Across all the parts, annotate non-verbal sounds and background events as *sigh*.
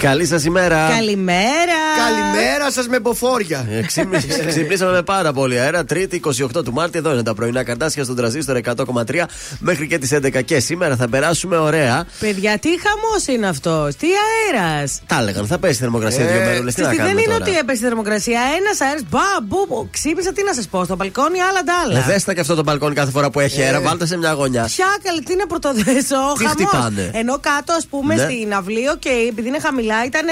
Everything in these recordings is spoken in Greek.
Καλή σας ημέρα. Καλημέρα. Καλημέρα σας με μποφόρια. Ε, ξυπνήσαμε πάρα πολύ αέρα. Τρίτη 28 του Μάρτη. Εδώ είναι τα πρωινά καρτάσια στον τραζίστορ 100,3 μέχρι και τις 11. Και σήμερα θα περάσουμε ωραία. Παιδιά, τι χαμός είναι αυτός. Τι αέρας. Τα έλεγαν, θα πέσει η θερμοκρασία ε, δύο μέρε. Τι να Δεν είναι τώρα; ότι έπεσε η θερμοκρασία. Ένας αέρας. Μπα, Ξύπνησα, τι να σας πω. Στο μπαλκόνι άλλα τα άλλα. Ε, δέστα και αυτό το μπαλκόνι κάθε φορά που έχει αέρα. Βάλτε σε μια γωνιά. Ποια καλή, τι να πρωτοδέσω. Τι χτυπάνε. Ενώ κάτω, ας πούμε, ναι. στην αυλίο και επειδή είναι χαμηλά χαμηλά ήταν.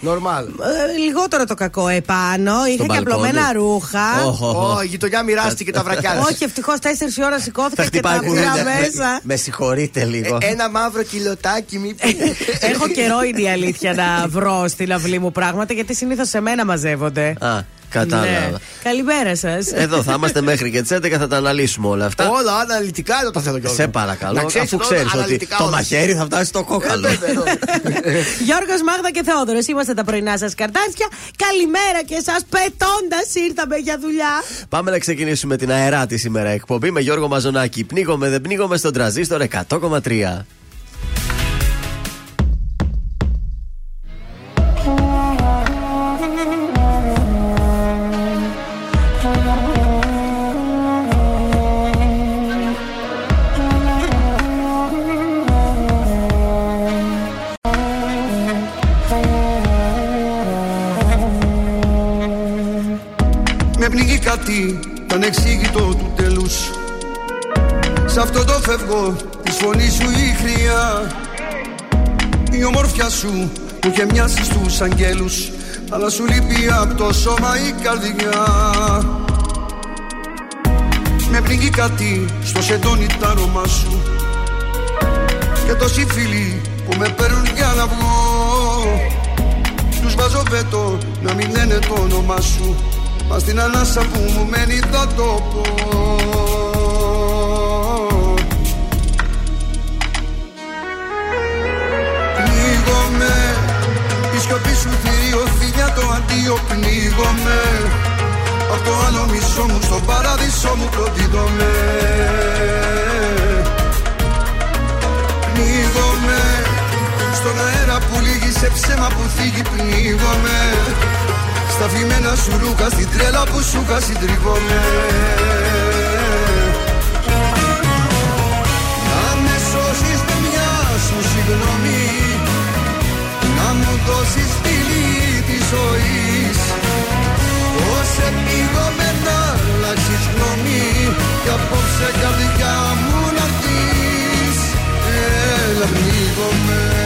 Νορμάλ. Ε, λιγότερο το κακό επάνω. Είχα και απλωμένα ρούχα. Όχι, η γειτονιά μοιράστηκε τα βρακιά. *laughs* Όχι, ευτυχώς 4 ώρα σηκώθηκα και τα πήρα μέσα. Με συγχωρείτε λίγο. Ε, ένα μαύρο κιλοτάκι, μήπω. Έχω καιρό είναι η αλήθεια να βρω στην αυλή μου πράγματα γιατί συνήθως σε μένα μαζεύονται. Α. Κατάλαβα. Ναι. Καλημέρα σας. Εδώ θα είμαστε μέχρι και τις 11 θα τα αναλύσουμε όλα αυτά. Όλα αναλυτικά εδώ τα θέλω κιόλα. Σε παρακαλώ, αφού ξέρεις ότι το μαχαίρι θα φτάσει στο κόκαλο. Ε, *laughs* Γιώργος Μάγδα και Θεόδωρος, είμαστε τα πρωινά σας καρτάσια. Καλημέρα και εσά, πετώντας ήρθαμε για δουλειά. Πάμε να ξεκινήσουμε την αεράτη σήμερα εκπομπή με Γιώργο Μαζονάκη. Πνίγομαι, δεν πνίγομαι στον τραζίστορ 100,3. Το φεύγω τη φωνή σου η χρειά. Η ομορφιά σου μου είχε μοιάσει στους αγγέλους Αλλά σου λείπει από το σώμα η καρδιά. Με πνίγει κάτι στο σεντόνι τα άρωμά σου. Και τόσοι φίλοι που με παίρνουν για να βγω. Τους βάζω βέτο να μην λένε το όνομά σου. Μα στην ανάσα που μου μένει θα το πω σιωπή σου θηρίο φιλιά το αντίο Πνίγομαι. Απ' το άλλο μισό μου στο παράδεισο μου προδίδομαι. Πνίγομαι Στον αέρα που λύγει σε ψέμα που θίγει Πνίγομαι. Στα φημένα σου ρούχα, στην τρέλα που σου είχα συντριβόμαι. Να με σώσεις με μια σου συγγνώμη Να μου δώσεις φίλη της ζωής. Πώς επίγομαι να αλλάξεις γνώμη Κι απόψε καρδιά μου να δεις Έλα πνίγομαι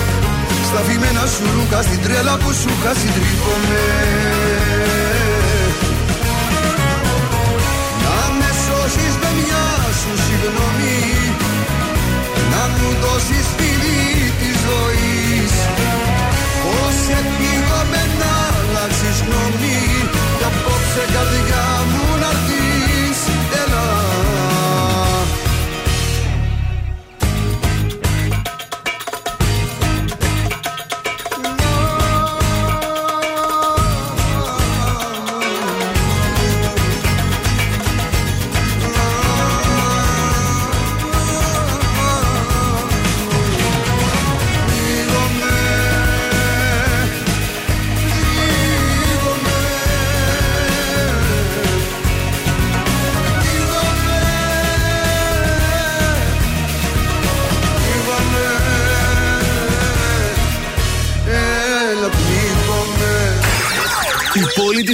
στα φημένα σου ρούχα στην τρέλα που σου είχα συντρίβομαι Να με σώσεις με μια σου συγγνώμη Να μου δώσεις φίλη της ζωής. Πώς επίγομαι να αλλάξεις γνώμη Κι απόψε καρδιά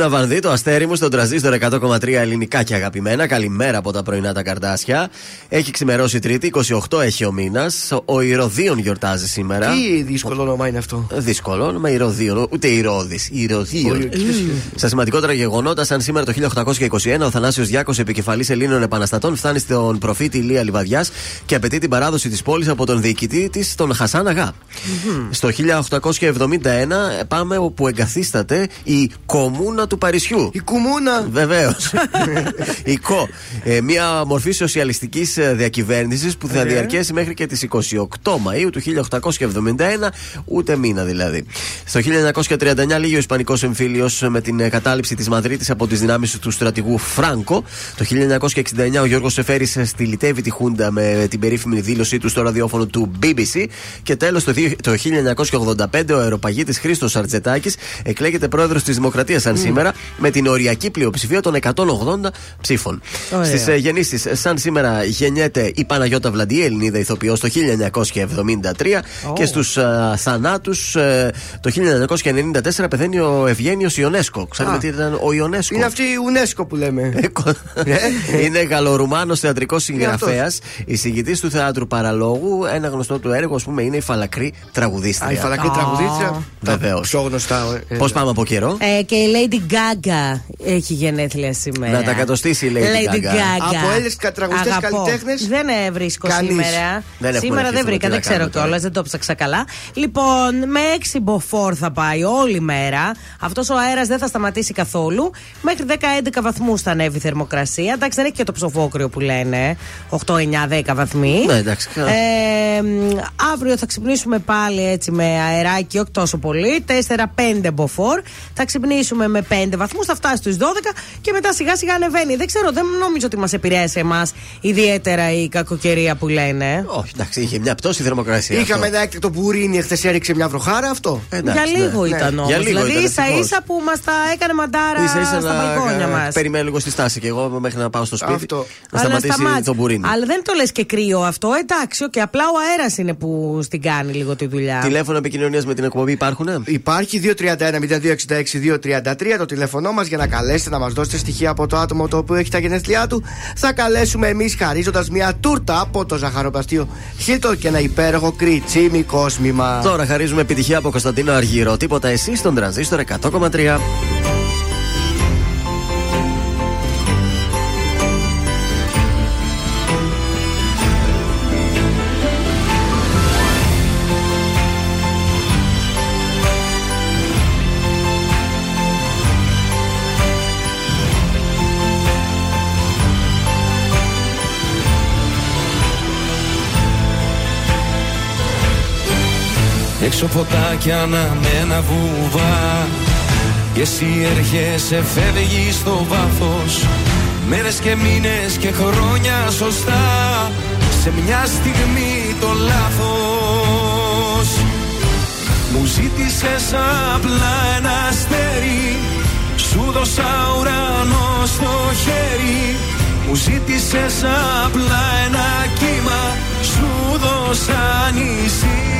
Ήταν η Δέσποινα Βανδύ, το αστέρι μου στον τραζίστορ 100,3 ελληνικά και αγαπημένα. Καλημέρα από τα πρωινά τα καρτάσια. Έχει ξημερώσει Τρίτη, 28 έχει ο μήνας. Ο Ηρωδίων γιορτάζει σήμερα. Τι δύσκολο όνομα είναι αυτό; Δύσκολο, με Ηρωδίων, ούτε Ηρώδη. Ηρωδίων. Στα σημαντικότερα γεγονότα, σαν σήμερα το 1821 ο Θανάσιος Διάκο, επικεφαλής Ελλήνων Επαναστατών, φτάνει στον προφήτη Ηλία Λιβαδιάς και απαιτεί την παράδοση της πόλης από τον διοικητή της, τον Χασάν Αγά. Στο 1871 πάμε όπου εγκαθίσταται η Κομούνα του Παρισιού. Η κουμούνα. Βεβαίως. *laughs* η ΚΟ. Ε, μια μορφή σοσιαλιστικής διακυβέρνησης που θα διαρκέσει μέχρι και τις 28 Μαου του 1871, ούτε μήνα δηλαδή. Στο 1939 λύγει ο Ισπανικός εμφύλιος με την ε, κατάληψη της Μαδρίτης από τις δυνάμεις του στρατηγού Φράγκο. Το 1969 ο Γιώργος Σεφέρης στυλιτεύει τη Χούντα με την περίφημη δήλωσή του στο ραδιόφωνο του BBC. Και τέλος το, δι- το 1985 ο αεροπαγίτης Χρήστος Αρτζετάκης εκλέγεται πρόεδρος της Δημοκρατίας σαν σήμερα με την οριακή πλειοψηφία των 180 ψήφων. Ωραία. Στις γεννήσεις, σαν σήμερα γεννιέται η Παναγιώτα Βλαντή, Ελληνίδα ηθοποιός, το 1973 και στους θανάτους το 1994 πεθαίνει ο Ευγένιος Ιονέσκο. Ξέρετε τι ήταν ο Ιονέσκο. Είναι αυτή η UNESCO που λέμε. Είναι γαλλορουμάνο θεατρικός συγγραφέας, εισηγητής του θεάτρου παραλόγου. Ένα γνωστό του έργο, ας πούμε, είναι η φαλακρή τραγουδίστρια. Α, η φαλακή τραγουδίστρια. Βεβαίως. Πιο γνωστά. ε, Πώς πάμε από καιρό; Ε, και η Lady Gaga έχει γενέθλια σήμερα. Να τα κατοστήσει η Lady Gaga. Από Έλληνες τραγουδιστές Αγαπώ. καλλιτέχνες; Δεν ε, βρίσκω Κανείς. σήμερα. Δεν έχουμε σήμερα αρχίσει δεν με βρήκα, τι δεν να κάνουμε ξέρω τώρα. κιόλα, δεν το ψάξα καλά. Λοιπόν, με έξι μποφόρ θα πάει όλη μέρα. Αυτός ο αέρας δεν θα σταματήσει καθόλου. Μέχρι 10-11 βαθμούς θα ανέβει η θερμοκρασία. Εντάξει, δεν έχει και το ψοφόκριο που λένε. 8-9-10 βαθμοί. Ναι, εντάξει, καλά. Ε, μ, αύριο θα ξυπνήσουμε πάλι έτσι με αεράκι, όχι τόσο πολύ. 4-5 μποφόρ. Θα ξυπνήσουμε ξεκινήσουμε με 5 βαθμούς, θα φτάσει στου 12 και μετά σιγά σιγά ανεβαίνει. Δεν ξέρω, δεν νομίζω ότι μας επηρέασε εμάς ιδιαίτερα η κακοκαιρία που λένε. Όχι, εντάξει, είχε μια πτώση θερμοκρασία. Είχαμε αυτό. ένα έκτακτο πουρίνι, εχθέ έριξε μια βροχάρα αυτό. Ε, εντάξει, για λίγο ναι. ήταν Ναι. όμως. Για λίγο Δηλαδή ήταν, ίσα ευτυχώς. ίσα που μας τα έκανε μαντάρα Ίσα ίσα στα μπαλκόνια να μας. περιμένω λίγο στη στάση και εγώ μέχρι να πάω στο σπίτι. Αυτό. Να σταματήσει τον μπουρίνι. Αλλά δεν το λες και κρύο αυτό. Εντάξει, και απλά ο αέρας είναι που στην κάνει λίγο τη δουλειά. Τηλέφωνο επικοινωνίας με την εκπομπή υπάρχουν. Υπάρχει 231-0266-233 το τηλέφωνό μας για να καλέσετε να μας δώσετε στοιχεία από το άτομο το οποίο έχει τα γενέθλιά του. Θα καλέσουμε εμείς χαρίζοντας μια τούρτα από το ζαχαροπλαστείο Χίλτο και ένα υπέροχο κριτσίμι κόσμημα. Τώρα χαρίζουμε επιτυχία από Κωνσταντίνο Αργύρο. Τίποτα εσύ στον τρανζίστορ 100,3. Έξω φωτάκια αναμένα βουβά Και εσύ έρχεσαι φεύγει στο βάθος. Μέρες και μήνες και χρόνια σωστά. Σε μια στιγμή το λάθος. Μου ζήτησες απλά ένα αστέρι. Σου δώσα ουρανό στο χέρι. Μου ζήτησες απλά ένα κύμα. Σου δώσα νησί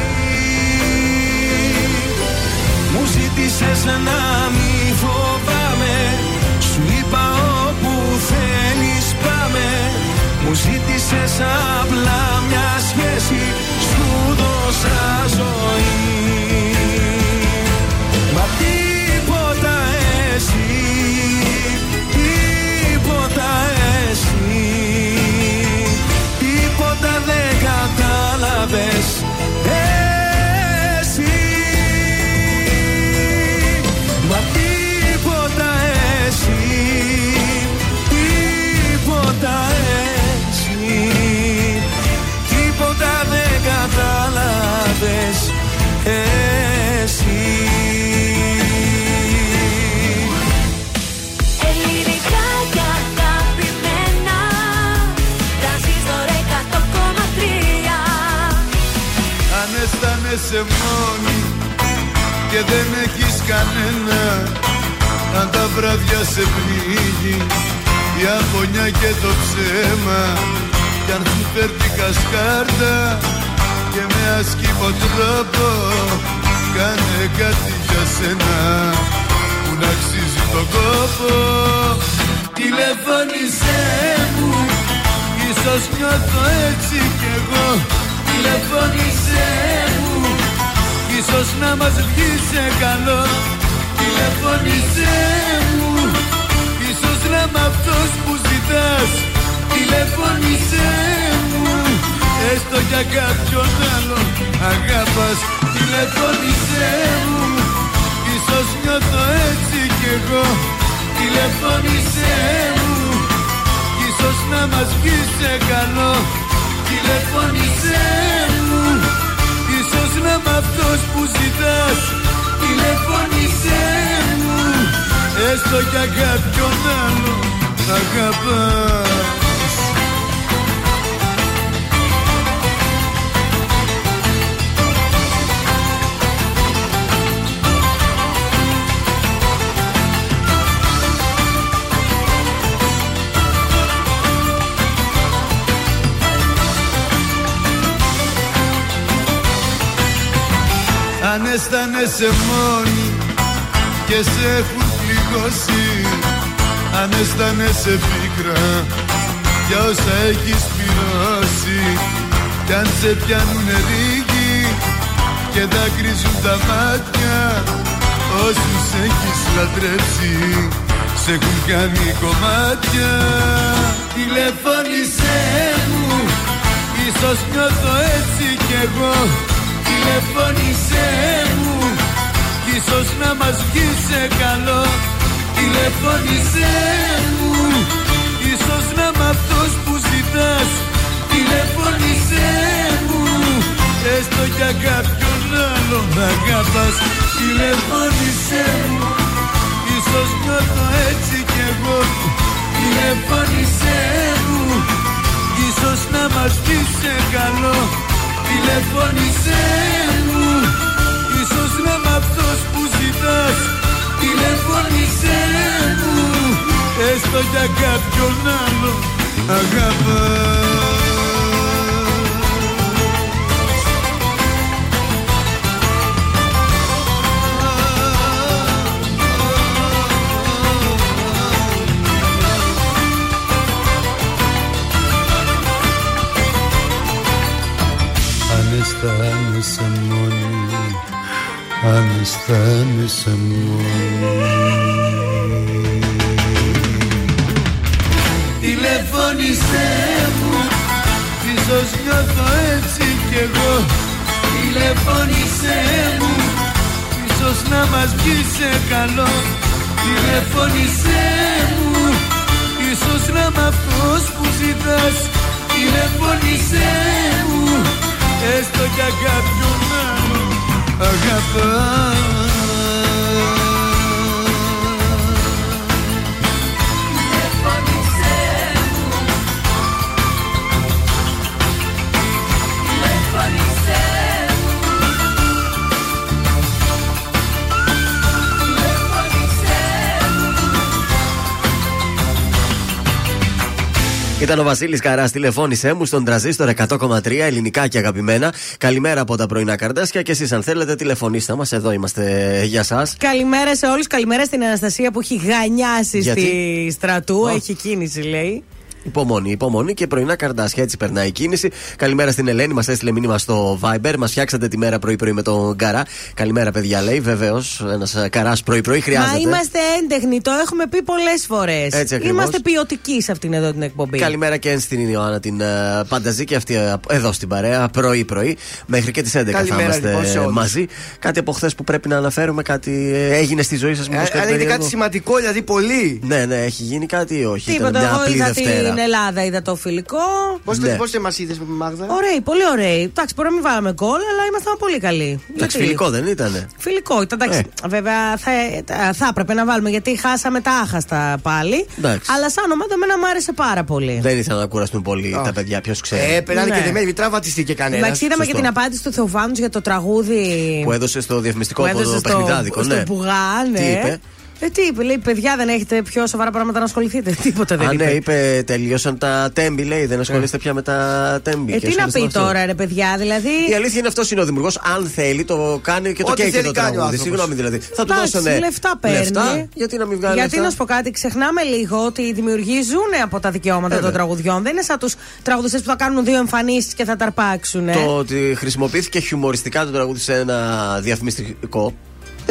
ζήτησες να μη φοβάμαι. Σου είπα όπου θέλεις πάμε. Μου ζήτησες απλά μια σχέση. Σου δώσα ζωή αισθάνεσαι μόνη και δεν έχεις κανένα. Αν τα βράδια σε πνίγει η αγωνιά και το ψέμα. Κι αν σου φέρνει κασκάρτα και με ασκήμο τρόπο Κάνε κάτι για σένα. Που να αξίζει τον κόπο. Τηλεφώνησέ μου Ίσως νιώθω έτσι κι εγώ. Τηλεφώνησέ μου Ίσως να μας βγει σε καλό. Τηλεφώνησέ μου. Ίσως να είμαι αυτός που ζητάς. Τηλεφώνησέ μου. Έστω για κάποιον άλλον αγαπάς. Τηλεφώνησέ μου. Ίσως νιώθω έτσι κι εγώ. Τηλεφώνησέ μου. Ίσως να μας βγει σε καλό. Τηλεφώνησέ μου. Ίσως να μ' αυτός που ζητάς Τηλεφώνησέ μου. Έστω για κάποιον άλλο αγαπάς Αν αισθάνεσαι μόνη και σε έχουν πληγώσει Αν αισθάνεσαι πίκρα για όσα έχεις πληρώσει. Κι αν σε πιάνουν ρίγοι και δάκρυζουν τα μάτια Όσους έχεις λατρέψει σε έχουν κάνει κομμάτια. Τηλεφώνησέ μου Ίσως νιώθω έτσι κι εγώ Τηλεφώνησέ μου. Κι Ίσως να μας βγει σε καλό. Τηλεφώνησέ μου. Ίσως να μ' αυτός που ζητάς. Τηλεφώνησέ μου. Έστω για κάποιον άλλο να αγαπάς. Τηλεφώνησέ μου. Ίσως νιώθω έτσι κι εγώ. Τηλεφώνησέ μου. Ίσως να μας βγει σε καλό Τηλεφώνησέ μου. Ίσως να μ' αυτός που ζητάς Τηλεφώνησέ μου. Έστω για κάποιον άλλο αγαπάς Αν αισθάνεσαι μόνη Τηλεφώνησέ μου Ίσως νιώθω έτσι κι εγώ. Τηλεφώνησέ μου Ίσως να μας βγει σε καλό. Τηλεφώνησέ μου Ίσως να μ' αυτός που ζητάς. Τηλεφώνησέ μου Έστω για κάποιον άλλο αγαπάς Ήταν ο Βασίλης Καράς, τηλεφώνησέ μου στον τραζίστορ 100,3 ελληνικά και αγαπημένα. Καλημέρα από τα πρωινά καρδάσια και εσείς, αν θέλετε, τηλεφωνήστε μας. Εδώ είμαστε για εσά. Καλημέρα σε όλους. Καλημέρα στην Αναστασία που έχει γανιάσει Γιατί; στη στρατού. Α. Έχει κίνηση, λέει. Υπομονή, υπομονή και πρωινά καρδάσια. Έτσι περνάει η κίνηση. Καλημέρα στην Ελένη, μας έστειλε μήνυμα στο Viber. Μας φτιάξατε τη μέρα πρωί-πρωί με τον Καρά. Καλημέρα, παιδιά, λέει. Βεβαίως, ένας καράς πρωί-πρωί χρειάζεται. Μα είμαστε έντεχνοι, το έχουμε πει πολλές φορές. Έτσι ακριβώς. Είμαστε ποιοτικοί σε αυτήν εδώ την εκπομπή. Καλημέρα και στην Ιωάννα την uh, Πανταζή και αυτή ε, εδώ στην παρέα πρωί-πρωί. Μέχρι και τις 11 θα Καλημέρα, είμαστε λοιπόν, σε όλους. μαζί. Κάτι από χθες που πρέπει να αναφέρουμε, κάτι ε, έγινε στη ζωή σας, μήπω Ε, κάτι Αλλά είναι περίεργο; κάτι σημαντικό, δηλαδή πολύ. Ναι, ναι, έχει γίνει κάτι ή όχι. Τίποτα, Ήταν μια εγώ απλή είδα Δευτέρα. Την Ελλάδα, είδα το φιλικό. Πώς Ναι. πώς μα είδε με τη Μάγδα; Ωραίοι, πολύ ωραίοι. Εντάξει, μπορεί να μην βάλαμε γκολ, αλλά ήμασταν πολύ καλοί. Εντάξει, Γιατί; φιλικό δεν ήτανε. Φιλικό ήταν, εντάξει. Βέβαια θα, θα έπρεπε να βάλουμε γιατί χάσαμε τα άχαστα πάλι. Εντάξει. Αλλά σαν ομάδα εμένα μου άρεσε πάρα πολύ. Δεν ήθελα να κουραστούν πολύ τα παιδιά, ποιος ξέρει. Ε, περνάνε Ναι. και δεμένοι, μην τραυματιστεί κανένας. Εντάξει, είδαμε και σωστό. την απάντηση του Θεοφάνου για το τραγούδι. Που έδωσε στο διαφημιστικό που έδωσε στο, παιχνιδάδικο. στο ναι. Πουγά, ναι. Τι είπε; Ε, τι είπε, λέει, παιδιά, δεν έχετε πιο σοβαρά πράγματα να ασχοληθείτε. *laughs* Τίποτα δεν Α, είπε. ναι, είπε, τελείωσαν τα τέμπη, λέει. Δεν ασχολείστε πια με τα τέμπη. Ε, Και τι να ασχολείστε με πει αυτό. τώρα, ρε παιδιά, δηλαδή. Η αλήθεια είναι αυτός είναι ο δημιουργός. Αν θέλει, το κάνει και το Ό,τι καίει και θέλει το κάνει ο τραγούδι. άνθρωπος. Συγγνώμη δηλαδή. Θα του Εντάξει, δώσουν λεφτά παίρνει. γιατί να μην βγάλει Γιατί λεφτά; να σου πω κάτι, ξεχνάμε λίγο ότι οι δημιουργοί ζουν από τα δικαιώματα Βέβαια. των τραγουδιών. Δεν είναι σαν τους τραγουδιστές που θα κάνουν δύο εμφανίσεις και θα τα αρπάξουν. ε. Το ότι χρησιμοποιήθηκε χιουμοριστικά το τραγούδι σε ένα διαφημιστικό.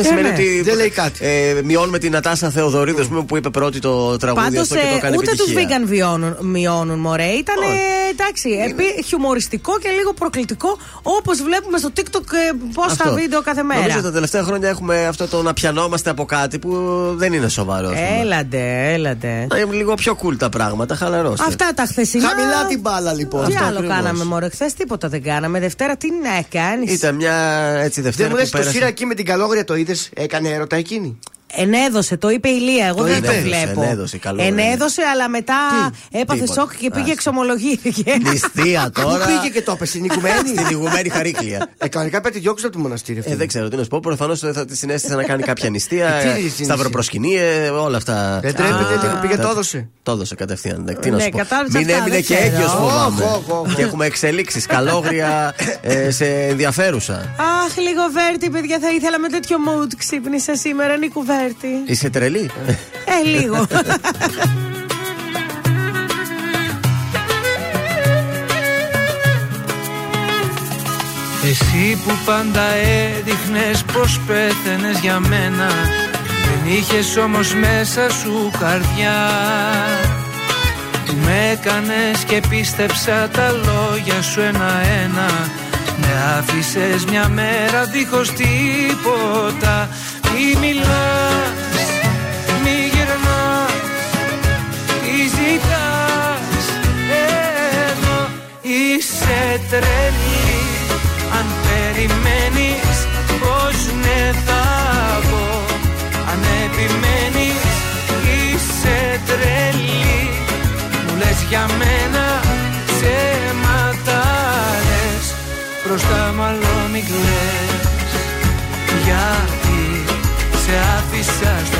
Δεν σημαίνει ναι. ότι. Δεν λέει κάτι. Ε, μειώνουμε την Νατάσα Θεοδωρίδου, ας πούμε, που είπε πρώτη το τραγούδι Πάντως αυτό και το έκανε ούτε τους επιτυχία. vegan βιώνουν, μειώνουν, μωρέ. Ήταν Όχι. εντάξει, επί, χιουμοριστικό και λίγο προκλητικό όπως βλέπουμε στο TikTok ε, πόσα Αυτό. βίντεο κάθε μέρα. Νομίζω τα τελευταία χρόνια έχουμε αυτό το να πιανόμαστε από κάτι που δεν είναι σοβαρό. ας πούμε. Έλαντε, έλαντε. Να είναι λίγο πιο cool τα πράγματα, χαλαρώστε. Αυτά τα χθεσινά. Χαμηλά την μπάλα λοιπόν. Τι Αυτό άλλο ακριβώς. κάναμε, Μωρέ, χθες τίποτα δεν κάναμε. Δευτέρα τι να κάνεις; Ήταν μια έτσι Δευτέρα Δεν μου λες που το πέρασε. σύρα εκεί με την καλόγρια το είδες, έκανε έρωτα εκείνη. Ενέδωσε, το είπε η Λία. Εγώ Το δεν το ενέδωσε, βλέπω. ενέδωσε, καλό ενέδωσε, αλλά μετά έπαθε Τίποτα. σοκ και πήγε Άστα. εξομολογήθηκε. Νηστεία Πού τώρα. πήγε και το έπεσε, στην οικουμένη. Στην ηγουμένη χαρίκλια. Ε, κανονικά πρέπει να τη διώξουν από το μοναστήρι αυτό. Ε, δεν ξέρω τι να σου πω. Προφανώς θα τη συνέστησε να κάνει κάποια νηστεία. Ε, τι συνέστησε; Σταυροπροσκυνίε, όλα αυτά. Δεν τρέπεται, Α, δεν πήγε, τα- το έδωσε. Το έδωσε κατευθείαν. δε- Τι να Ναι, σου πω. κατάλαβες Μην αυτά, έμεινε δεν και ξέρω. έγκυος φοβάμαι. Οχ, οχ, οχ. Και έχουμε εξελίξεις. Καλόγρια ε, σε ενδιαφέρουσα. Αχ, λίγο βέρτη, παιδιά, θα ήθελα με τέτοιο mood ξύπνησα σήμερα, Νίκου Βέρτη. Είσαι τρελή. Ε, λίγο. Εσύ που πάντα έδειχνες πως πέθαινες για μένα Δεν είχες όμως μέσα σου καρδιά Που με έκανες και πίστεψα τα λόγια σου ένα-ένα Με άφησες μια μέρα δίχως τίποτα. Μη μιλάς, μη γυρνάς Τι ζητάς. Εδώ Είσαι τρελή. Αν περιμένεις πως ναι θα πω. Αν επιμένεις είσαι τρελή. Μου λες για μένα Μπροστά μάλλον μην κλαις. Γιατί σε άφησα στο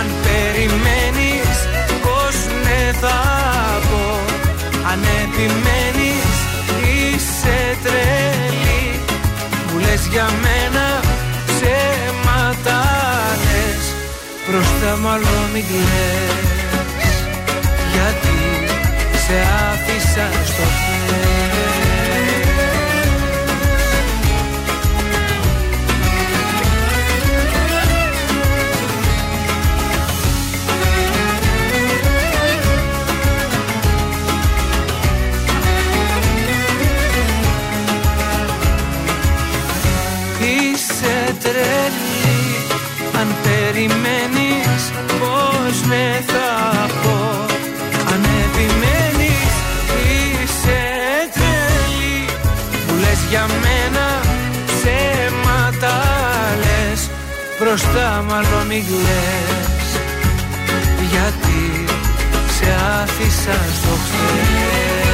Αν περιμένεις πως ναι θα πω. Αν επιμένεις είσαι τρελή. Μου λες για μένα ψέματα λες. Μπροστά μάλλον μην κλαις. Γιατί σε άφησα στο χθες περιμένεις πως ναι θα πω. Αν επιμένεις είσαι τρελή. Μου λες για μένα ψέματα λες. Μπροστά μάλλον μην κλαις Γιατί σε άφησα στο χθες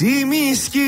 Τσιμισκή αγαπώ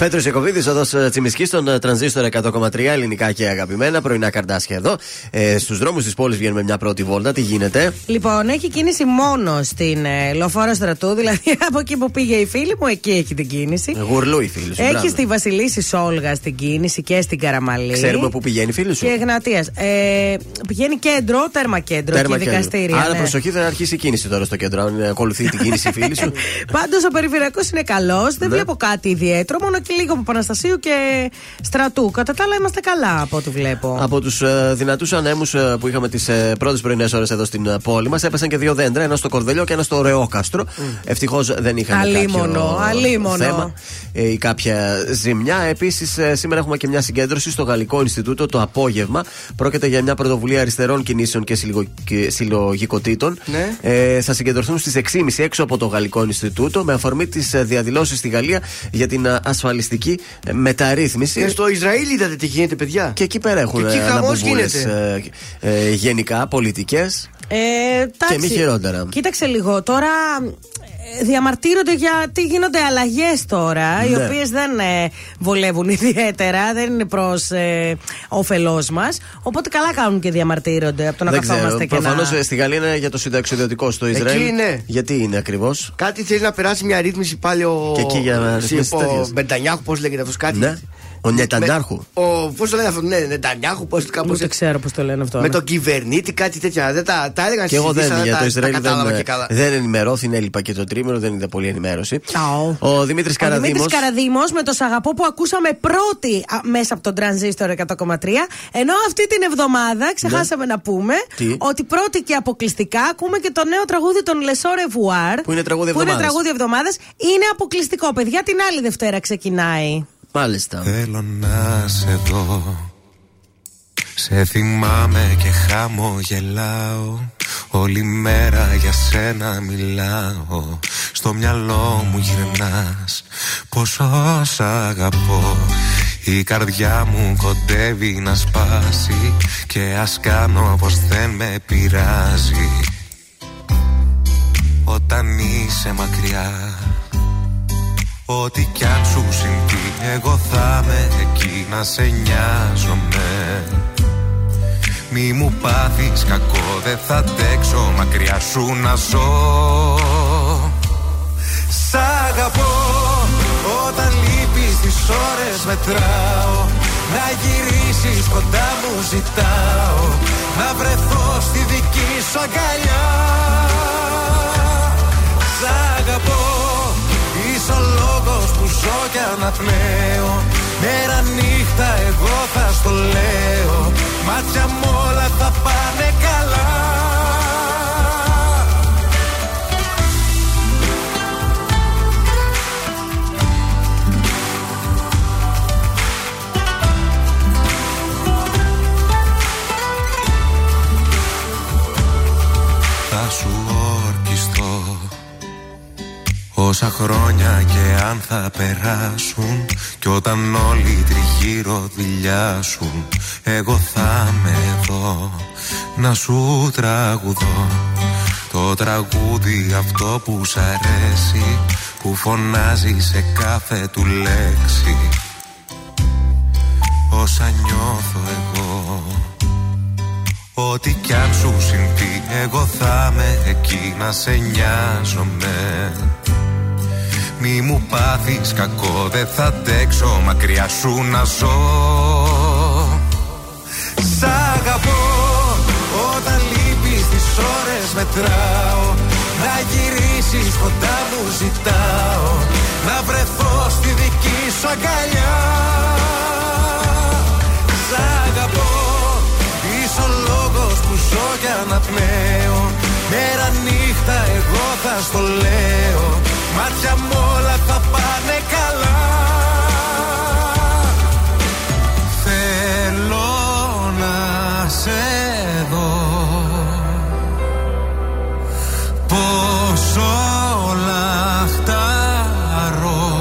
Πέτρος Ιακοβίδη, οδός Τσιμισκής, στον ε, τρανζίστορ 100,3 ελληνικά και αγαπημένα. Πρωινά καρδάσια εδώ. Ε, Στους δρόμους της πόλης βγαίνουμε μια πρώτη βόλτα. Τι γίνεται; Λοιπόν, έχει κίνηση μόνο στην ε, λεωφόρο στρατού, *laughs* δηλαδή από εκεί που πήγε η φίλη μου, εκεί έχει την κίνηση. Γουρλού η φίλη σου. Έχει μπράβο. στη Βασιλίση Σόλγα την κίνηση και στην Καραμαλή. Ξέρουμε πού πηγαίνει η φίλη σου; Και Εγνατίας. Ε, πηγαίνει κέντρο, τέρμα κέντρο Τέρμα και και- δικαστήρια. Άρα ναι. προσοχή, θα αρχίσει η κίνηση τώρα στο κέντρο. Αν ε, ακολουθεί την κίνηση η φίλη σου. *laughs* Πάντως ο περιφερειακός είναι καλός. Δεν Ναι. βλέπω κάτι ιδιαίτερο. Μόνο και λίγο από Παναστασίου και στρατού. Κατά τα άλλα είμαστε καλά από ό,τι βλέπω. Από τους ε, δυνατούς ανέμους που είχαμε τις ε, πρώτες πρωινές ώρες εδώ στην ε, πόλη μας, έπεσαν και δύο δέντρα. Ένα στο Κορδελιό και ένα στο Ρεόκαστρο. Ευτυχώς δεν είχαν Αλίμονο, κάποιο αλίμονο. θέμα ε, ή κάποια ζημιά. Επίσης, σήμερα έχουμε και μια συγκέντρωση στο Γαλλικό Ινστιτούτο το απόγευμα. Πρόκειται για μια πρωτοβουλία αριστερών κινήσεων και, συλλογο- και συλλογικοτήτων. Ναι. Ε, θα συγκεντρωθούν στις 6.30 έξω από το Γαλλικό Ινστιτούτο με αφορμή τις διαδηλώσεις στη Γαλλία για την ε, ασφαλιστική ε, μεταρρύθμιση. Και στο Ισραήλ είδατε τι γίνεται, παιδιά. Και εκεί πέρα έχουν Και εκεί ε, χαμός αναμπουμπούλες, γίνεται. ε, ε, γενικά πολιτικές. Ε, εντάξει. Και μη χειρότερα. Κοίταξε λίγο. Τώρα ε, διαμαρτύρονται γιατί γίνονται αλλαγές τώρα, οι Ναι. οποίες δεν ε, βολεύουν *laughs* ιδιαίτερα, δεν είναι προς ε, όφελός μας. Οπότε καλά κάνουν και διαμαρτύρονται από το να Δεν ξέρω. καθόμαστε και να. Προφανώς στη Γαλλία είναι για το συνταξιδιωτικό. Στο Ισραήλ. είναι. Γιατί είναι ακριβώς; Κάτι θέλει να περάσει μια ρύθμιση πάλι ο. Και εκεί για να ρυθμίσεις Ο τέτοιες. Μπεντανιάχου, πώς λέγεται αυτός κάτι. Ναι. Ο Νετανιάρχου. Ο, πώς το λένε αυτό, ναι, Νετανιάχου, πώς κάπως. Ούτε ξέρω πώς το λένε αυτό. Με τον κυβερνήτη, κάτι τέτοια. Δεν τα, τα έλεγαν Και εγώ στις δεν ειδήσεις, για αλλά το τα- τα Ισραήλ κατάλαβα δεν, και καλά. δεν ενημερώθη, έλειπα και το τρίμηνο, δεν είδα πολύ ενημέρωση. Αου. Ο Δημήτρης Ο Καραδήμο. Δημήτρης Καραδήμο με το Σαγαπό που ακούσαμε πρώτη α, μέσα από τον τρανζίστορ 100,3. Ενώ αυτή την εβδομάδα ξεχάσαμε να πούμε Ναι. Τι; ότι πρώτη και αποκλειστικά ακούμε και το νέο τραγούδι των Λεσό Ρεβουάρ. Που είναι τραγούδι Που είναι εβδομάδας. τραγούδι εβδομάδας. Είναι αποκλειστικό, παιδιά. Την άλλη Δευτέρα ξεκινάει. Μάλιστα. Θέλω να σε δω. Σε θυμάμαι και χαμογελάω. Όλη μέρα για σένα μιλάω. Στο μυαλό μου γυρνάς. Πόσο σ' αγαπώ. Η καρδιά μου κοντεύει να σπάσει. Και ας κάνω πως δεν με πειράζει. Όταν είσαι μακριά Ό,τι κι αν σου συμβεί Εγώ θα είμαι εκεί να σε νοιάζομαι. Μη μου πάθεις κακό δεν θα αντέξω μακριά σου να ζω. Σ' αγαπώ όταν λείπεις τις ώρες μετράω. Να γυρίσεις κοντά μου ζητάω. Να βρεθώ στη δική σου αγκαλιά. Σ' αγαπώ Είσαι ο λόγος που ζω και αναπνέω. Μέρα νύχτα εγώ θα στο λέω. Μάτια μου όλα θα πάνε καλά Όσα χρόνια και αν θα περάσουν Κι όταν όλοι τριγύρω δηλιάσουν Εγώ θα με εδώ να σου τραγουδώ. Το τραγούδι αυτό που σ' αρέσει Που φωνάζει σε κάθε του λέξη. Όσα νιώθω εγώ Ό,τι κι αν σου συμβεί εγώ θα με εκεί να σε νοιάζομαι Μη μου πάθεις κακό δεν θα αντέξω μακριά σου να ζω. Σ' αγαπώ όταν λείπεις τις ώρες μετράω. Να γυρίσεις κοντά μου ζητάω. Να βρεθώ στη δική σου αγκαλιά. Σ' αγαπώ Είσαι ο λόγος που ζω και αναπνέω. Μέρα νύχτα εγώ θα στο λέω Μάτια μου όλα θα πάνε καλά. Θέλω να σε δω. Πως όλα χταρώ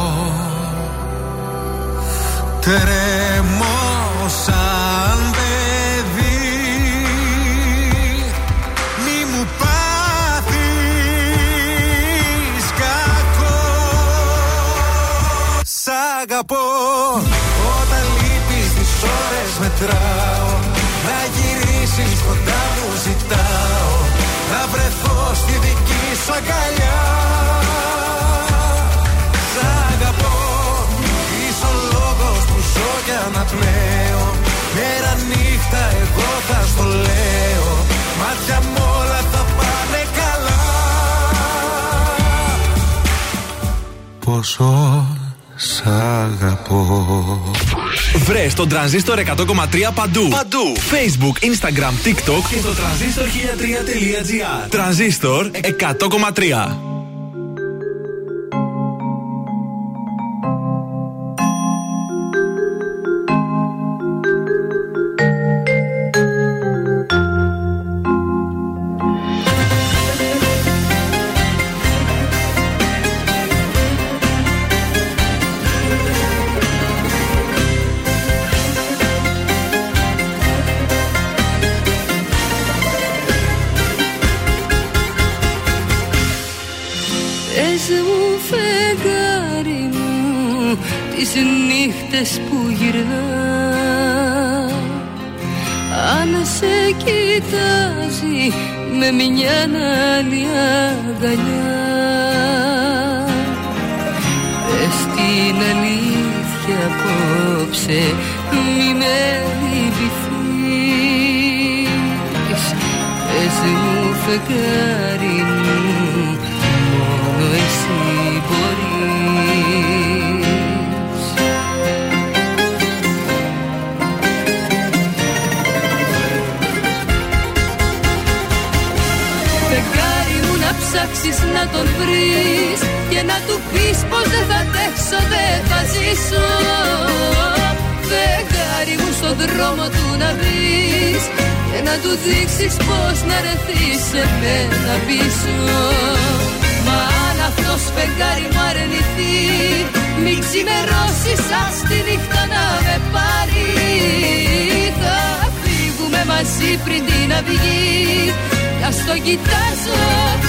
αγαπώ. Όταν λείπεις τις ώρες μετράω. Να γυρίσεις κοντά μου ζητάω. Να βρεθώ στη δική σου αγκαλιά. Σ' αγαπώ. Είσαι ο λόγος που ζω και αναπνέω. Μέρα νύχτα εγώ θα στο λέω. Μάτια μου όλα θα πάνε καλά. Πόσο σ' αγαπώ Βρες τον τρανζίστορ 100,3 παντού. Παντού. Facebook, Instagram, TikTok και στο τρανζίστορ 1003.gr. Τρανζίστορ 100,3. Νύχτες που γυρνά. Αν σε κοιτάζει με μια άλλη αγκαλιά. Πες την αλήθεια απόψε μη με λυπηθείς. Πες μου φεγγάρι βρεις Και να του πεις πως δεν θα αντέξω, δεν θα ζήσω. Φεγγάρι μου στον δρόμο του να βρεις Και να του δείξεις πως να ρεθείς σε μένα πίσω. Μα αν αυτός φεγγάρι μου αρνηθεί Μην ξημερώσεις ας τη νύχτα να με πάρει. Θα φύγουμε μαζί πριν την αυγή Κι ας το κοιτάζω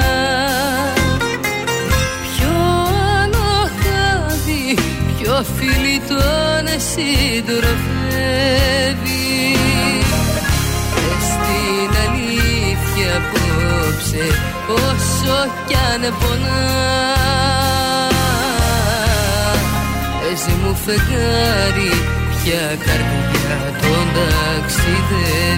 τον συντροφεύεις. Πες την αλήθεια απόψε Όσο κι αν πονάς. Πες μου φεγγάρι Ποια καρδιά τον ταξιδεύεις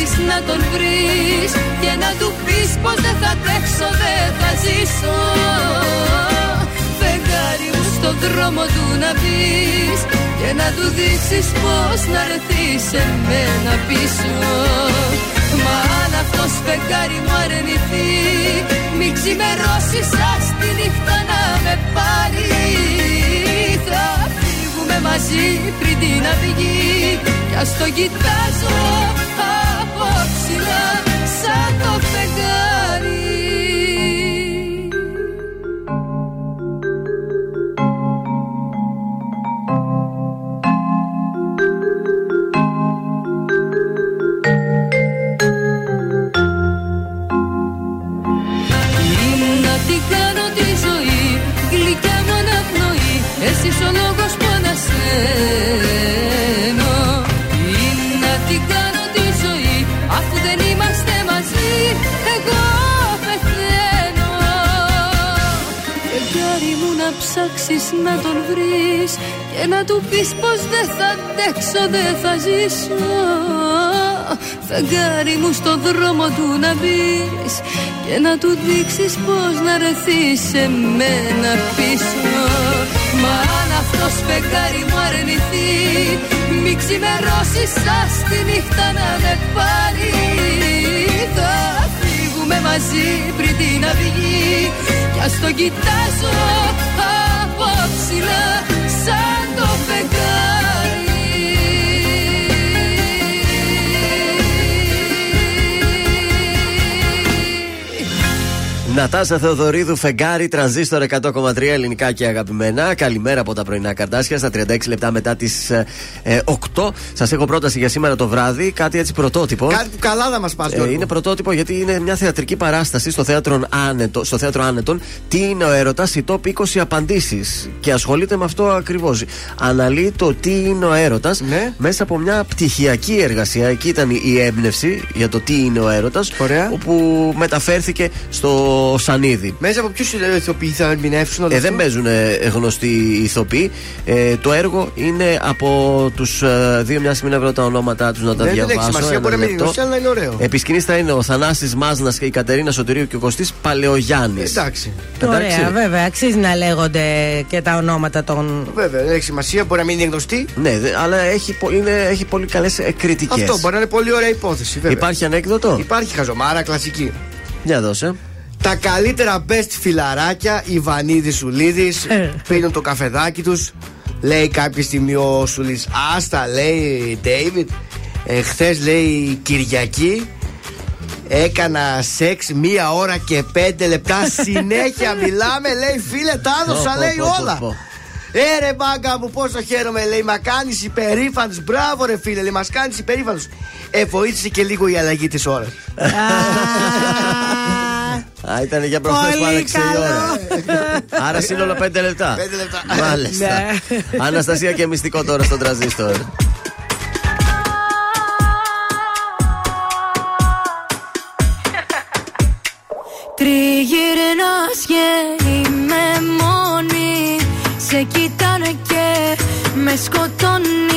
ψάξεις να τον βρεις Και να του πεις πως δεν θα τρέξω, δεν θα ζήσω. Φεγγάρι μου στον δρόμο του να πεις Και να του δείξεις πως να έρθει σε μένα πίσω. Μα αν αυτός φεγγάρι μου αρνηθεί Μην ξημερώσεις ας τη νύχτα να με πάρει. Θα φύγουμε μαζί πριν την αυγή Κι ας το κοιτάζω από ψηλά σαν το φεγγάρι να τον βρεις Και να του πεις πως δεν θα αντέξω Δεν θα ζήσω. Φεγγάρι μου στο δρόμο του να μπεις Και να του δείξεις πως να ρεθείς σε μένα πίσω. Μα αν αυτός φεγγάρι μου αρνηθεί Μη ξημερώσεις σας τη νύχτα να με πάρει. Θα φύγουμε μαζί πριν την αυγή Κι ας το κοιτάζω από ψηλά Νατάσα Θεοδωρίδου, φεγγάρι, τρανζίστορ 100,3 ελληνικά και αγαπημένα. Καλημέρα από τα πρωινά καρτάσια στα 36 λεπτά μετά τις ε, 8. Σας έχω πρόταση για σήμερα το βράδυ, κάτι έτσι πρωτότυπο. Κάτι που καλά να μας πας, Ε, είναι πρωτότυπο γιατί είναι μια θεατρική παράσταση στο θέατρο, Άνετο, στο θέατρο Άνετον. Τι είναι ο έρωτας, η top 20 απαντήσεις. Και ασχολείται με αυτό ακριβώς. Αναλύει το τι είναι ο έρωτας Ναι. μέσα από μια πτυχιακή εργασία. Εκεί ήταν η έμπνευση για το τι είναι ο έρωτας. Όπου μεταφέρθηκε στο Σανίδι. Μέσα από ποιους ηθοποιοί θα ερμηνεύσουν όλο Ε, αυτό; δεν παίζουν ε, γνωστοί ηθοποιοί. Ε, το έργο είναι από τους ε, δύο, μια στιγμή να βρω τα ονόματά τους να τα Ναι, δεν έχει διαβάσω. σημασία, ένα μπορεί να μην είναι λεπτό. γνωστή, αλλά είναι ωραίο. Επί σκηνής θα είναι ο Θανάσης Μάζνας και η Κατερίνα Σωτηρίου και ο Κωστής Παλαιογιάννης. Εντάξει. Ωραία, βέβαια. Αξίζει να λέγονται και τα ονόματα των. Βέβαια, δεν έχει σημασία, μπορεί να μην είναι γνωστή. Ναι, δε- αλλά έχει, πο- είναι, έχει πολύ καλές κριτικές. Αυτό μπορεί να είναι πολύ ωραία υπόθεση, βέβαια. Υπάρχει ανέκδοτο; Υπάρχει χαζομάρα, κλασική. Για δώσε. Τα καλύτερα best φιλαράκια, Ιβανίδη Σουλίδης, πίνουν το καφεδάκι τους. Λέει κάποια στιγμή ο Σουλή, Άστα, λέει David. Ε, Χθες λέει Κυριακή. Έκανα σεξ μία ώρα και πέντε λεπτά *laughs* συνέχεια μιλάμε λέει φίλε τα έδωσα Πω, πω, λέει πω, πω, όλα πω. Ε ρε μάγκα μου πόσο χαίρομαι λέει Μα κάνεις υπερήφανος Μπράβο ρε φίλε λέει Μας κάνεις υπερήφανος Ε βοήθησε και λίγο η αλλαγή της ώρας Α, ήταν για προχθές που Πολύ άλλαξε η καλό. ώρα. Άρα σύνολο 5 λεπτά. Πέντε λεπτά. Μάλιστα. Ναι. Αναστασία και μυστικό τώρα στον τραζίστορ. Τριγυρνάς και είμαι μόνη Σε κοιτάνε και με σκοτώνει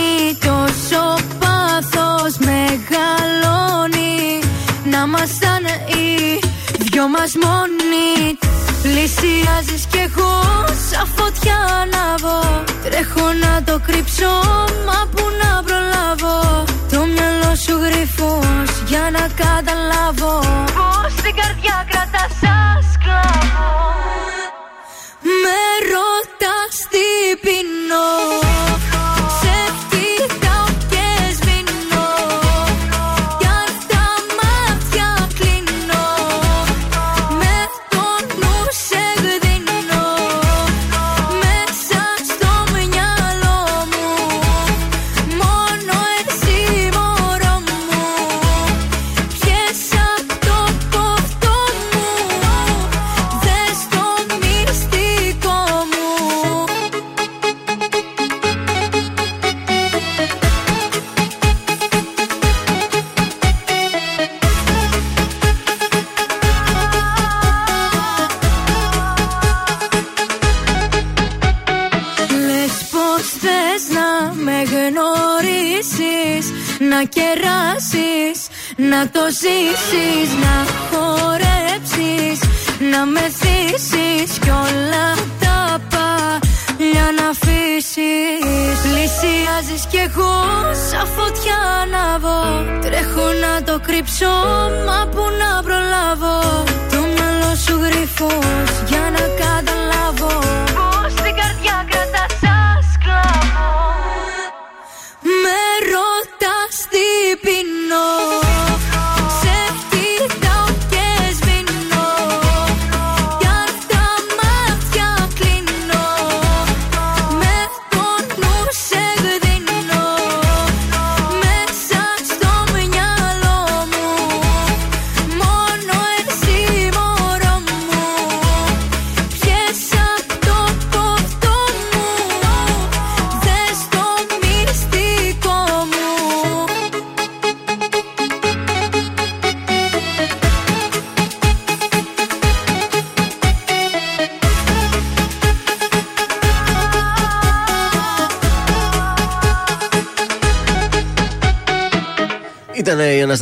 δυο μας μόνοι. Πλησιάζεις κι εγώ σαν φωτιά ανάβω Τρέχω να το κρύψω μα που να προλάβω. Το μυαλό σου γρυφός για να καταλάβω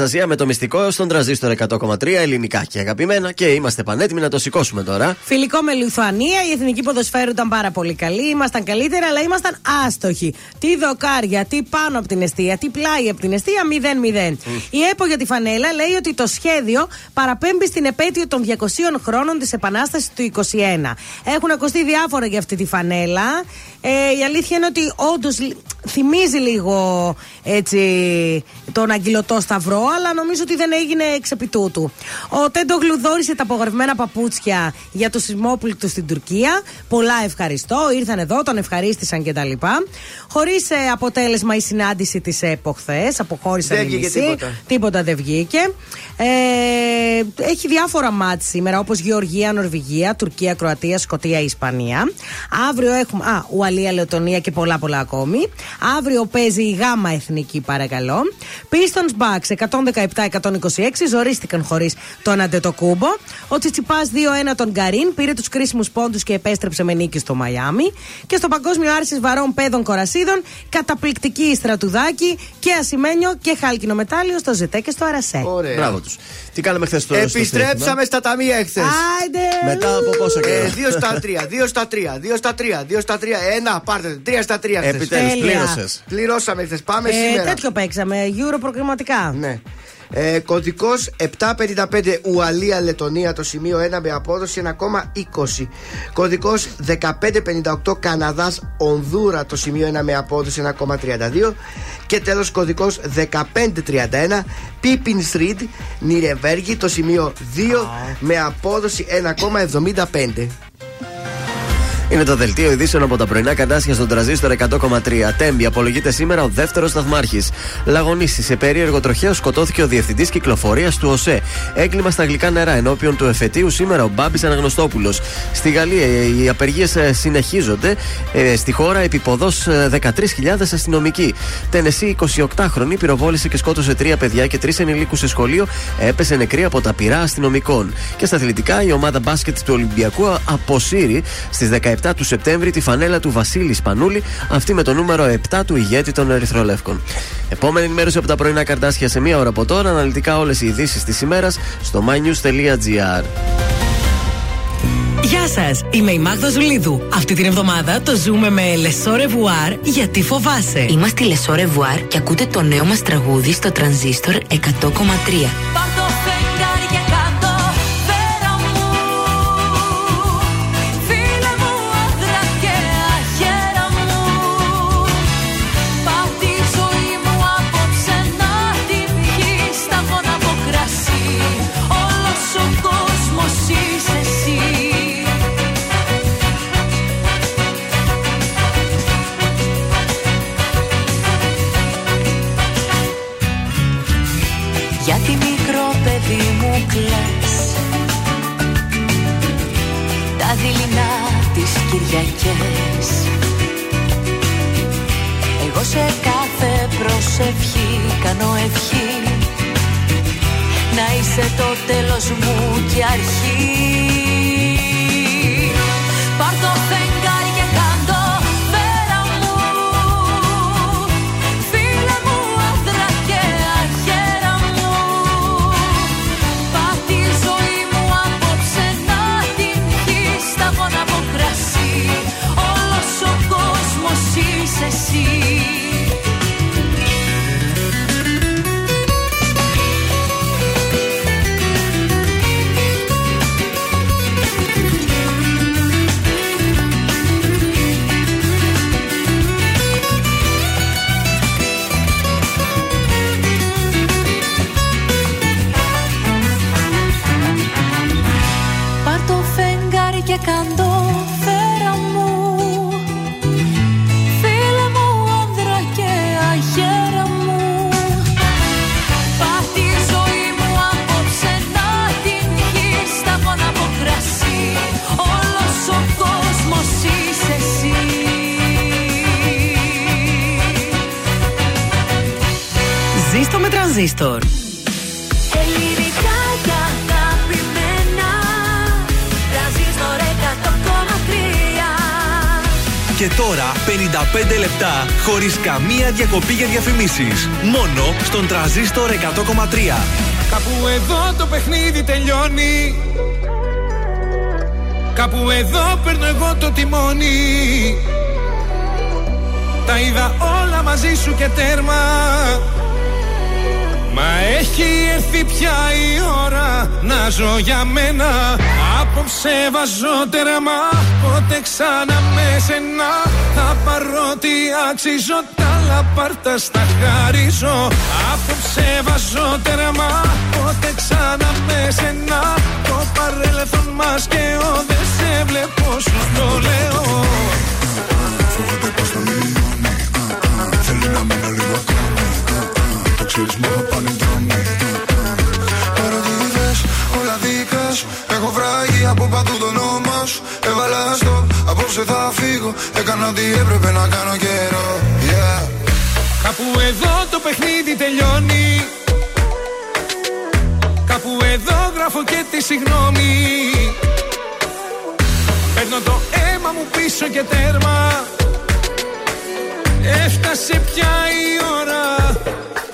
Αναστασία με το μυστικό στον τραζίστορ 100,3 ελληνικά και αγαπημένα και είμαστε πανέτοιμοι να το σηκώσουμε τώρα. Φιλικό με Λιθουανία, η εθνική ποδοσφαίρου ήταν πάρα πολύ καλή. Ήμασταν καλύτερα, αλλά ήμασταν άστοχοι. Τι δοκάρια, τι πάνω από την αιστεία, τι πλάι από την αιστεία, 0-0. Η ΕΠΟ για τη φανέλα λέει ότι το σχέδιο παραπέμπει στην επέτειο των 200 χρόνων της Επανάστασης του 21. Έχουν ακουστεί διάφορα για αυτή τη φανέλα. Ε, η αλήθεια είναι ότι όντως θυμίζει λίγο έτσι τον αγγυλωτό σταυρό, αλλά νομίζω ότι δεν έγινε εξ επί τούτου. Ο Τέντο γλουδόρισε τα απογορευμένα παπούτσια για το σεισμόπληκτο στην Τουρκία. Πολλά ευχαριστώ. Ήρθαν εδώ, τον ευχαρίστησαν κτλ. Χωρίς αποτέλεσμα η συνάντηση της ΕΠΟ χθες. Αποχώρησαν Δεν οι βγήκε μισοί. τίποτα. Τίποτα δεν βγήκε. Ε, έχει διάφορα μάτς σήμερα όπως Γεωργία, Νορβηγία, Τουρκία, Κροατία, Σκοτία, Ισπανία. Αύριο έχουμε α, Ουαλία, Λετωνία και πολλά πολλά ακόμη. Αύριο παίζει η Γάμα Εθνική, παρακαλώ. Πίστον Bucks 117-126, ζορίστηκαν χωρίς τον Αντετοκούμπο. Ο Τσιτσιπάς 2-1 τον Καρίν, πήρε τους κρίσιμους πόντους και επέστρεψε με νίκη στο Μαϊάμι. Και στο Παγκόσμιο Άρσης Βαρών Πέδων Κορασίδων, καταπληκτική η Στρατουδάκη και Ασημένιο και Χάλκινο Μετάλλιο στο Ζετέ και στο Αρασέ. Ωραία. Μπράβο τους. Τι κάναμε χθες τώρα. Επιστρέψαμε στα ταμεία χθε. Μετά από πόσο καιρό; 2 στα 3, 2 στα 3, 2 στα 3, 2 στα τρία να, πάρτε. Τρία στα τρία. Επιτέλους, πλήρωσες. Πληρώσαμε χθε. Πάμε ε, σήμερα. Τέτοιο παίξαμε. Euro προκριματικά. Ναι. Ε, Κωδικός 755 Ουαλία Λετωνία το σημείο 1 με απόδοση 1,20. Κωδικός 1558 Καναδάς Ονδούρα το σημείο 1 με απόδοση 1,32. Και τέλος κωδικός 1531 Πίπιν Street Νιρεβέργη το σημείο 2 με απόδοση 1,75. Είναι το δελτίο ειδήσεων από τα πρωινά καρτάσια στον τραζίστορ 100,3. Τέμπη απολογείται σήμερα ο δεύτερος σταθμάρχη. Λαγωνίστη σε περίεργο τροχαίο σκοτώθηκε ο διευθυντής κυκλοφορίας του ΟΣΕ. Έγκλημα στα γλυκά νερά ενώπιον του εφετείου σήμερα ο Μπάμπης Αναγνωστόπουλος. Στη Γαλλία ε, οι απεργίες συνεχίζονται. Ε, Στη χώρα επιποδό 13.000 αστυνομικοί. Τενεσί 28χρονη πυροβόλησε και σκότωσε τρία παιδιά και τρεις ενηλίκους σε σχολείο. Έπεσε νεκρή από τα πυρά αστυνομικών. Και στα αθλητικά η ομάδα μπάσκετ του Ολυμπιακού αποσύρει στις 17 του Σεπτέμβρη τη φανέλα του Βασίλη Σπανούλη, αυτή με το νούμερο 7 του ηγέτη των Ερυθρολεύκων. Επόμενη ενημέρωση από τα πρωινά καρτάσια σε μία ώρα από τώρα. Αναλυτικά όλες οι ειδήσεις της ημέρας στο mynews.gr. Γεια σας, είμαι η Μάγδα Ζουλίδου. Αυτή την εβδομάδα το ζούμε με Les Au Revoir γιατί φοβάσαι. Είμαστε η Les Au Revoir και ακούτε το νέο μας τραγούδι στο τρανζίστορ 100,3. Καμία διακοπή για διαφημίσεις. Μόνο στον τραζίστορ 100,3. Κάπου εδώ το παιχνίδι τελειώνει. Κάπου εδώ παίρνω εγώ το τιμόνι. Τα είδα όλα μαζί σου και τέρμα. Μα έχει έρθει πια η ώρα να ζω για μένα. Απόψε βάζω τέρμα Πότε ξανά με σένα. Θα πάρω τι αξίζω Τα λαπάρτα στα χαρίζω. Απόψε βάζω τέρμα Πότε ξανά με σένα. Το παρέλθον μας και ο Δεν σε βλέπω σου το λέω. Φοβάται πως θα μειώνει Θέλει να μείνω λίγο ακόμη Το ξέρεις μου θα πάνε δρόμοι Παρότι είδες όλα δικά σου. Έχω βράγει από παντού το όνομα σου. Έβαλα στο απόψε θα φύγω. Έκανα ό,τι έπρεπε να κάνω καιρό. Yeah Κάπου εδώ το παιχνίδι τελειώνει. Κάπου εδώ γράφω και τη συγγνώμη. Παίρνω το αίμα μου πίσω και τέρμα. Έφτασε πια η ώρα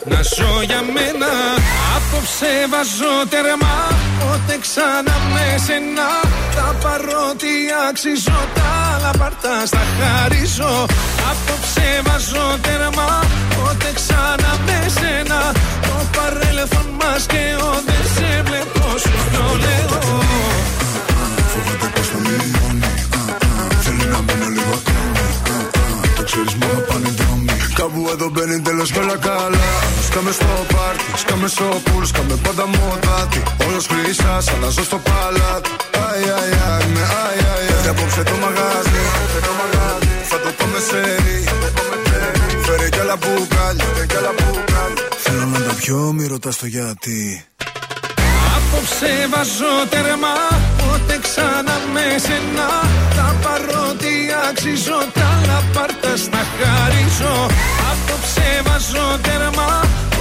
να ζω για μένα. Απόψε βάζω τέρμα Πότε ξανά με σένα. Τα παρότι αξίζω Τα λαπαρτά στα χαρίζω. Απόψε βάζω τέρμα Πότε ξανά με σένα Το παρέλθον μας και ο Δεν σε βλέπω σου το λέω. Φοβάται πως θα μειώνει Θέλει να μείνω λίγο ακόμη Το ξέρεις μου θα πάνε δρόμοι Κάπου εδώ μπαίνει τέλος και όλα καλά. Σκάμε στο πάρτι, σκάμε στο πουλ Σκάμε πάντα μοτάτι. Όλος χρυσά, σαν να ζω στο παλάτι. Αι, αι, αι, με αι, αι, αι. Και απόψε το μαγάζι Θα το πάμε σε ρί Φέρε κι άλλα μπουκάλια Θέλω να τα πιω, μη ρωτάς το γιατί. Απόψε βάζω τέρμα Πότε ξανά με σένα. Τα παρότι αξίζω Τα λαπάρτα στα χαρίζω. Απόψε βάζω τέρμα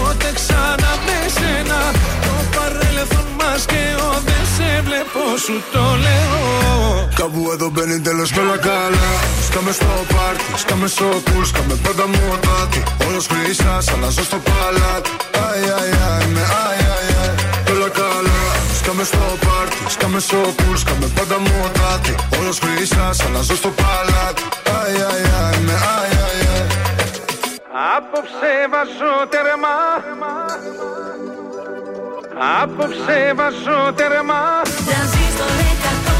Πότε ξανά με σένα Το παρέλθον μας και ο Δεν σε βλέπω σου το λέω. Κάπου εδώ μπαίνει τέλος και όλα καλά. Σκάμε στο πάρτι, σκάμε στο πουλ Σκάμε πάντα μοτάτι. Όλος χρυσά, σαν να ζω στο παλάτι. Αι, αι, αι, με αι, αι, αι Κι όλα καλά. Σκάμε στο πάρτι, σκάμε στο πουλ Σκάμε πάντα μοτάτι. Όλος χρυσά, σαν να ζω στο παλάτι. Αι, αι, αι, με αι, αι, αι Απόψε βάζω τέρμα Απόψε βάζω τέρμα Τρανζίστορ 100,3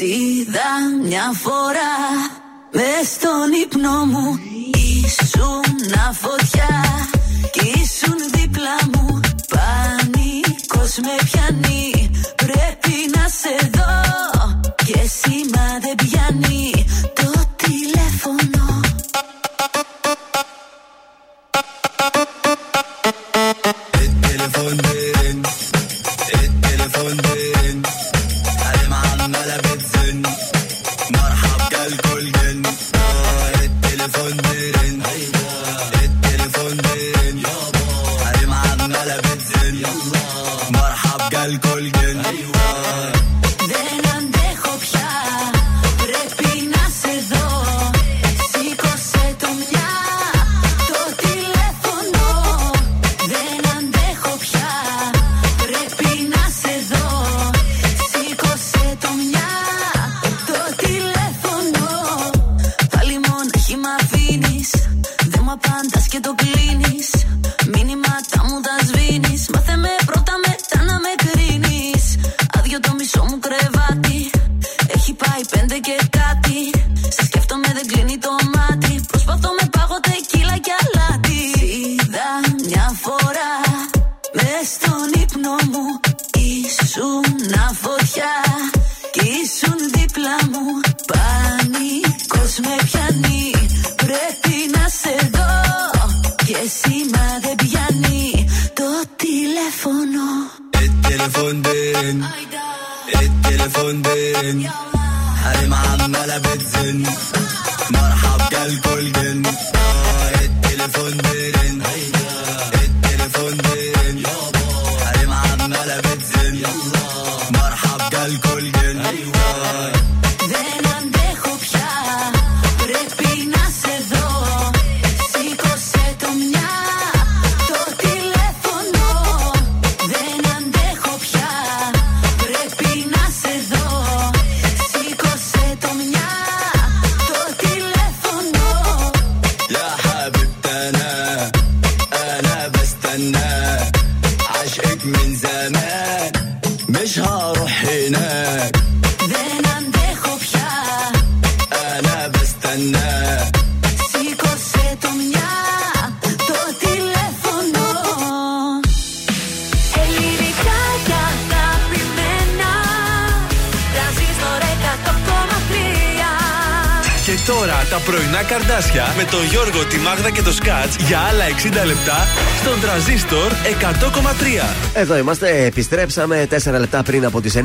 Είδα μια φορά με στον ύπνο μου Ήσουν φωτιά κι ήσουν δίπλα μου Πανικός με πιάνει Πρέπει να σε δω. Και σήμα δεν πιάνει Το τηλέφωνο التليفون بين التليفون بين حريم عمالة بتزن. مرحب جالكو الجن. Πρωινά καρδάσια με τον Γιώργο, τη Μάγδα και το Σκάτς για άλλα 60 λεπτά στον τραζίστορ 100,3. Εδώ είμαστε, επιστρέψαμε 4 λεπτά πριν από τις 9.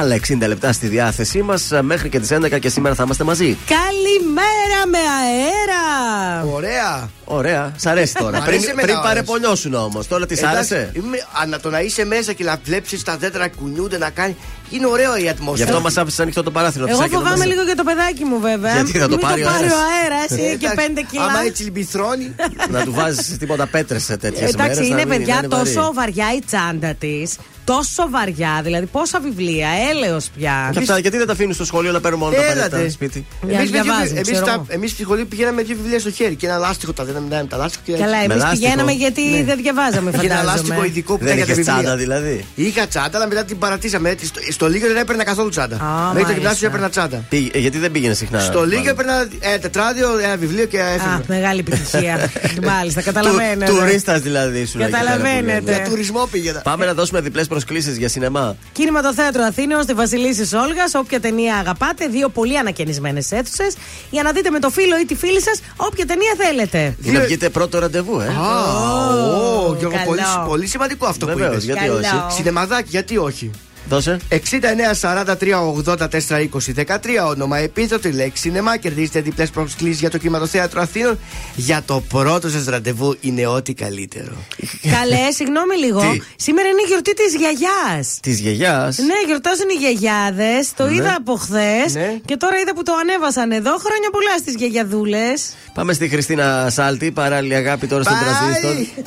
Άλλα 60 λεπτά στη διάθεσή μας μέχρι και τις 11 και σήμερα θα είμαστε μαζί. Καλημέρα με αέρα! Ωραία. Ωραία, σ' αρέσει τώρα. Μ' πριν αρέσει εμένα, πριν ωραίος. παρεπονιώσουν όμως. Τώρα τη Εντάξει, άρεσε; είμαι- ανα- το να είσαι μέσα και να βλέπεις τα δέντρα να κουνιούνται να κάνει. Είναι ωραίο η Γι' ατμόσφαιρα. αυτό μας άφησες ανοιχτό το παράθυρο. Εγώ φυσάκι εδώ φοβάμαι μέσα. λίγο για το παιδάκι μου βέβαια. Γιατί θα το Μην πάρει ο το πάρει ο αέρας. αέρα, είναι και Εντάξει, 5 κιλά. Άμα έτσι λιμπηθρώνει. Να του βάζεις τίποτα πέτρε σε τέτοιε μέρες. Εντάξει, είναι παιδιά τόσο βαριά η τσάντα της. Τόσο βαριά, δηλαδή πόσα βιβλία, έλεος πια. Και αυτά, γιατί δεν τα αφήνεις στο σχολείο να παίρνουν μόνο τα Έλατε. απαραίτητα σπίτι; Για να διαβάζεις, ξέρω εγώ. Εμείς στη σχολή πηγαίναμε με δύο βιβλία στο χέρι και ένα λάστιχο τα δίναμε με τα λάστιχο και Καλά, εμείς λάστιχο. πηγαίναμε γιατί Ναι. δεν διαβάζαμε, *laughs* Και ένα λάστιχο φαντάζομαι. ειδικό που Δεν ήταν για τα είχε βιβλία. τσάντα δηλαδή. Είχα τσάντα, αλλά μετά την παρατήσαμε. Έτσι, Στο, στο Λίγιο δεν έπαιρνα καθόλου τσάντα. Μέχρι το μάλιστα. γυμνάσιο έπαιρνα τσάντα. Πήγε- ε, γιατί δεν πήγαινε συχνά. Στο Λίγιο έπαιρνα ένα τετράδιο, ένα βιβλίο και έφυγα. Α, μεγάλη επιτυχία. *laughs* Μάλιστα, καταλαβαίνετε. Τουρίστας δηλαδή σου λέει. Καταλαβαίνετε. Για τουρισμό πήγαινα. Πάμε να δώσουμε διπλές προσκλήσει για σινεμά. Κινηματοθέατρο Αθήνεων στη Βασιλίση Όλγα. Όποια ταινία αγαπάτε, δύο πολύ ανακαινισμένες αίθουσες για να δείτε με το φίλο ή τη φίλη σας όποια ταινία θέλετε. Ή να βγείτε πρώτο ραντεβού, ε. Α, ω, Γιώργο, καλό. πολύ, πολύ σημαντικό αυτό που Βεβαίως, είπες. γιατί Καλό. όχι. Σινεμαδάκι, γιατί όχι. Δώσε. 69 43 84 20 13 όνομα επίθετη λέξη σινεμά. Κερδίστε διπλές προσκλήσει για το κινηματοθέατρο Αθήνων. Για το πρώτο σας ραντεβού είναι ό,τι καλύτερο. Καλέ, συγγνώμη λίγο. Τι; Σήμερα είναι η γιορτή της γιαγιάς. Της γιαγιάς; Ναι, γιορτάζουν οι γιαγιάδες. Το είδα από χθες. Ναι. Και τώρα είδα που το ανέβασαν εδώ. Χρόνια πολλά στις γιαγιαδούλες. Πάμε στη Χριστίνα Σάλτη, παράλληλη αγάπη τώρα στον τραζίστορ.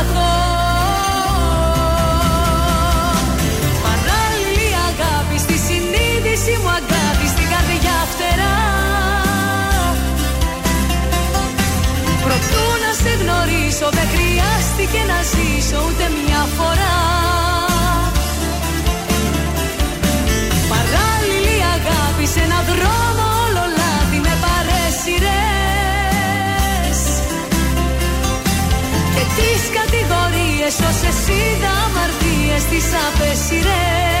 χρειάστηκε να ζήσω ούτε μια φορά. Παράλληλη αγάπη σε ένα δρόμο όλο λάδι με παρέσιρες Και τις κατηγορίες όσες είδα αμαρτίες τις απέσιρες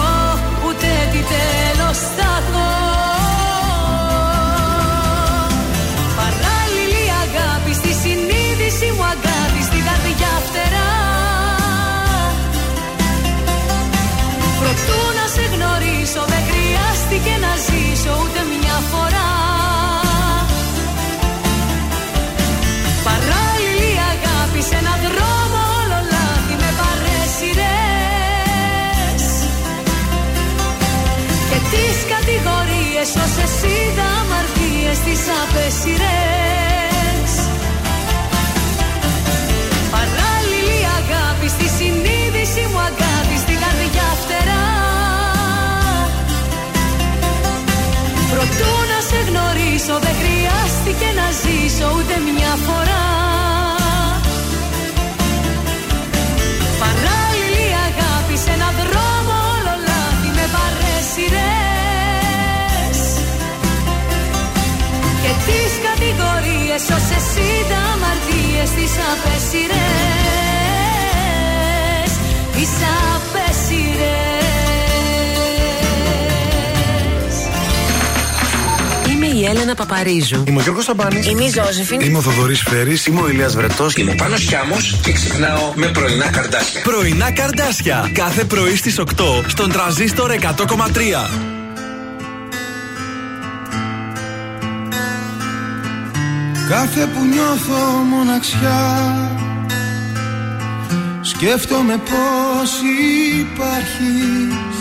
τις απέσιρες Παράλληλη αγάπη στη συνείδηση μου αγάπη στην καρδιά φτερά. Προτού να σε γνωρίσω δεν χρειάστηκε να ζήσω ούτε μια φορά κατηγορίες όσες είδα αμαρτίες τις απέσιρες Τις απέσιρες Είμαι η Έλενα Παπαρίζου. Είμαι ο Γιώργος Σαμπάνης. Είμαι η Ζώζεφιν. Είμαι ο Θοδωρής Φέρης. Είμαι ο Ηλίας Βρετός. Είμαι ο Πάνος Χιάμος και ξυπνάω με πρωινά καρδάσια. Πρωινά καρδάσια. Κάθε πρωί στις 8 στον τραζίστορ 100,3. Κάθε που νιώθω μοναξιά Σκέφτομαι πως υπάρχεις.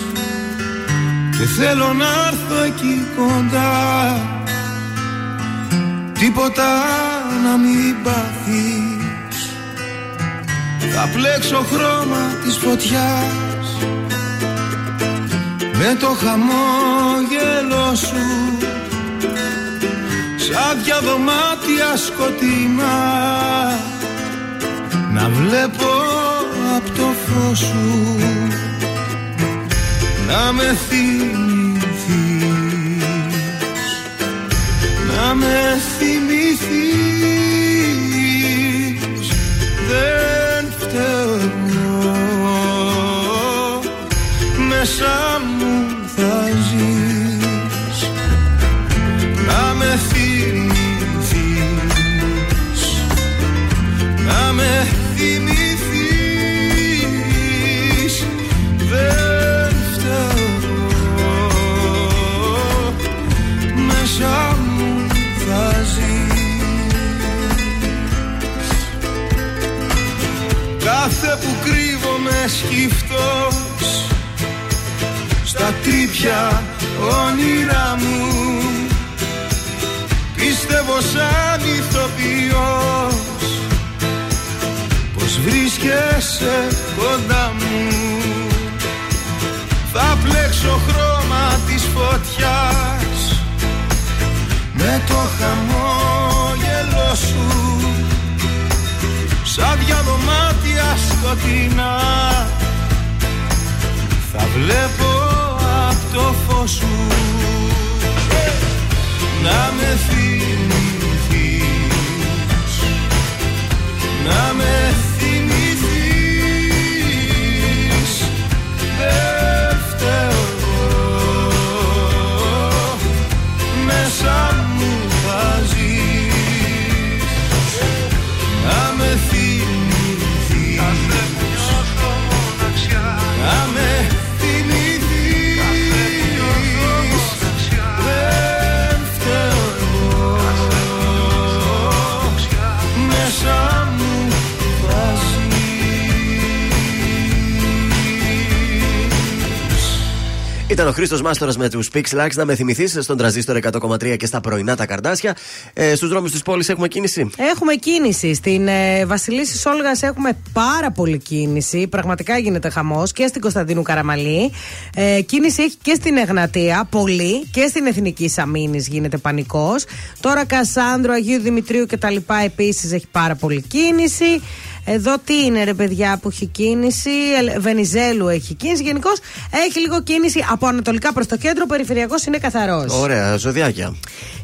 Και θέλω να έρθω εκεί κοντά. Τίποτα να μην πάθεις. Θα πλέξω χρώμα της φωτιάς. Με το χαμόγελο σου Σαν δυο δωμάτια σκοτεινά. Να βλέπω από το φως σου. Να με θυμηθείς. Να με θυμηθείς Στα τρύπια όνειρά μου. Πίστευω σαν ηθοποιός Πως βρίσκεσαι κοντά μου. Θα πλέξω χρώμα της φωτιάς Με το χαμόγελο σου. Σαν δυο δωμάτια σκοτεινά Θα βλέπω απ' το φως σου. Να με θυμηθείς. Να με θυμηθείς Ήταν ο Χρήστος Μάστορας με τους Pix Lax να με θυμηθείς στον τραζίστορ 100,3 και στα πρωινά τα καρδάσια. Ε, Στους δρόμους της πόλης έχουμε κίνηση; Έχουμε κίνηση. Στην ε, Βασιλίση Όλγα έχουμε πάρα πολύ κίνηση. Πραγματικά γίνεται χαμός και στην Κωνσταντίνου Καραμαλή. Ε, κίνηση έχει και στην Εγνατία, πολύ. Και στην Εθνική Σαμίνη γίνεται πανικός. Τώρα Κασάνδρο, Αγίου Δημητρίου κτλ. επίσης έχει πάρα πολύ κίνηση. Εδώ τι είναι ρε παιδιά που έχει κίνηση. Ελ- Βενιζέλου έχει κίνηση. Γενικώς έχει λίγο κίνηση από ανατολικά προς το κέντρο. Ο περιφερειακός είναι καθαρός. Ωραία, ζωδιάκια.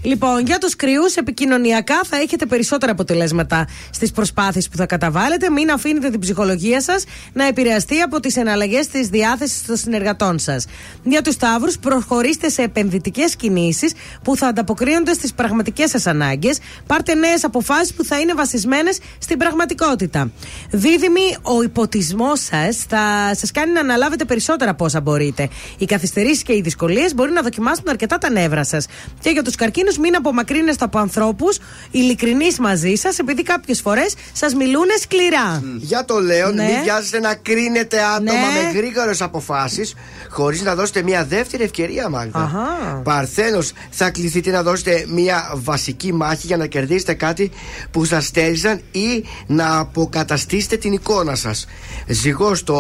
Λοιπόν, για τους κρυούς, επικοινωνιακά θα έχετε περισσότερα αποτελέσματα στις προσπάθειες που θα καταβάλλετε. Μην αφήνετε την ψυχολογία σας να επηρεαστεί από τις εναλλαγές της διάθεσης των συνεργατών σας. Για τους Σταύρου, προχωρήστε σε επενδυτικές κινήσεις που θα ανταποκρίνονται στις πραγματικές σας ανάγκες. Πάρτε νέες αποφάσεις που θα είναι βασισμένες στην πραγματικότητα. Δίδυμοι, ο υποτισμός σας θα σας κάνει να αναλάβετε περισσότερα από όσα μπορείτε. Οι καθυστερήσεις και οι δυσκολίες μπορεί να δοκιμάσουν αρκετά τα νεύρα σας. Και για τους καρκίνους, μην απομακρύνεστε από ανθρώπους ειλικρινείς μαζί σας, επειδή κάποιες φορές σας μιλούν σκληρά. Για το Λέον, Ναι. μην βιάζεστε να κρίνετε άτομα Ναι. με γρήγορες αποφάσεις χωρίς να δώσετε μια δεύτερη ευκαιρία, Μάγδα. Αχα. Παρθένος, θα κληθείτε να δώσετε μια βασική μάχη για να κερδίσετε κάτι που σας στέλναν ή να αποκαταστήσετε την εικόνα σας. Ζυγός το.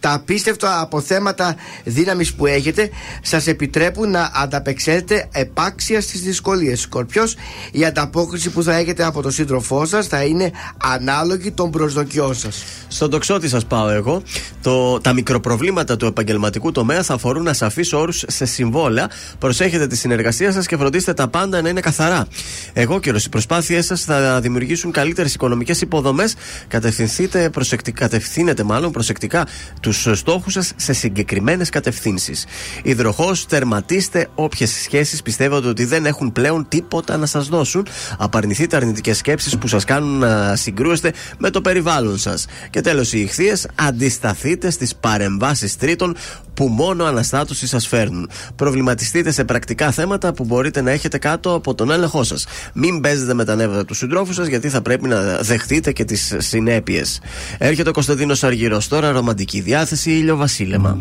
Λα- λα- Τα απίστευτα αποθέματα δύναμης που έχετε σας επιτρέπουν να ανταπεξέλθετε επάξια στις δυσκολίες. Σκορπιός, η ανταπόκριση που θα έχετε από τον σύντροφό σας θα είναι ανάλογη των προσδοκιών σας. Στον τοξότη σας πάω εγώ. Το, τα μικροπροβλήματα του επαγγελματικού τομέα θα αφορούν ασαφεί όρους σε συμβόλαια. Προσέχετε τη συνεργασία σας και φροντίστε τα πάντα να είναι καθαρά. Εγώ καιρο, οι προσπάθειές σας θα δημιουργήσουν καλύτερες οικονομικές υποδομές. Κατευθυνθείτε προσεκτικά, κατευθύνετε μάλλον προσεκτικά του στόχους σας σε συγκεκριμένες κατευθύνσεις. Υδροχός, τερματίστε όποιες σχέσεις πιστεύετε ότι δεν έχουν πλέον τίποτα να σας δώσουν. Απαρνηθείτε αρνητικές σκέψεις που σας κάνουν να συγκρούεστε με το περιβάλλον σας. Και τέλος, οι ηχθείες, αντισταθείτε στις παρεμβάσεις τρίτων που μόνο αναστάτωση σας φέρνουν. Προβληματιστείτε σε πρακτικά θέματα που μπορείτε να έχετε κάτω από τον έλεγχό σας. Μην παίζετε με τα νεύρα του συντρόφου σας, γιατί θα πρέπει να δεχτείτε και τις συνέπειες. Έρχεται ο Κωνσταντίνος Αργυρός τώρα, ρομαντική διάθεση, ηλιοβασίλεμα.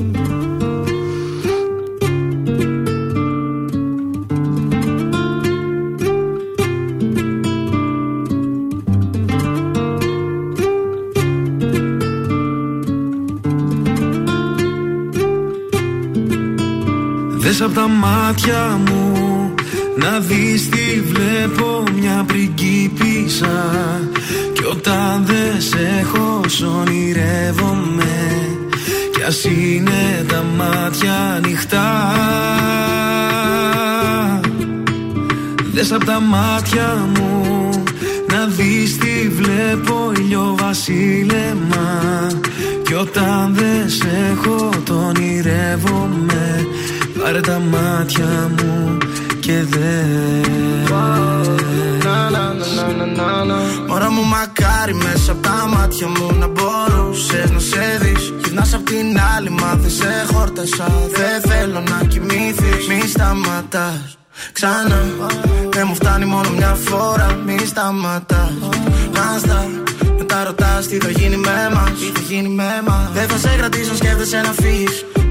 Δες απ' τα μάτια μου να δεις τι βλέπω μια πριγκίπισσα Κι όταν δεν σε έχω σ' ονειρεύομαι Κι ας είναι τα μάτια ανοιχτά. Δες απ' τα μάτια μου να δεις τι βλέπω ηλιοβασίλεμα Κι όταν δεν σε έχω το ονειρεύομαι Πάρε τα μάτια μου και δες. Μωρά μου μακάρι μέσα από τα μάτια μου να μπορούσες να σε δεις. Γυρνάς απ' την άλλη μα δεν σε χόρτασα. Δεν θέλω να κοιμήθεις Μη σταματάς. Ξανά. Δεν μου φτάνει μόνο μια φορά. Μη σταματάς. Μάστα μετά ρωτάς τι θα γίνει με μας. Τι θα γίνει με μας. Δεν θα σε κρατήσω σκέφτεσαι να φύγεις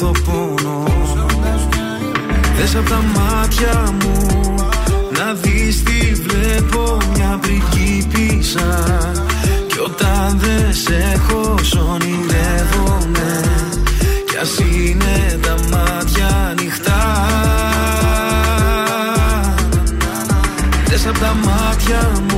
νιώθω πόνο. Δες απ' τα μάτια μου Να δεις τι βλέπω μια πριγκίπισσα Κι όταν δεν σε έχω σ' ονειρεύομαι Κι ας είναι τα μάτια ανοιχτά. Δες απ' τα μάτια μου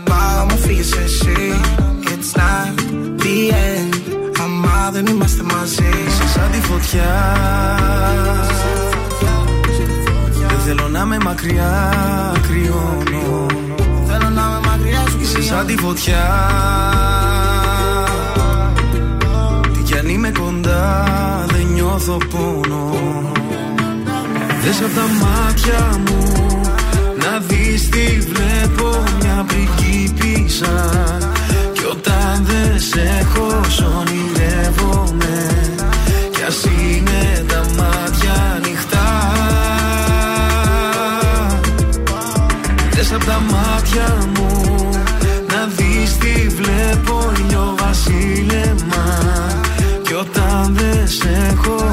Που πάω μου φύγεις εσύ It's not the end. Αμά δεν είμαστε μαζί Είσαι σαν τη φωτιά Δεν θέλω να με μακριά κρυώνω Θέλω να με μακριά σου Είσαι σαν τη φωτιά. Τι κι αν είμαι κοντά δεν νιώθω πόνο. Δες απ' τα μάτια μου Να δεις τι βλέπω μια πριγκίπισσα Κι όταν δεν σε έχω σ' ονειρεύομαι. Κι ας είναι τα μάτια ανοιχτά. Δες απ' τα μάτια μου Να δεις τι βλέπω ήλιο βασίλεμα. Κι όταν δεν σε έχω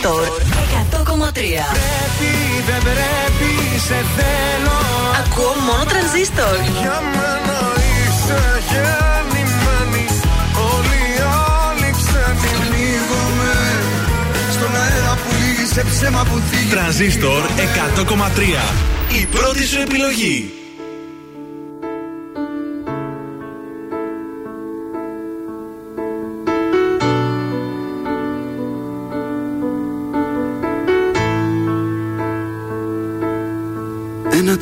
Τρανζίστορ 100,3 Πρέπει, δεν πρέπει, σε θέλω. Ακούω μόνο τρανζίστορ. Για μένα είσαι γεννημένη. Όλοι οι άλλοι ξένοι Πνίγομαι στον αέρα που λύγει σε ψέμα που θίγει. Τρανζίστορ 100,3. Η πρώτη σου επιλογή.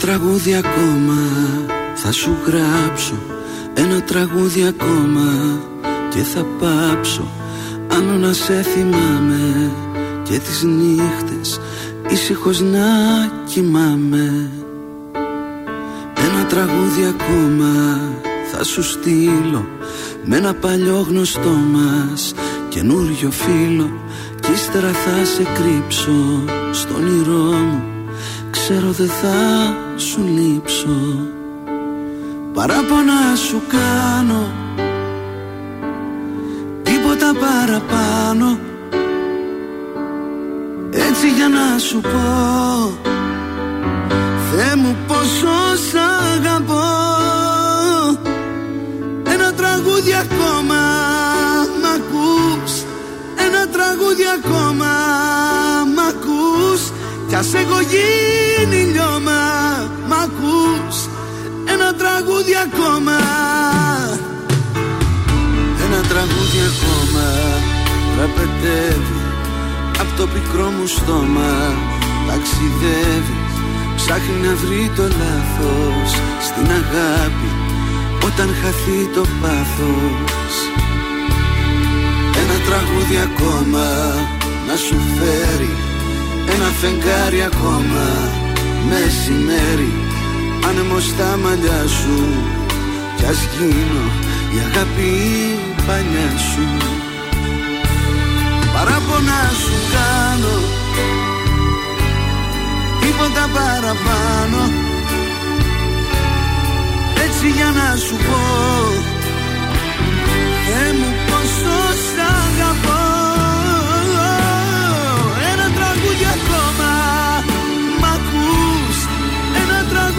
Τραγούδι ακόμα. Θα σου γράψω Ένα τραγούδι ακόμα και θα πάψω. Αν να σε θυμάμαι και τις νύχτες ήσυχος να κοιμάμαι. Ένα τραγούδι ακόμα θα σου στείλω Με ένα παλιό γνωστό μας καινούριο φίλο Κι ύστερα θα σε κρύψω στον όνειρό μου Ξέρω δεν θα σου λείψω. Παράπονα σου κάνω. Τίποτα παραπάνω. Έτσι για να σου πω. Θεέ μου πόσο σ' αγαπώ ας έχω γίνει λιώμα Μ' ακούς Ένα τραγούδι ακόμα. Ένα τραγούδι ακόμα Τραπετεύει Απ' το πικρό μου στόμα. Ταξιδεύει Ψάχνει να βρει το λάθος Στην αγάπη Όταν χαθεί το πάθος. Ένα τραγούδι ακόμα Να σου φέρει ένα φεγγάρι ακόμα μεσημέρι. Άνεμος στα μαλλιά σου. Κι ας γίνω η αγάπη παλιά σου. Παράπονα σου κάνω. Τίποτα παραπάνω. Έτσι για να σου πω. Θεέ μου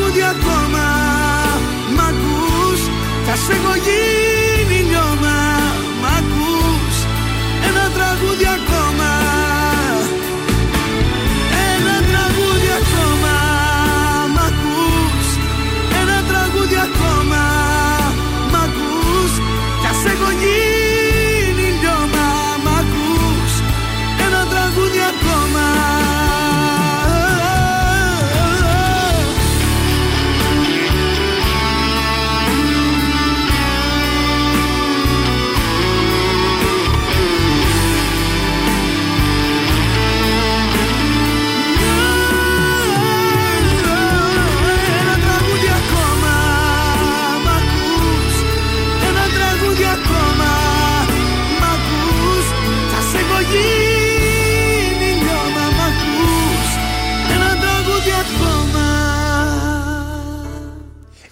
Ένα τραγούδι ακόμα Μ' ακούς Θα σε έχω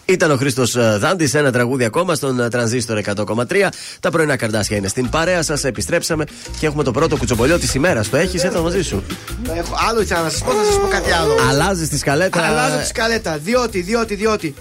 Ήταν ο Χρήστος Δάντης, ένα τραγούδι ακόμα στον ε, τρανζίστορ 100,3. Τα πρωινά καρδάσια είναι στην παρέα σας. Επιστρέψαμε και έχουμε το πρώτο κουτσομπολιό της ημέρας. Το έχεις, ήρθα μαζί σου; Έχω άλλο ήθελα να σας πω, θα σας πω κάτι άλλο. Αλλάζεις τη σκαλέτα. Αλλάζω τη σκαλέτα. Διότι, διότι, διότι.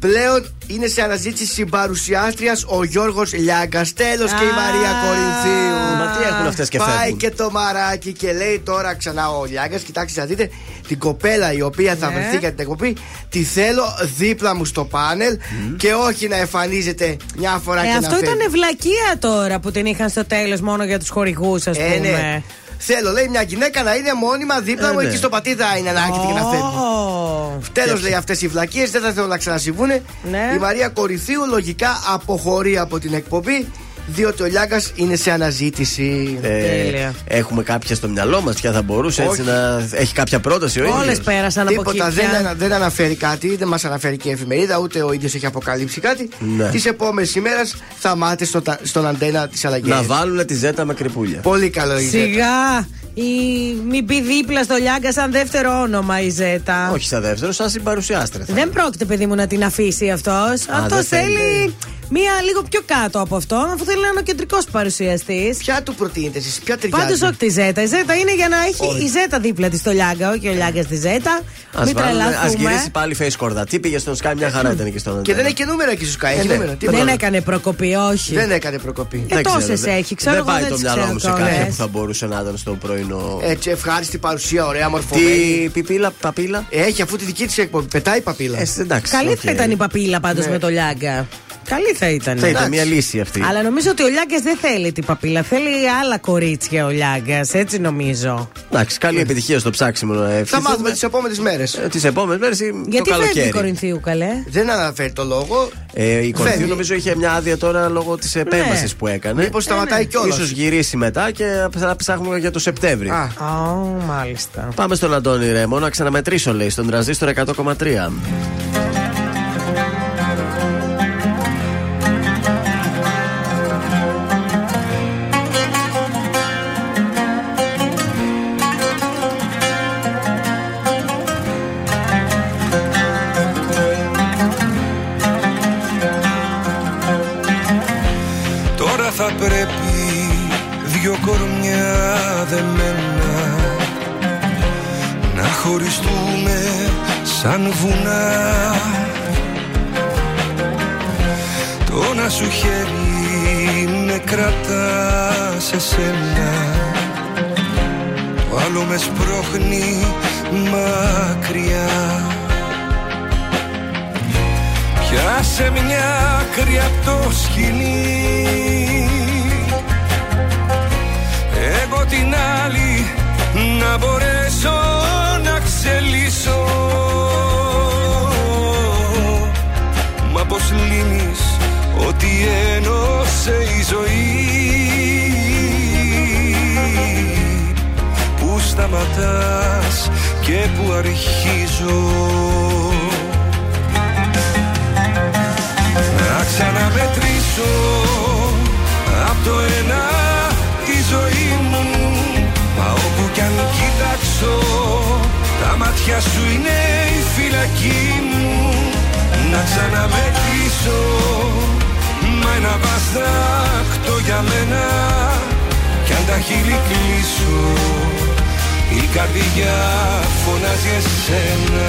Πλέον είναι σε αναζήτηση συμπαρουσιάστριας ο Γιώργος Λιάγκας. Τέλος και η Μαρία Κορινθίου. Μα τι έχουν αυτές και Πάει φεύγουν. και το μαράκι και λέει τώρα ξανά ο Λιάγκας. Κοιτάξτε να δείτε την κοπέλα η οποία θα Ναι. βρεθεί για την εκπομπή. Τη θέλω δίπλα μου στο πάνελ και όχι να εμφανίζεται μια φορά Ε, και να αυτό φεύγει. ήταν βλακεία τώρα που την είχαν στο τέλος μόνο για τους χορηγούς, ας πούμε. Ε, ναι. Θέλω, λέει, μια γυναίκα να είναι μόνιμα δίπλα Ε, μου ναι. εκεί στο πατήδα είναι να έρχεται και να φεύγει. Ω. Τέλο, λέει, αυτές οι βλακίε δεν θα θέλω να ξανασυμβούν. Ναι. Η Μαρία Κορυθίου λογικά αποχωρεί από την εκπομπή, διότι ο Λιάγκας είναι σε αναζήτηση. Ε, Τέλεια. έχουμε κάποια στο μυαλό μας ποια θα μπορούσε έτσι Όχι. να. Έχει κάποια πρόταση ο ίδιος. Όλε πέρασαν από εκεί. Τίποτα, δεν, πια. ανα- δεν αναφέρει κάτι, δεν μας αναφέρει και η εφημερίδα, ούτε ο ίδιος έχει αποκαλύψει κάτι. Ναι. Τις επόμενες ημέρες θα μάθετε στο, τα- στον αντένα τη αλλαγή. Να βάλουν τη ζέτα με κρυπούλια. Πολύ καλό η Ζέτα. Σιγά. Ή μην πει δίπλα στο Λιάγκα σαν δεύτερο όνομα η Ζέτα. Όχι σαν δεύτερο, σαν συμπαρουσιάστρια. θα Δεν πρόκειται, παιδί μου, να την αφήσει αυτός. Αυτός δεν θέλει θέλει. Μία λίγο πιο κάτω από αυτό, αφού θέλει να είναι ο κεντρικός παρουσιαστής. Ποια του προτείνετε εσείς, ποια ταιριάζει; Πάντως όχι τη Ζέτα. Η Ζέτα είναι για να έχει η Ζέτα δίπλα της στο Λιάγκα, όχι ο Λιάγκας στη Ζέτα. Α Μην τρελαθούμε. γυρίσει πάλι face κορδά. Τι πήγε στον Sky, μια χαρά ήταν εκεί στον Και Αντένα. δεν έχει και νούμερο εκεί στου Sky. Έχει ναι. νούμερο. Τι Δεν πρόβλημα. έκανε προκοπή, όχι. Δεν έκανε προκοπή. Ε, Δεν ξέρω, τόσες δεν- έχει, ξέρω Δεν εγώ, πάει δεν το τις μυαλό ξέρω μου σε κιόλας. κάποια που θα μπορούσε να ήταν στο πρωινό. Έτσι, ευχάριστη παρουσία, ωραία, μορφωμένη. Τι πιπίλα, παπίλα; Έχει αφού τη δική της εκπομπή. Πετάει η παπίλα. Ε, εντάξει. Καλή οκ. θα ήταν η παπίλα πάντως Ναι. με το Λιάγκα. Καλή θα ήταν. Θα ήταν Εντάξει. μια λύση αυτή. Αλλά νομίζω ότι ο Λιάγκας δεν θέλει την παπίλα. Θέλει άλλα κορίτσια ο Λιάγκας. Έτσι νομίζω. Εντάξει, καλή επιτυχία στο ψάξιμο να Θα ευχηθούμε. μάθουμε τις επόμενες μέρες. Τις επόμενες μέρες ή το Γιατί φεύγει η καλοκαίρι. Κορινθίου, καλέ; Δεν αναφέρει το λόγο. Ε, η Κορυφή Φεύγει. νομίζω είχε μια άδεια τώρα λόγω της επέμβασης Ναι. που έκανε. Μήπως σταματάει κιόλας. Ίσως γυρίσει μετά και θα ψάχνουμε για το Σεπτέμβρη. Α, Ω, μάλιστα. Πάμε στον Αντώνη Ρέμο να ξαναμετρήσω, λέει, στον τραζίστρο 100,3. Χωριστούμε σαν βουνά. Το να σου χέρι με κρατά σε σένα. Το άλλο με σπρώχνει μακριά. Πιάσε μια άκρη απ' το σκηνή Εγώ την άλλη να μπορέσω σταματάς και πού αρχίζω. Να ξαναμετρήσω από το ένα τη ζωή μου. Μα όπου κι αν κοιτάξω τα μάτια σου είναι η φυλακή μου. Να ξαναμετρήσω μα ένα βαστάκτο για μένα. Κι αν τα χείλη κλείσω η καρδιά φωνάζει εσένα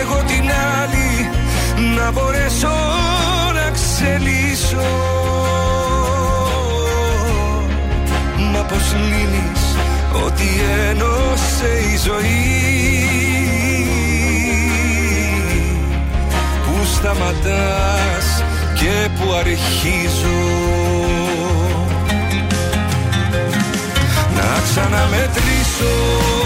Εγώ την άλλη να μπορέσω να ξελίσω. Μα πως λύνεις ότι ένωσε η ζωή; Σταματάς και που αρχίζω; Να ξαναμετρήσω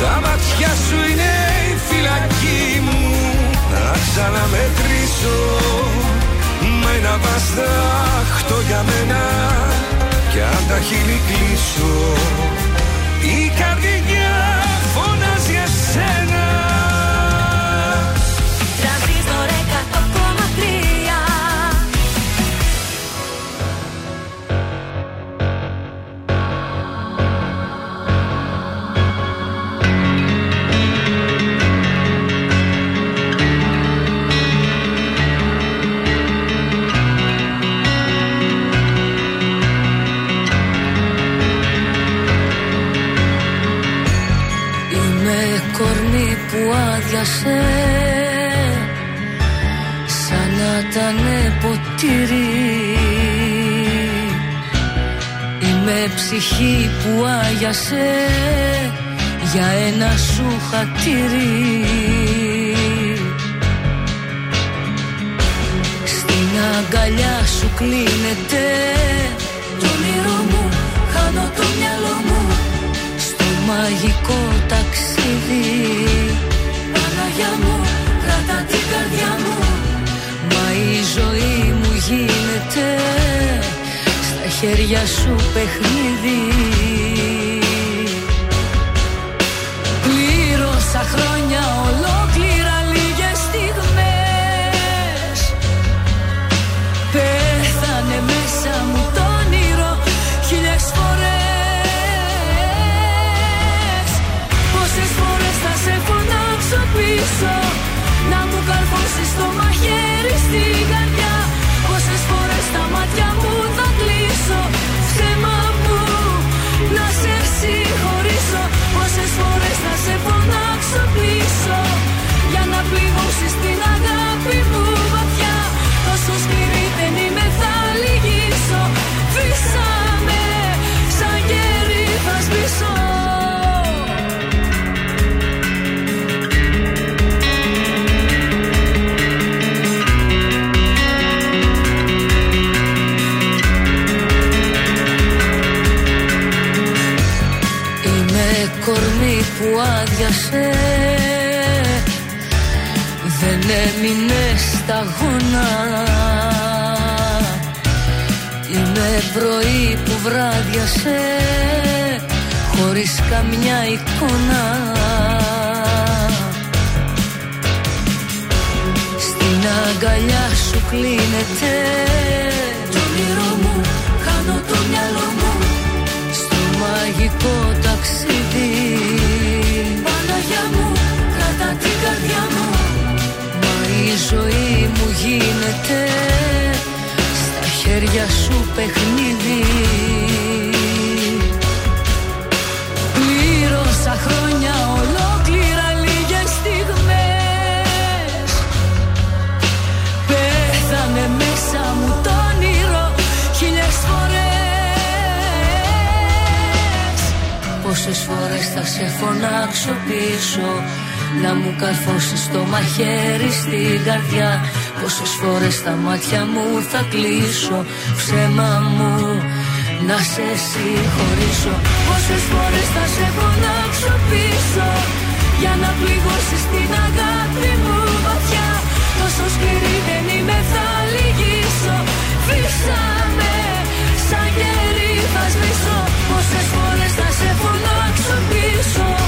Τα μάτια σου είναι η φυλακή μου. Να ξαναμετρήσω. Με ένα βαστάχτο για μένα. Κι αν τα χείλη κλείσω Η καρδιά που άδειασε Σαν να ήταν ποτήρι. Είμαι ψυχή που άγιασε Για ένα σου χατήρι. Στην αγκαλιά σου κλείνεται Το όνειρό μου Χάνω το μυαλό μου στο μαγικό γίνεται Στα χέρια σου παιχνίδι. Πλήρωσα χρόνια ολόκληρα που άδειασε Δεν έμεινε σταγόνα Είμαι πρωί που βράδιασε Χωρίς καμιά εικόνα. Στην αγκαλιά σου κλείνεται. Το όνειρό μου, χάνω το μυαλό μου. Στο μαγικό καρδιά μου. Μα η ζωή μου γίνεται Στα χέρια σου παιχνίδι. Πλήρωσα χρόνια ολόκληρα λίγες στιγμές. Πέθανε μέσα μου το όνειρο χίλιες φορές. Πόσες φορές θα σε φωνάξω πίσω Να μου καρφώσεις το μαχαίρι στην καρδιά. Πόσες φορές τα μάτια μου θα κλείσω. Ψέμα μου να σε συγχωρήσω. Πόσες φορές θα σε φωνάξω πίσω Για να πληγώσεις την αγάπη μου βαθιά. Τόσο σκληρή δεν είμαι θα λυγίσω. Φύσαμε σαν γέρι θα σβήσω. Πόσες φορές θα σε φωνάξω πίσω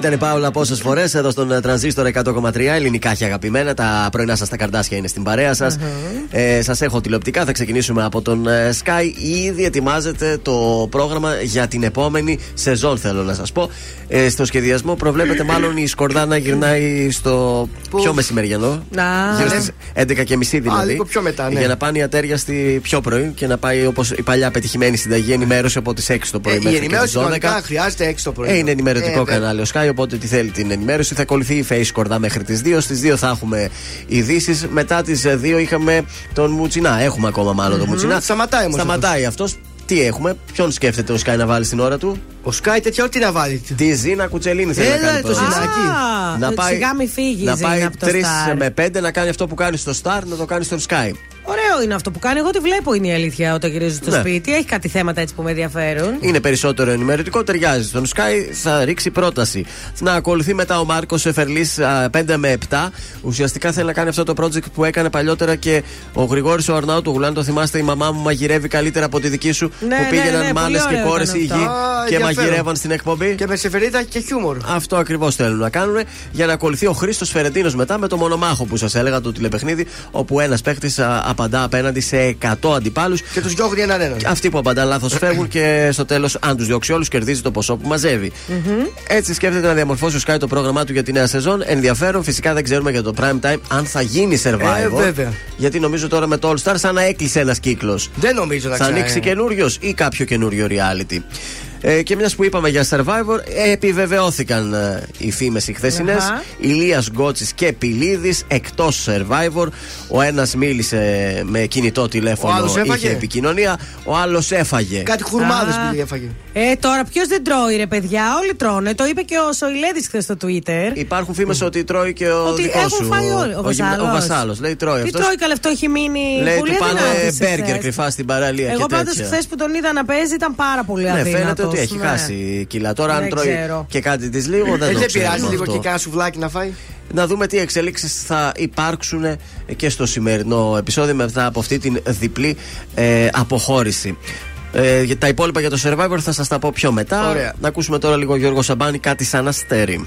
Ήταν η Πάουλα πόσες φορές εδώ στον ε, τρανζίστορ 100,3 ελληνικά και αγαπημένα. Τα πρωινά σας τα καρδάσια είναι στην παρέα σας. Ε, σας έχω τηλεοπτικά. Θα ξεκινήσουμε από τον ε, Sky. Ήδη ετοιμάζεται το πρόγραμμα για την επόμενη σεζόν, θέλω να σας πω. Ε, στο σχεδιασμό προβλέπεται μάλλον η Σκορδά να γυρνάει στο πιο μεσημεριανό. Να. Γύρω στις 11 και μισή δηλαδή. Α, λίγο πιο μετά, ναι. Για να πάνε οι ατέρια στη πιο πρωί και να πάει όπως η παλιά πετυχημένη συνταγή ενημέρωση από τις 6 το πρωί Ε, η μέχρι και ενημέρωση τις 12. κανονικά χρειάζεται έξω το πρωί. Ε, είναι ενημερωτικό Ε, βέβαια. κανάλι ο Sky, οπότε τι θέλει την ενημέρωση. Θα ακολουθεί η Face Κορδά μέχρι τις 2. Στις 2 θα έχουμε ειδήσεις. Μετά τις 2 είχαμε τον Μουτσινά. Έχουμε ακόμα μάλλον τον Μουτσινά. Σταματάει όμως Σταματάει αυτός. Τι έχουμε, ποιον σκέφτεται ο Sky να βάλει στην ώρα του; Ο Sky τέτοια ό,τι να βάλει. Τη Ζήνα Κουτσελίνη θέλει Έλα, να κάνει το πρόταση. Α, σιγά μη φύγει η Να Ζήνα πάει από το 3 Star. με 5 να κάνει αυτό που κάνει στο Star, να το κάνει στο Sky. Ωραίο είναι αυτό που κάνει. Εγώ τη βλέπω είναι η αλήθεια όταν γυρίζω στο Ναι. σπίτι. Έχει κάτι θέματα έτσι που με ενδιαφέρουν. Είναι περισσότερο ενημερωτικό, ταιριάζει στον Sky, θα ρίξει πρόταση. Να ακολουθεί μετά ο Μάρκος Εφερλής 5 με 7. Ουσιαστικά θέλει να κάνει αυτό το project που έκανε παλιότερα και ο Γρηγόρης ο Αρνάου του Γουλάν. Το θυμάστε, η μαμά μου μαγειρεύει καλύτερα από τη δική σου. Ναι, που ναι, πήγαιναν ναι, μάλε πολύ και ωραίο κόρες ήταν ή γη αυτό. Α, και ενδιαφέρον. μαγειρεύαν στην εκπομπή. Και με σεφερίδα και χιούμορ. Αυτό ακριβώς θέλουν να κάνουν για να ακολουθεί ο Χρήστος Φερεντίνος μετά με το μονομάχο που σας έλεγα το τηλεπαιχνίδι, όπου ένας παίχτη απαντά απέναντι σε 100 αντιπάλους. Και τους διώχνει έναν έναν. Αυτοί που απαντάνε λάθος φεύγουν και στο τέλος, αν τους διώξει όλους, κερδίζει το ποσό που μαζεύει. Έτσι σκέφτεται να διαμορφώσει ο Sky το πρόγραμμά του για τη νέα σεζόν. Ενδιαφέρον, φυσικά δεν ξέρουμε για το prime time αν θα γίνει survival. Ε, βέβαια. Γιατί νομίζω τώρα με το All Star σαν να έκλεισε ένας κύκλος. Δεν νομίζω να Θα ξανά- ανοίξει καινούριο ή κάποιο καινούριο reality. Ε, και μιας που είπαμε για Survivor, ε, επιβεβαιώθηκαν ε, οι φήμες οι χθεσινές. Αχα. Ηλίας Γκότσης και Πιλίδη εκτός Survivor. Ο ένας μίλησε με κινητό τηλέφωνο, Ο άλλος έφαγε; είχε επικοινωνία. Ο άλλος έφαγε. Κάτι χουρμάδες Α. που έφαγε. Ε, τώρα ποιος δεν τρώει, ρε παιδιά; Όλοι τρώνε. Το είπε και ο Σοηλέδης χθες στο Twitter. Υπάρχουν φήμες ότι τρώει και ο Ότι δικός έχουν σου. φάει όλοι. Ο γυμνα- Βασάλος. Ο Βασάλος. Λέει τρώει Τι αυτός. τρώει καλά, αυτό έχει μείνει Λέει πολύ του πάνε αδυνάτης μπέργκερ εχθές. κρυφά στην παραλία Εγώ και πάντως τέτοια. χθες που τον είδα να παίζει ήταν πάρα πολύ Ναι, αδύνατος. φαίνεται ότι έχει ναι. χάσει κιλά. Τώρα, αν Δεν τρώει ξέρω. και κάτι της λίγο, δεν Ε, το δεν ξέρουμε πειράζει λίγο αυτό. και κάνα σουβλάκι να φάει. Να δούμε τι εξελίξεις θα υπάρξουν και στο σημερινό επεισόδιο μετά από αυτή την διπλή ε, αποχώρηση. Ε, για τα υπόλοιπα για το Survivor θα σας τα πω πιο μετά. Ωραία. Να ακούσουμε τώρα λίγο Γιώργο Σαμπάνη, κάτι σαν αστέρι.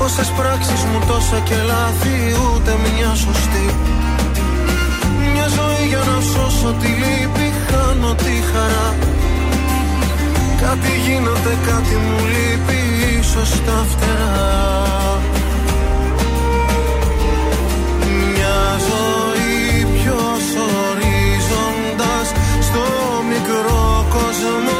Πόσε πράξει μου τόσα και λάθη, ούτε μια σωστή. Μια ζωή για να σώσω τη λύπη, χάνω τη χαρά. Κάτι γίνεται, κάτι μου λείπει, ίσως τα φτερά. Μια ζωή πιο ορίζοντας στο μικρό κόσμο.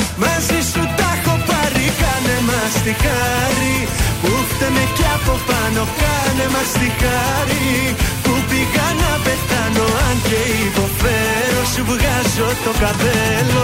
μαζί σου τα έχω πάρει Κάνε μας τη χάρη. Που φταίμε κι από πάνω Κάνε μας τη χάρη. Που πήγα να πεθάνω Αν και υποφέρω σου βγάζω το καπέλο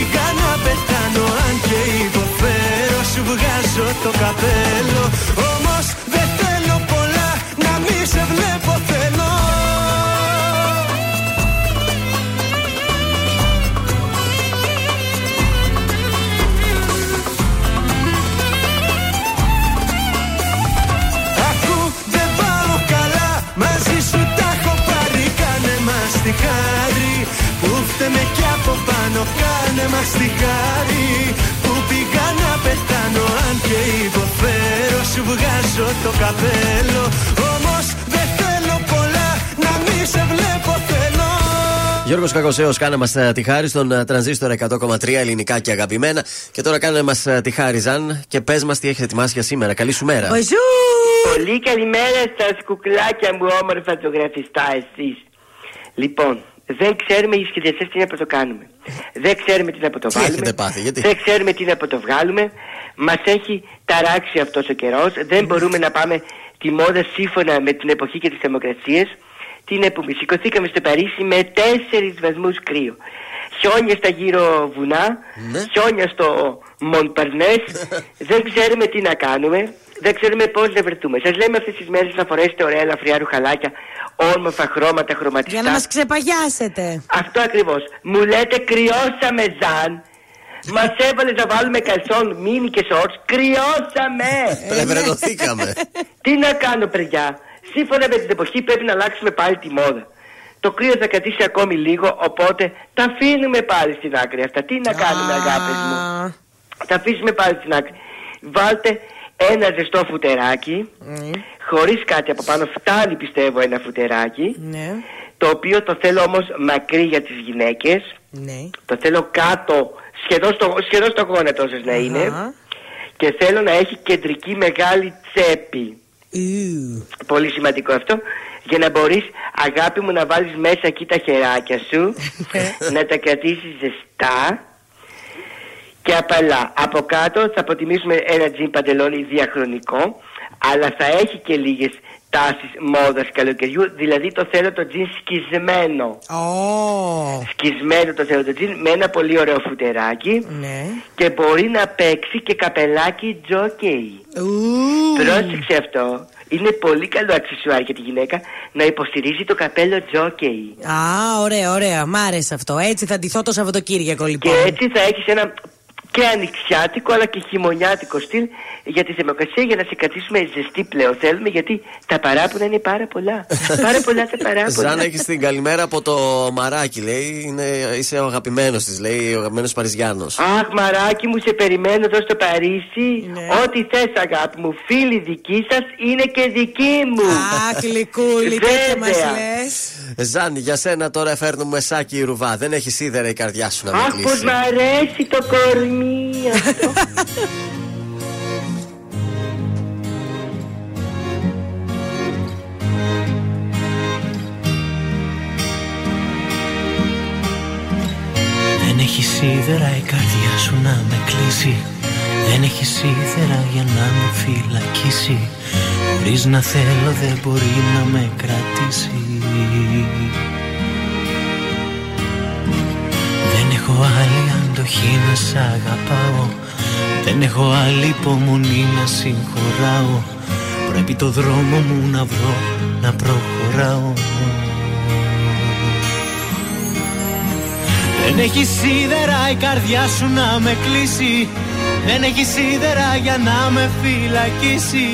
πήγα να πεθάνω Αν και υποφέρω σου βγάζω το καπέλο. Όμως δεν θέλω πολλά να μη σε βλέπω θέλω. Ακού δεν πάω καλά μαζί σου τα έχω πάρει Κάνε μας τη χάρη που φταίμε κι από πάνω Κάνε μας τη χάρη που πήγα να πεθάνω Αν και υποφέρω σου βγάζω το καπέλο Όμως δεν θέλω πολλά να μη σε βλέπω θέλω Γιώργος Κακοσέος, κάνε μας τη χάρη στον ε, τρανζίστορ 100,3 ελληνικά και αγαπημένα. Και τώρα κάνε μας τη χάρη, Ζαν, και πες μας τι έχετε ετοιμάσει για σήμερα. Καλή σου μέρα. Πολύ καλημέρα στα σκουκλάκια μου, όμορφα ζωγραφιστά εσείς. Λοιπόν, δεν ξέρουμε οι σχεδιαστές τι να το κάνουμε. Δεν ξέρουμε τι να το Τι βάλουμε. έχετε πάθει, γιατί; Δεν ξέρουμε τι να το βγάλουμε. Μας έχει ταράξει αυτός ο καιρός. Δεν μπορούμε να πάμε τη μόδα σύμφωνα με την εποχή και τις θερμοκρασίες. Τι να πούμε, σηκωθήκαμε στο Παρίσι με 4 βαθμούς κρύο. Χιόνια στα γύρω βουνά, Ναι. χιόνια στο Μοντπαρνές. *laughs* δεν ξέρουμε τι να κάνουμε. Δεν ξέρουμε πώς να βρεθούμε. Σας λέμε αυτές τις μέρες να φορέσετε ωραία ελαφριά ρουχαλάκια, όμορφα χρώματα, χρωματιστά. Για να μας ξεπαγιάσετε. Αυτό ακριβώς. Μου λέτε κρυώσαμε, Ζαν. *laughs* Μας έβαλες να βάλουμε καλσόν, μίνι και σόρτ. Κρυώσαμε! Πλευριτωθήκαμε. *laughs* Τι να κάνω, παιδιά. Σύμφωνα με την εποχή πρέπει να αλλάξουμε πάλι τη μόδα. Το κρύο θα κρατήσει ακόμη λίγο, οπότε τα αφήνουμε πάλι στην άκρη αυτά. Τι να κάνουμε, αγάπες μου. Τα αφήσουμε πάλι στην άκρη. Βάλτε ένα ζεστό φουτεράκι, χωρίς κάτι από πάνω. Φτάνει πιστεύω ένα φουτεράκι. Ναι. Το οποίο το θέλω όμως μακρύ για τις γυναίκες. Ναι. Το θέλω κάτω, σχεδόν στο, σχεδόν στο γόνατο σας να είναι. Και θέλω να έχει κεντρική μεγάλη τσέπη. Πολύ σημαντικό αυτό. Για να μπορείς αγάπη μου να βάλεις μέσα εκεί τα χεράκια σου. να τα κρατήσεις ζεστά. Και απαλά. Από κάτω θα αποτιμήσουμε ένα τζιν παντελόνι διαχρονικό. Αλλά θα έχει και λίγες τάση μόδας καλοκαιριού. Δηλαδή το θέλω το τζιν σκισμένο. Σκισμένο το θέλω το τζιν με ένα πολύ ωραίο φουτεράκι. Ναι. Και μπορεί να παίξει και καπελάκι τζόκεϊ. Πρόσεξε αυτό. Είναι πολύ καλό αξισουάρ για τη γυναίκα να υποστηρίζει το καπέλο τζόκεϊ. Α, ωραία, ωραία. Μ' άρεσε αυτό. Έτσι θα ντυθώ το Σαββατοκύριακο λοιπόν. Και έτσι θα έχεις ένα και ανοιξιάτικο αλλά και χειμωνιάτικο στυλ για τη θερμοκρασία για να σε κρατήσουμε ζεστή πλέον θέλουμε γιατί τα παράπονα είναι πάρα πολλά. *laughs* πάρα πολλά τα παράπονα. Ζαν έχεις την καλημέρα από το μαράκι, λέει. Είναι, είσαι ο αγαπημένος της, λέει, ο αγαπημένος Παριζιάνος. Αχ, μαράκι μου, σε περιμένω εδώ στο Παρίσι. Ό,τι θες, αγάπη μου, φίλη δική σας είναι και δική μου. Αχ, λικούλη, τέτοια μας Βέβαια. λες. Ζαν, για σένα τώρα φέρνουμε σάκι ρουβά. Δεν έχει σίδερα η καρδιά σου να με Αχ, πως κλείσεις. μ' αρέσει το κορμί αυτό. Δεν έχει σίδερα η καρδιά σου να με κλείσει Δεν έχει σίδερα για να με φυλακίσει Χωρίς να θέλω δεν μπορεί να με κρατήσει. Δεν έχω άλλη αντοχή να σ' αγαπάω. Δεν έχω άλλη υπομονή να συγχωράω. Πρέπει το δρόμο μου να βρω να προχωράω. Δεν έχει σίδερα η καρδιά σου να με κλείσει. Δεν έχει σίδερα για να με φυλακίσει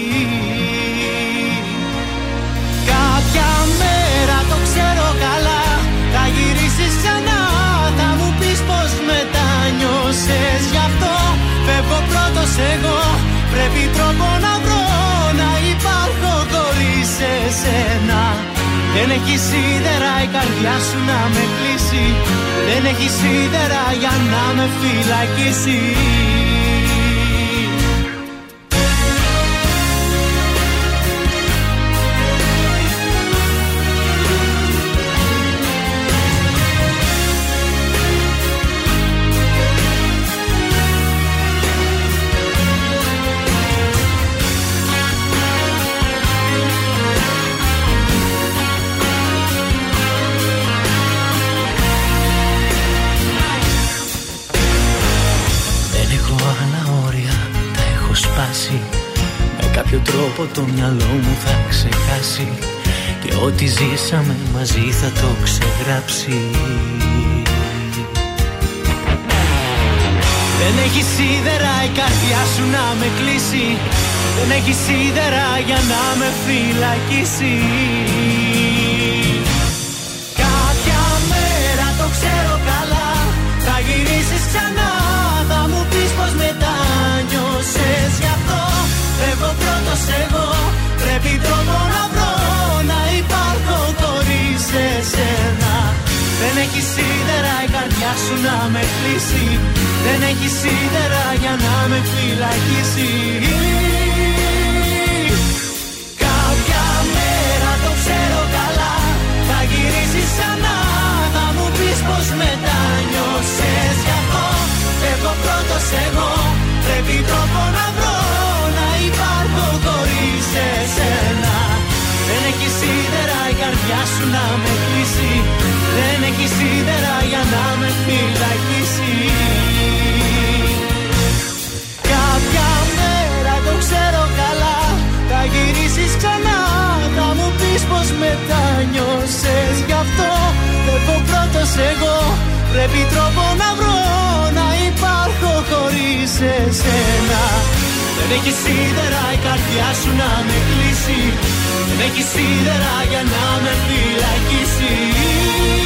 Κάποια μέρα το ξέρω καλά. Θα γυρίσεις ξανά Θα μου πεις πως μετάνιωσες Γι' αυτό. Φεύγω πρώτος εγώ Πρέπει τρόπο να βρω Να υπάρχω χωρίς εσένα. Δεν έχει σίδερα η καρδιά σου να με κλείσει. Δεν έχει σίδερα για να με φυλακίσει κάποιο τρόπο το μυαλό μου θα ξεχάσει Και ό,τι ζήσαμε μαζί θα το ξεγράψει. Δεν έχει σίδερα η καρδιά σου να με κλείσει. Δεν έχει σίδερα για να με φυλακίσει. Κάποια μέρα το ξέρω καλά. Θα γυρίσεις ξανά η καρδιά σου να με κλείσει. Δεν έχεις σίδερα για να με φυλακίσει. Κάποια μέρα το ξέρω καλά. Θα γυρίσεις ξανά. Θα μου πεις πως μετάνιωσες Γι' αυτό. Φεύγω πρώτος εγώ. Πρέπει τρόπο να βρω Να υπάρχω χωρίς εσένα. Δεν έχεις σίδερα η καρδιά σου να με να με φυλακίσεις. Κάποια μέρα το ξέρω καλά Θα γυρίσεις ξανά. Θα μου πεις πως μετάνιωσες Γι' αυτό. Φεύγω πρώτος εγώ Πρέπει τρόπο να βρω Να υπάρχω χωρίς εσένα. Δεν έχει σίδερα η καρδιά σου να με κλείσει. Δεν έχει σίδερα για να με φυλακίσεις. Είμαι ο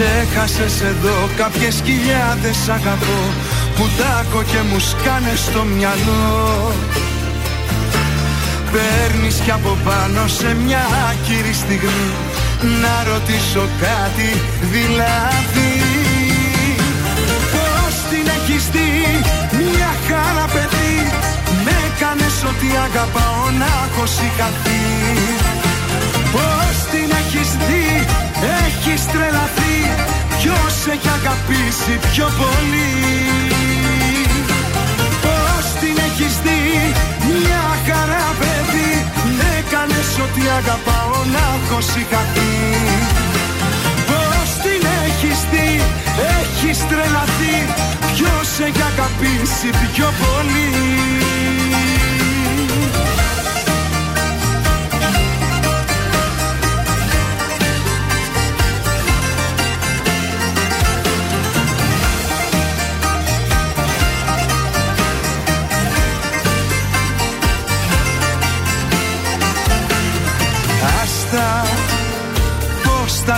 Ξέχασες εδώ κάποιες χιλιάδες αγαπώ Που τάκω και μου σκάνε στο μυαλό. Παίρνεις κι από πάνω σε μια άκυρη στιγμή Να ρωτήσω κάτι δηλαδή. Πώς την έχεις δει μια χαρά παιδί Με έκανες ότι αγαπάω να έχω σηκαθεί Πώς την έχεις δει έχεις τρελαθεί Ποιος έχει αγαπήσει πιο πολύ. Πώς την έχεις δει μια χαρά παιδί. Με έκανες ότι αγαπάω να έχω σηκαθεί Πώς την έχεις δει έχεις τρελαθεί Ποιος έχει αγαπήσει πιο πολύ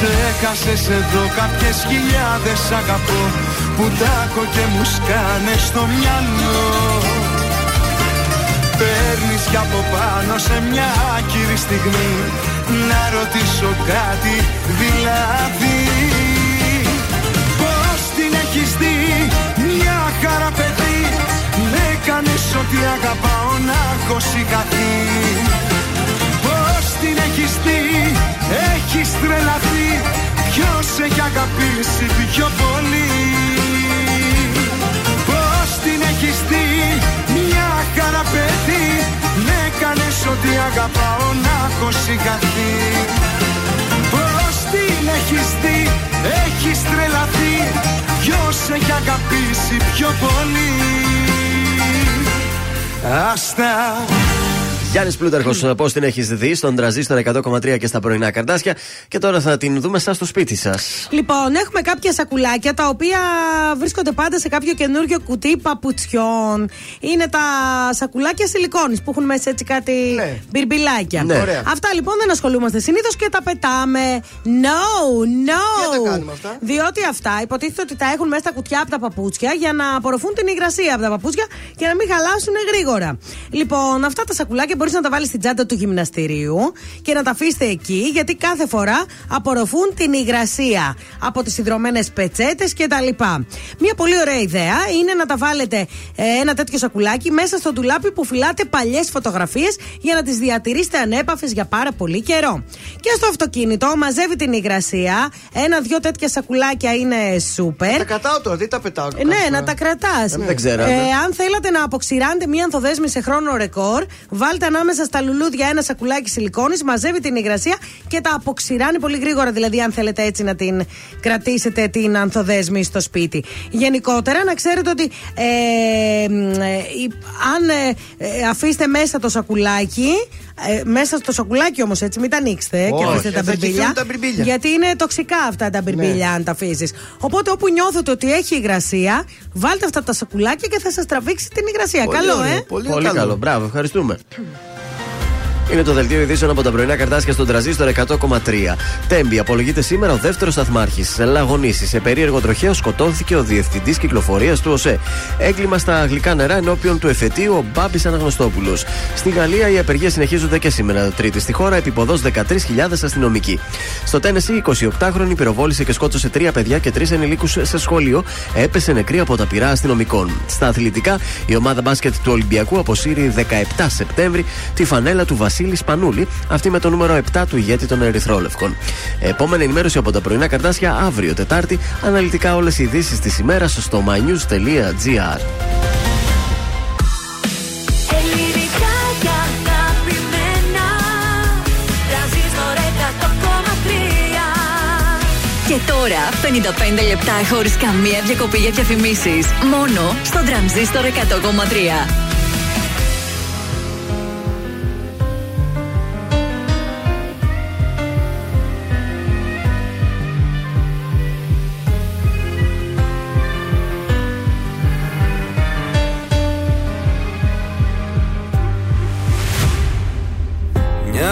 Ξέχασες εδώ κάποιες χιλιάδες αγαπώ Που τάκω και μου σκάνε στο μυαλό. Παίρνεις κι από πάνω σε μια άκυρη στιγμή Να ρωτήσω κάτι δηλαδή. Πώς την έχεις δει μια χαρά παιδί Με έκανες ότι αγαπάω να έχω σηκαθεί Πώς την έχεις δει έχεις τρελαθεί. Ποιος έχει αγαπήσει πιο πολύ; Πώς την έχεις δει μια χαρά παιδί. Με έκανες ότι αγαπάω να έχω σηκαθεί Πώς την έχεις δει έχεις τρελαθεί. Ποιος έχει αγαπήσει πιο πολύ; Άστα Γιάννης Πλούταρχος, πώς την έχεις δει στον τραζίστρο 100,3 και στα πρωινά καρτάσια. Και τώρα θα την δούμε σαν στο σπίτι σας. Λοιπόν, έχουμε κάποια σακουλάκια τα οποία βρίσκονται πάντα σε κάποιο καινούριο κουτί παπουτσιών. Είναι τα σακουλάκια σιλικόνης που έχουν μέσα έτσι κάτι Ναι. μπιρμπιλάκια. Ναι. Ωραία. Αυτά λοιπόν δεν ασχολούμαστε συνήθως και τα πετάμε. No, no. Γιατί τα κάνουμε αυτά; Διότι αυτά υποτίθεται ότι τα έχουν μέσα στα κουτιά από τα παπούτσια για να απορροφούν την υγρασία από τα παπούτσια και να μην χαλάσουν γρήγορα. Λοιπόν, αυτά τα σακουλάκια μπορείς να τα βάλεις στην τσάντα του γυμναστηρίου και να τα αφήσετε εκεί, γιατί κάθε φορά απορροφούν την υγρασία από τις υδρωμένε πετσέτες κτλ. Μία πολύ ωραία ιδέα είναι να τα βάλετε ε, ένα τέτοιο σακουλάκι μέσα στο ντουλάπι που φυλάτε παλιές φωτογραφίες για να τις διατηρήσετε ανέπαφες για πάρα πολύ καιρό. Και στο αυτοκίνητο μαζεύει την υγρασία. Ένα-δυο τέτοια σακουλάκια είναι σούπερ. Τα κρατάω τώρα, δεν τα πετάω. Ε, Ναι, να τα κρατάς. Δεν ξέρατε. αν θέλατε να αποξηράνετε μία ανθοδέσμη σε χρόνο ρεκόρ, βάλτε ανάμεσα στα λουλούδια ένα σακουλάκι σιλικόνης, μαζεύει την υγρασία και τα αποξηράνει πολύ γρήγορα. Δηλαδή, αν θέλετε έτσι να την κρατήσετε την ανθοδέσμη στο σπίτι. Γενικότερα, να ξέρετε ότι ε, μ, ε, η- αν ε, ε, αφήσετε μέσα το σακουλάκι. Ε, μέσα στο σακουλάκι όμως έτσι, μην τα ανοίξετε ε, και Όχι, αφήσετε τα θα μπιρμπίλια. χυθούν τα μπιρμπίλια. Γιατί είναι τοξικά αυτά τα μπιρμπίλια, αν τα αφήσεις. Οπότε, όπου νιώθετε ότι έχει υγρασία, βάλτε αυτά τα σακουλάκια και θα σας τραβήξει την υγρασία. Πολύ καλό, ωραίο, ε! Πολύ, καλό. Μπράβο, ευχαριστούμε. Είναι το δελτίο ειδήσεων από τα πρωινά καρτάσια στον τραζίστορ 100,3. Τέμπη, απολογείται σήμερα ο δεύτερος σταθμάρχης. Σε Λαγονίση, σε περίεργο τροχαίο σκοτώθηκε ο διευθυντής κυκλοφορίας του ΟΣΕ. Έγκλημα στα γλυκά νερά ενώπιον του εφετείου ο Μπάμπης Αναγνωστόπουλος. Στη Γαλλία οι απεργίες συνεχίζονται και σήμερα. Τρίτη στη χώρα, επιποδός 13.000 αστυνομικοί. Στο Τένεση, 28χρονη πυροβόλησε και σκότωσε τρία παιδιά και τρεις ενηλίκους σε σχολείο. Έπεσε νεκρή από τα πυρά αστυνομικών. Στα αθλητικά, η ομάδα μπάσκετ του Ολυμπιακού αποσύρει 17 Σεπτέμβρη τη φανέλα του Βασίλη Σπανούλη, αυτή με το νούμερο 7 του ηγέτη των Ερυθρόλευκων. Επόμενη ενημέρωση από τα πρωινά καρτάσια αύριο Τετάρτη. Αναλυτικά όλες οι ειδήσεις της ημέρας στο mynews.gr. Ελληνικά και αγαπημένα Τρανζίστορ 100,3 Και τώρα 55 λεπτά χωρίς καμία διακοπή για διαφημίσεις. Μόνο στο τρανζίστορ 100,3.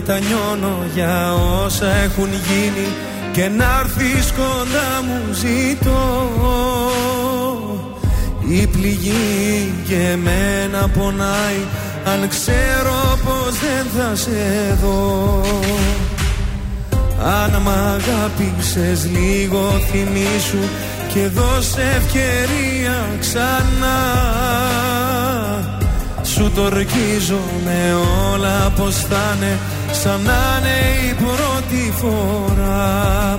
Μετανιώνω για όσα έχουν γίνει Και να έρθεις κοντά μου ζητώ. Η πληγή και εμένα πονάει Αν ξέρω πως δεν θα σε δω. Αν μ' αγάπησες λίγο θυμήσου Και δώσε ευκαιρία ξανά. Σου το με όλα πως θα είναι Σαν να είναι η πρώτη φορά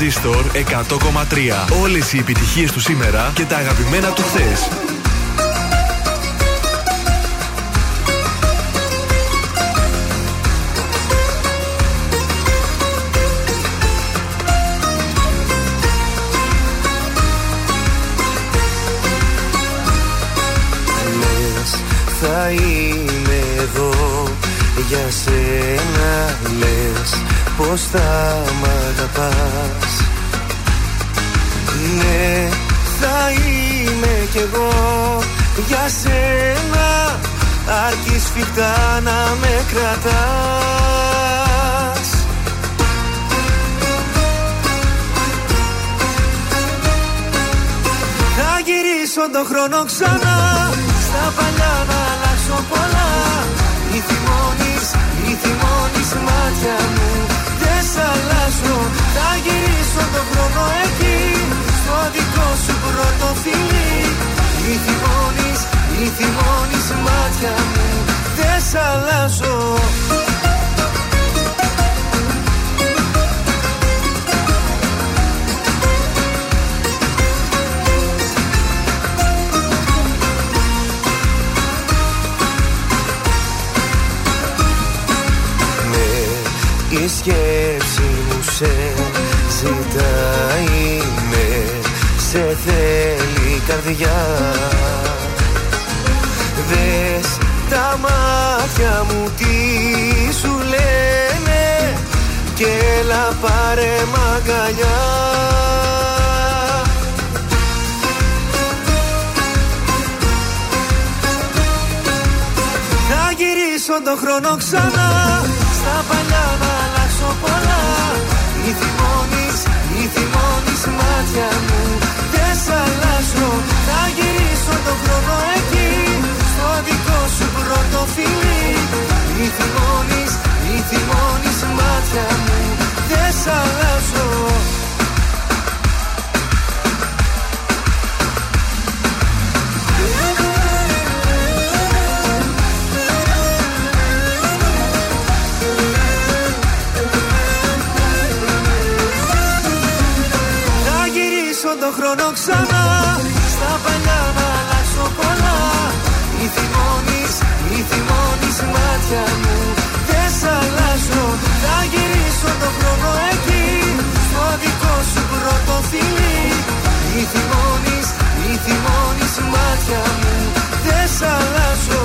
Τρανζίστορ 100,3. Όλες οι επιτυχίες του σήμερα και τα αγαπημένα του χθες. λες θα είμαι εδώ για σένα λες πως θα μ' αγαπάς. Ναι, θα είμαι κι εγώ. Για σένα Αρκεί σφιχτά να με κρατάς. Θα γυρίσω τον χρόνο ξανά. Στα παλιά να αλλάξω πολλά. Μη θυμώνεις, μη θυμώνεις μάτια μου. Δεν σ' αλλάζω Θα γυρίσω τον χρόνο εκεί Στο δικό σου πρώτο φιλί. Μη θυμώνεις, μη θυμώνεις μάτια μου Δεν σ' αλλάζω η σκέψη μου σε ζητάει με σε θέλει η καρδιά. Δες τα μάτια μου τι σου λένε και έλα πάρε μ' αγκαλιά. Θα γυρίσω τον χρόνο ξανά πολλά. Μη θυμώνεις, μη θυμώνεις μάτια μου. Δεν σ' αλλάζω. Θα γυρίσω τον χρόνο εκεί Στο δικό σου πρώτο φιλί. Μη θυμώνεις, μη θυμώνεις μάτια μου. Δεν σ' αλλάζω χρόνο ξανά. Στα παλιά να αλλάξω πολλά. Μη θυμώνεις, μη θυμώνεις μάτια μου. Δεν σ' αλλάζω. Θα γυρίσω τον χρόνο εκεί. Στο δικό σου πρώτο φιλί. Μη θυμώνεις, μη θυμώνεις μάτια μου. Δεν σ' αλλάζω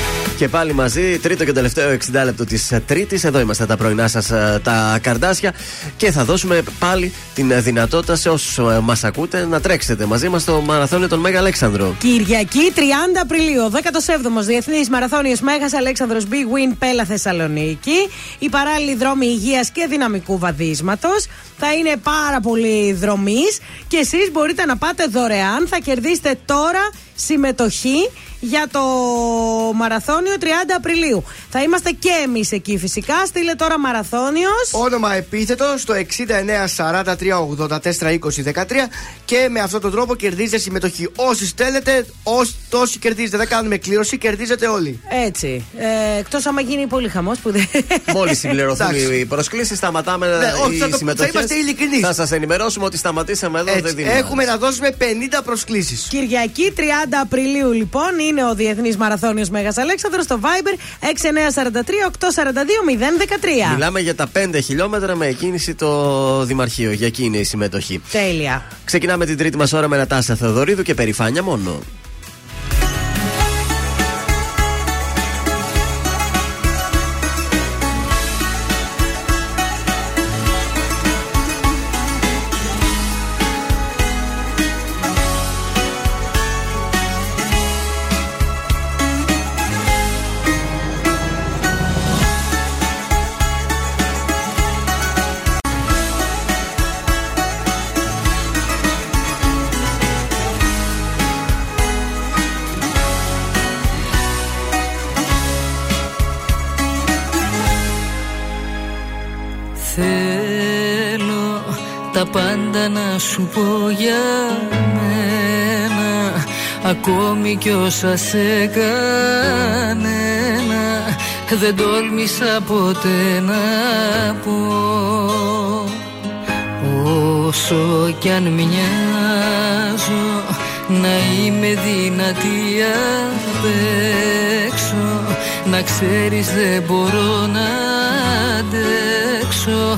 Και πάλι μαζί, τρίτο και τελευταίο 60 λεπτό της Τρίτης. Εδώ είμαστε τα πρωινά σας τα καρδάσια. Και θα δώσουμε πάλι την ε, δυνατότητα σε όσους μας ακούτε να τρέξετε μαζί μας στο μαραθώνιο των Μέγα Αλέξανδρο. Κυριακή 30 Απριλίου, 17ο Διεθνής Μαραθώνιος Μέγας Αλέξανδρος Big Win Πέλα Θεσσαλονίκη. Η παράλληλη δρόμη υγείας και δυναμικού βαδίσματος. Θα είναι πάρα πολύ δρομής και εσείς μπορείτε να πάτε δωρεάν. Θα κερδίσετε τώρα συμμετοχή για το μαραθώνιο 30 Απριλίου. Θα είμαστε και εμείς εκεί φυσικά. Στείλε τώρα μαραθώνιος. Όνομα επίθετο στο 6943842013 και με αυτόν τον τρόπο κερδίζετε συμμετοχή. Όσοι στέλνετε, όσοι τόσοι κερδίζετε. Δεν κάνουμε κλήρωση, κερδίζετε όλοι. Έτσι. Ε, Εκτός άμα γίνει πολύ χαμός που δεν. *laughs* Μόλις συμπληρωθούν Εντάξει. οι προσκλήσεις, σταματάμε Ναι, όχι, οι θα το- θα συμμετοχές. είμαστε ειλικρινείς. Θα σας ενημερώσουμε ότι σταματήσαμε εδώ. Έτσι, δεν δίνουμε. έχουμε να δώσουμε 50 προσκλήσεις. Κυριακή 30 Απριλίου λοιπόν είναι ο Διεθνής Μαραθώνιος Μέγας Αλέξανδρος στο Viber 6943-842-013. Μιλάμε για τα 5 χιλιόμετρα με εκκίνηση το Δημαρχείο. Για εκεί είναι η συμμετοχή. Τέλεια. Ξεκινάμε την τρίτη μας ώρα με Νατάσα Θεοδωρίδου και περηφάνεια μόνο. Σου πω για μένα Ακόμη κι όσα σε κανένα Δεν τόλμησα ποτέ να πω. Όσο κι αν μοιάζω να είμαι δυνατή απ' έξω Να ξέρεις δεν μπορώ να αντέξω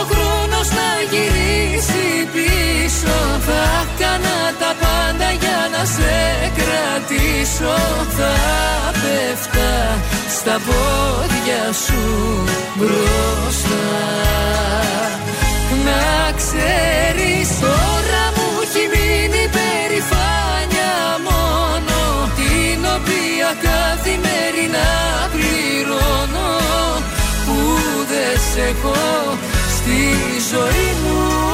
ο χρόνος να γυρίσει πίσω. Θα έκανα τα πάντα για να σε κρατήσω. Θα πέφτα στα πόδια σου μπροστά. Να ξέρεις τώρα μου έχει μείνει περηφάνια μόνο. Την οποία καθημερινά πληρώνω Που δεν σε έχω στη ζωή μου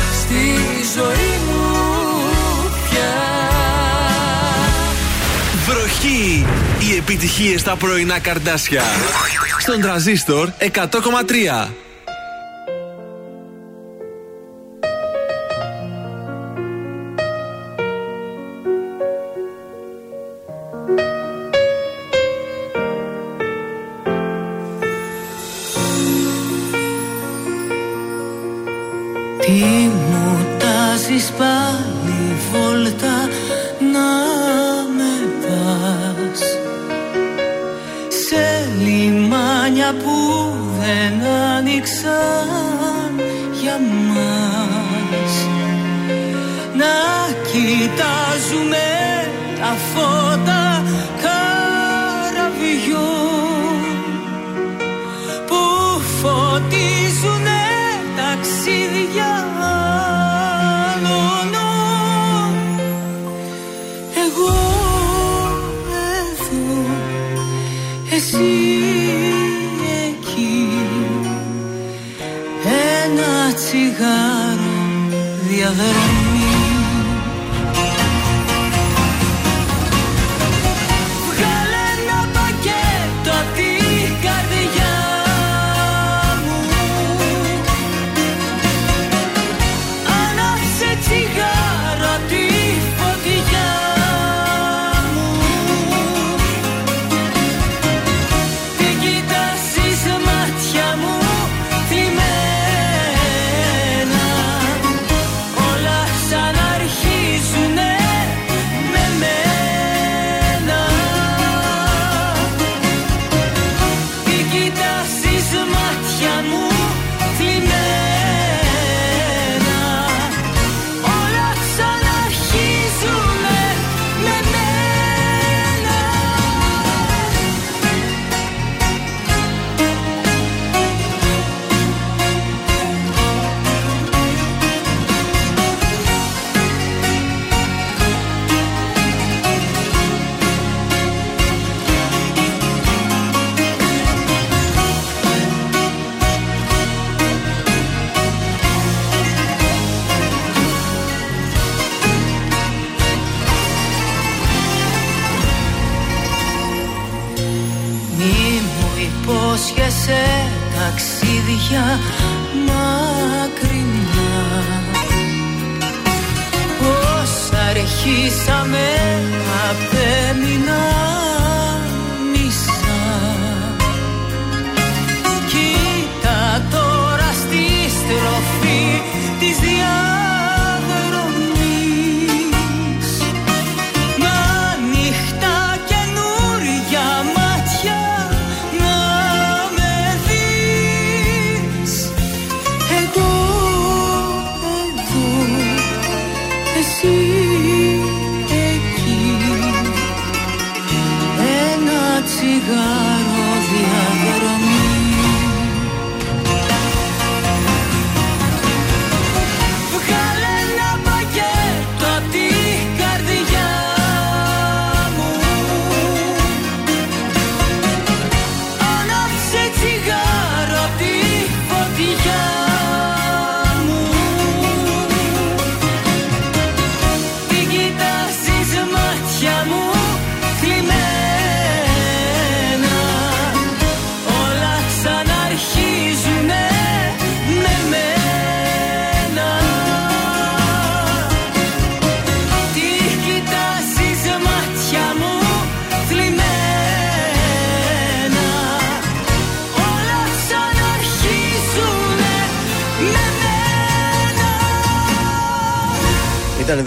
στη ζωή μου πια Βροχή! Οι επιτυχίες στα πρωινά καρδάσια. Στον τραζίστορ 100,3.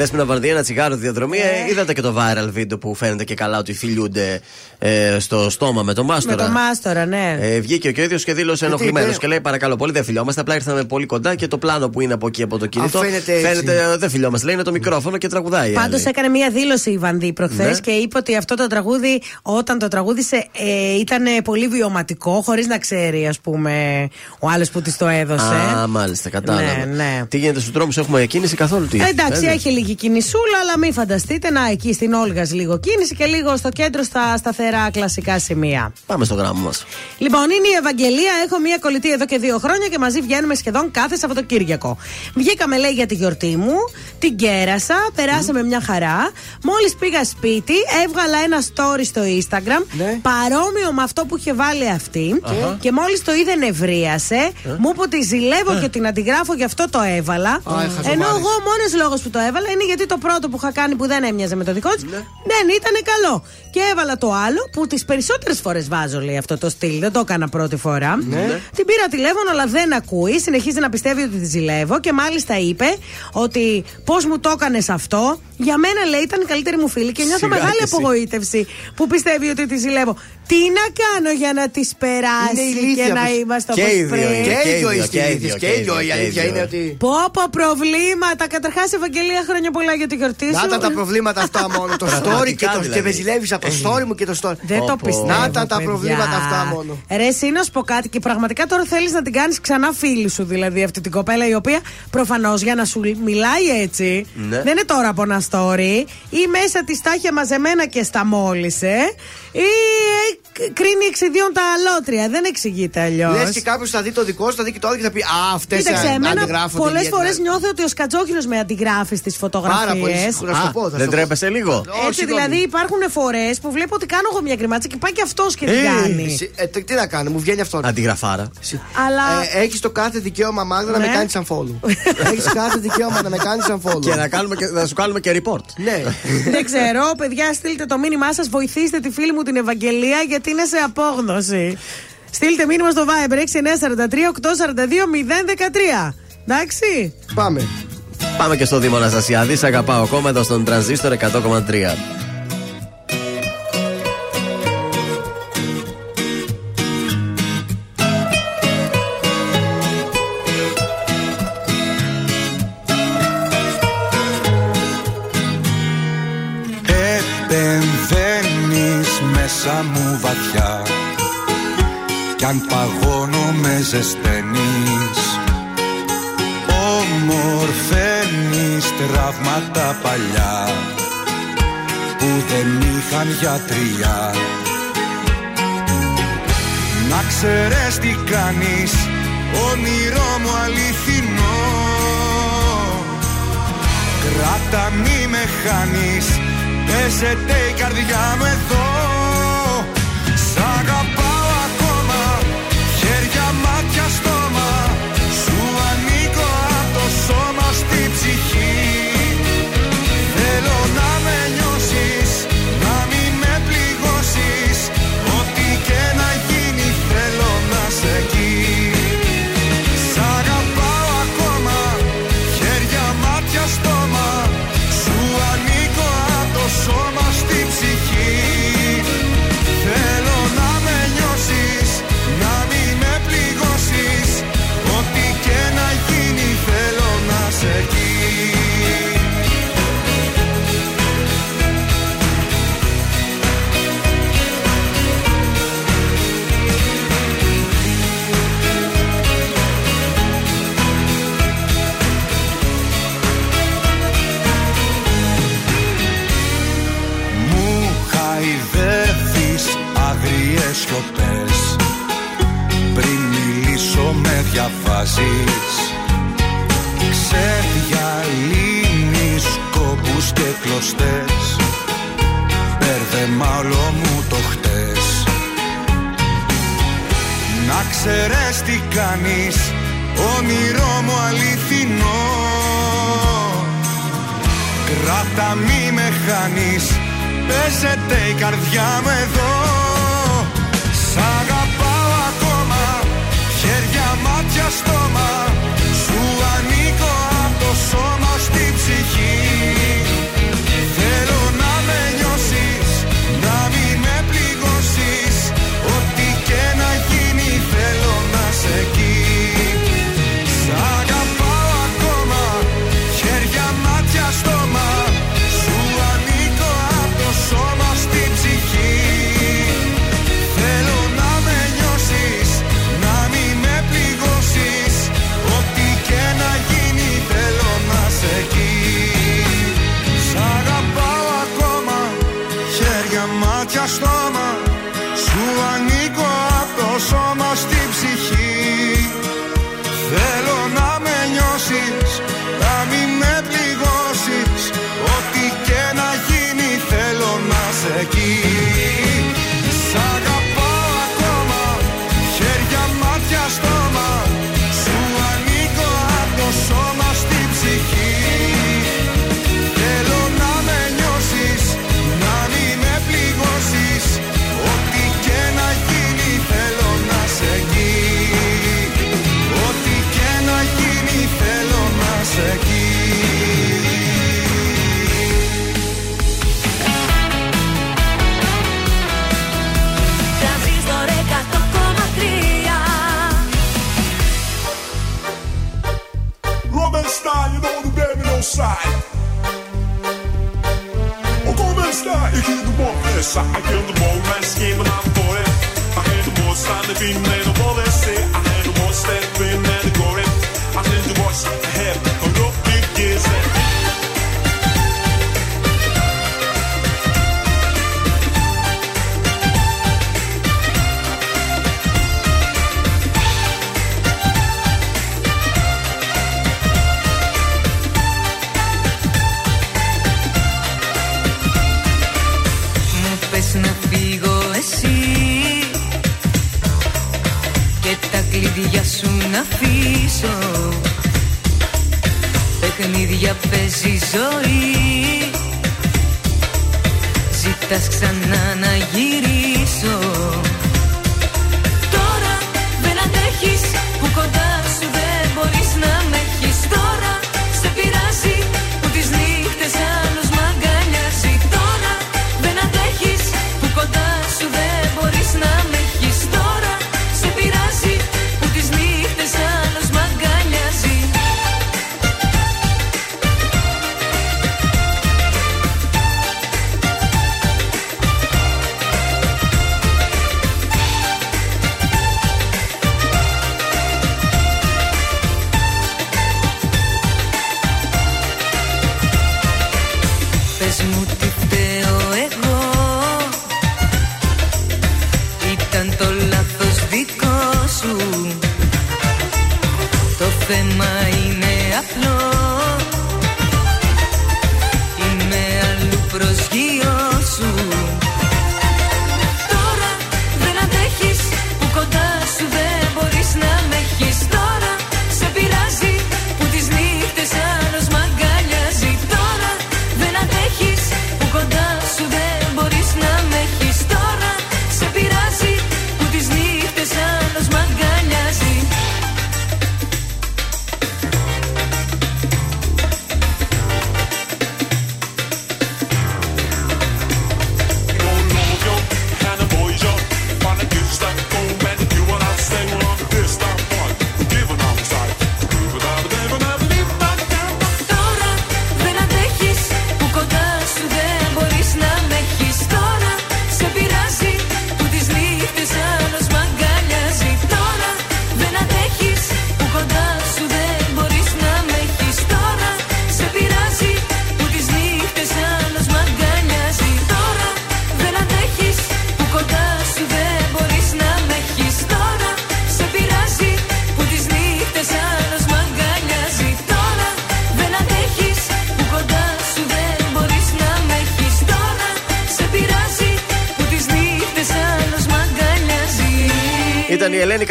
Ήταν η Δέσποινα Βαρδία, ένα τσιγάρο διαδρομή. Ε, είδατε και το viral βίντεο που φαίνεται και καλά ότι φιλιούνται ε, στο στόμα με τον Με Μάστορα. τον Μάστορα, ναι. Ε, βγήκε και ο ίδιος και δήλωσε ενοχλημένος είπε; και λέει: Παρακαλώ πολύ, δεν φιλιόμαστε. Απλά ήρθαμε πολύ κοντά και το πλάνο που είναι από εκεί από το κινητό. φαίνεται έτσι. ε, δεν φιλιόμαστε. Λέει είναι το μικρόφωνο και τραγουδάει. η Πάντως άλλη. έκανε μία δήλωση η Βανδί προχθές Ναι. και είπε ότι αυτό το τραγούδι, όταν το τραγούδισε, ε, ήταν πολύ βιωματικό, χωρίς να ξέρει, ας πούμε, ο άλλος που της το έδωσε. Α, μάλιστα, κατάλαβα. Ναι, ναι. Τι γίνεται στους δρόμους, έχουμε κίνηση καθόλου. Τι, Ε, Εντάξει, δεν- έχει λίγη κινησούλα, αλλά μην φανταστείτε να εκεί στην Όλγας λίγο κίνηση και λίγο στο κέντρο στα σταθερά κλασικά σημεία. Πάμε στο γράμμα μας. Λοιπόν, είναι η Ευαγγελία. Έχω μία κολλητή εδώ και δύο χρόνια και μαζί βγαίνουμε σχεδόν κάθε Σαββατοκύριακο. Βγήκαμε, λέει, για τη γιορτή μου, την κέρασα, περάσαμε μια χαρά. Μόλις πήγα σπίτι, έβγαλα ένα story στο Instagram παρόμοιο με αυτό που είχε βάλει αυτή. Αχα. Και μόλις το είδε, νευρίασε. Μου είπε ότι ζηλεύω Ε. και την αντιγράφω, γι' αυτό το έβαλα. Α, ε, χαζομάρες. Ενώ εγώ ο μόνος λόγος που το έβαλα είναι γιατί το πρώτο που είχα κάνει που δεν έμοιαζε με το δικό της δεν ήταν καλό. Και έβαλα το άλλο που τις περισσότερες φορές βάζω, λέει αυτό το στυλ. Δεν το έκανα πρώτη φορά. Ναι. Την πήρα τηλέφωνο, αλλά δεν ακούει. Συνεχίζει να πιστεύει ότι τη ζηλεύω και μάλιστα είπε ότι πώς μου το έκανες αυτό. Για μένα, λέει, ήταν η καλύτερη μου φίλη και νιώθω Σιγά μεγάλη και εσύ. απογοήτευση που πιστεύει ότι τη ζηλεύω. Τι να κάνω για να τη περάσει Είναι ηλίθια και να που- είμαστε Και όπως οι δύο πριν; είναι, Και οι δύο ίδιο, είστε και οι ηλίθιες, δύο, και οι δύο. Η και οι αλήθεια δύο. είναι ότι. Πω πω προβλήματα. Καταρχάς, Ευαγγελία, χρόνια πολλά για τη γιορτή σου. Να ήταν τα προβλήματα αυτά *laughs* μόνο. Το story και, Πραγματικά το, δηλαδή. και με ζηλεύει από το story μου και το story. Δεν το Πω, πω. πιστεύω. Να ήταν τα παιδιά. προβλήματα αυτά μόνο. Ρε, εσύ να σου πω κάτι και πραγματικά τώρα θέλεις να την κάνεις ξανά φίλη σου, δηλαδή αυτή την κοπέλα η οποία προφανώς για να σου μιλάει έτσι. Ναι. Δεν είναι τώρα από ένα story ή μέσα της τα είχε μαζεμένα και στα μόλισε ή ε, κ- κρίνει εξιδίων τα αλότρια. Δεν εξηγείται αλλιώς. Λες και κάποιος θα δει το δικό σου, θα δει και το άλλο και θα πει Α, αυτές Κοίταξε, εμένα αντιγράφονται. πολλές ιδιαίτερα». φορές νιώθω ότι ο Σκατζόχυρο με αντιγράφει στις φωτογραφίες. Πάρα πολύ. Να σου το πω. θα Δεν σου το πω. τρέπεσαι λίγο; Ω, Έτσι, συγγνώμη. δηλαδή υπάρχουν φορές που βλέπω ότι κάνω εγώ μια γκριμάτσα και πάει και αυτός και την Ε, κάνει. Εσύ, ε, τι- τι να κάνω, μου βγαίνει αυτό. Αντιγραφάρα. Αλλά. Ε, Έχεις το κάθε δικαίωμα, Μάγδα, να Ναι. με κάνεις σαν follow. *laughs* Έχεις κάθε δικαίωμα να με κάνεις σαν follow. Και να, κάνουμε και, να σου κάνουμε και report. Ναι. Δεν ξέρω, παιδιά, στείλτε το μήνυμά σας. Βοηθήστε τη φίλη μου την Ευαγγελία γιατί είναι σε απόγνωση. Στείλτε μήνυμα στο Viber 6943 842 013. Εντάξει. Πάμε. Πάμε και στο Δήμο Αναστασιάδη. Σε αγαπάω ακόμα εδώ στον τρανζίστορ 100,3. Βαθιά. Κι αν παγώνω με ζεσταίνεις Ομορφαίνεις τραύματα παλιά Που δεν είχαν γιατριά Να ξέρεις τι κάνεις Όνειρό μου αληθινό. Κράτα μη με χάνεις Πέσετε η καρδιά μου εδώ Σ'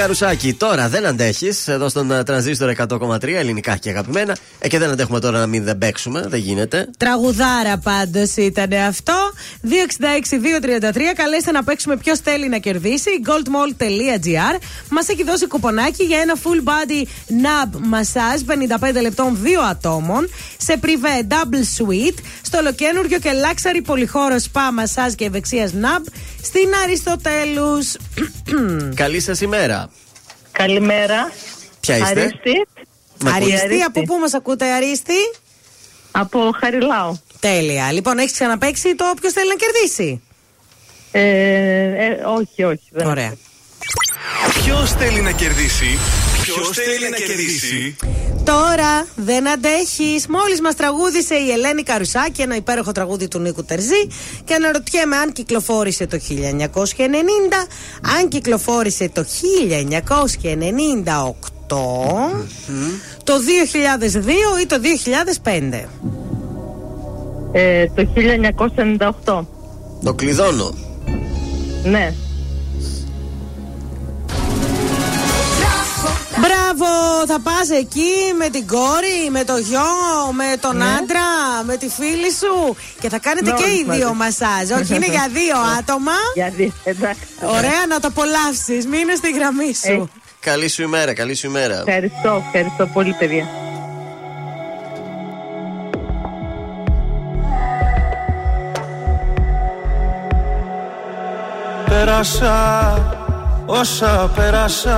Ήταν η Ελένη Καρουσάκη. Τώρα δεν αντέχεις εδώ στον ε, τρανζίστορ 100,3 ελληνικά και αγαπημένα. Ε, και δεν αντέχουμε τώρα να μην δεν παίξουμε. Δεν γίνεται. Τραγουδάρα πάντως ήταν αυτό. 266-233. Καλέστε να παίξουμε ποιος θέλει να κερδίσει. goldmall.gr μας έχει δώσει κουπονάκι για ένα full body nub massage 55 λεπτών 2 ατόμων σε privé double suite στο ολοκένουργιο και luxury πολυχώρο spa massage και ευεξίας nub στην Αριστοτέλους. Καλή σας ημέρα. Καλημέρα. Ποια είστε; Αρίστη. Αριστεί, Αριστεί. από πού μας ακούτε, Αρίστη; Από Χαριλάου. Τέλεια. Λοιπόν, έχεις ξαναπέξει το ποιο θέλει να κερδίσει. Ε, ε, όχι, όχι. Δεν Ωραία. Ποιος θέλει να κερδίσει; Ποιος θέλει να κερδίσει; Τώρα δεν αντέχει. Μόλις μας τραγούδισε η Ελένη Καρουσάκη, ένα υπέροχο τραγούδι του Νίκου Τερζή. Και αναρωτιέμαι αν κυκλοφόρησε το 1990, αν κυκλοφόρησε το 1998, το 2002 ή το 2005. Ε, το 1998. Το κλειδώνω. Ναι. Μπράβο, θα πας εκεί με την κόρη, με το γιο, με τον Ναι. άντρα, με τη φίλη σου και θα κάνετε Με και όλους οι δύο μαζί. μασάζ. Όχι, είναι για δύο άτομα. Για δύο, εντάξει. Ωραία, να το απολαύσεις. Μείνε στη γραμμή σου. Καλή σου ημέρα, καλή σου ημέρα. Ευχαριστώ, ευχαριστώ πολύ, παιδιά. Πέρασα όσα πέρασα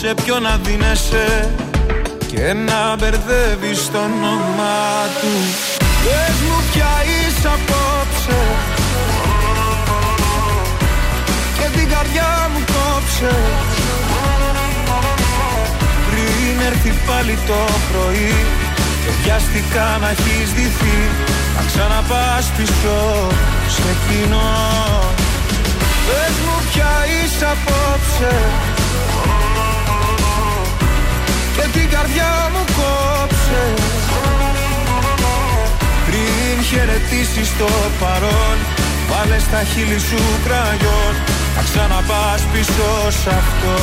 Σε ποιο να δίνεσαι Και να μπερδεύεις το όνομά του. Πες μου ποια είσαι απόψε Και την καρδιά μου κόψε. Πριν έρθει πάλι το πρωί Και βιαστικά να έχεις ντυθεί Να ξαναπάς πίσω σε κοινό. Πες μου ποια είσαι απόψε Και την καρδιά μου κόψε. Πριν χαιρετήσεις το παρόν Βάλε στα χείλη σου κραγιόν. Θα ξαναπάς πίσω σ' αυτό.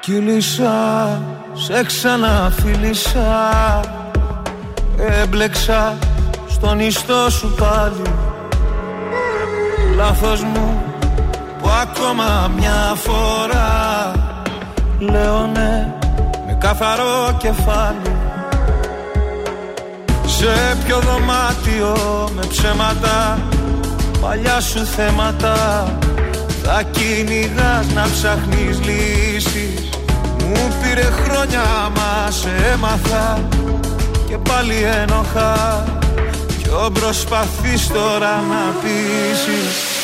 Κύλησα, σε ξαναφίλησα. Έμπλεξα στον ιστό σου πάλι. Λάθος μου που ακόμα μια φορά. Λέω ναι με καθαρό κεφάλι. Σε ποιο δωμάτιο με ψέματα. Παλιά σου θέματα. Θα κυνηγάς να ψάχνεις λύσεις. Μου πήρε χρόνια μα σε έμαθα. Και πάλι ένοχα. Ποιο προσπαθείς τώρα να πείσεις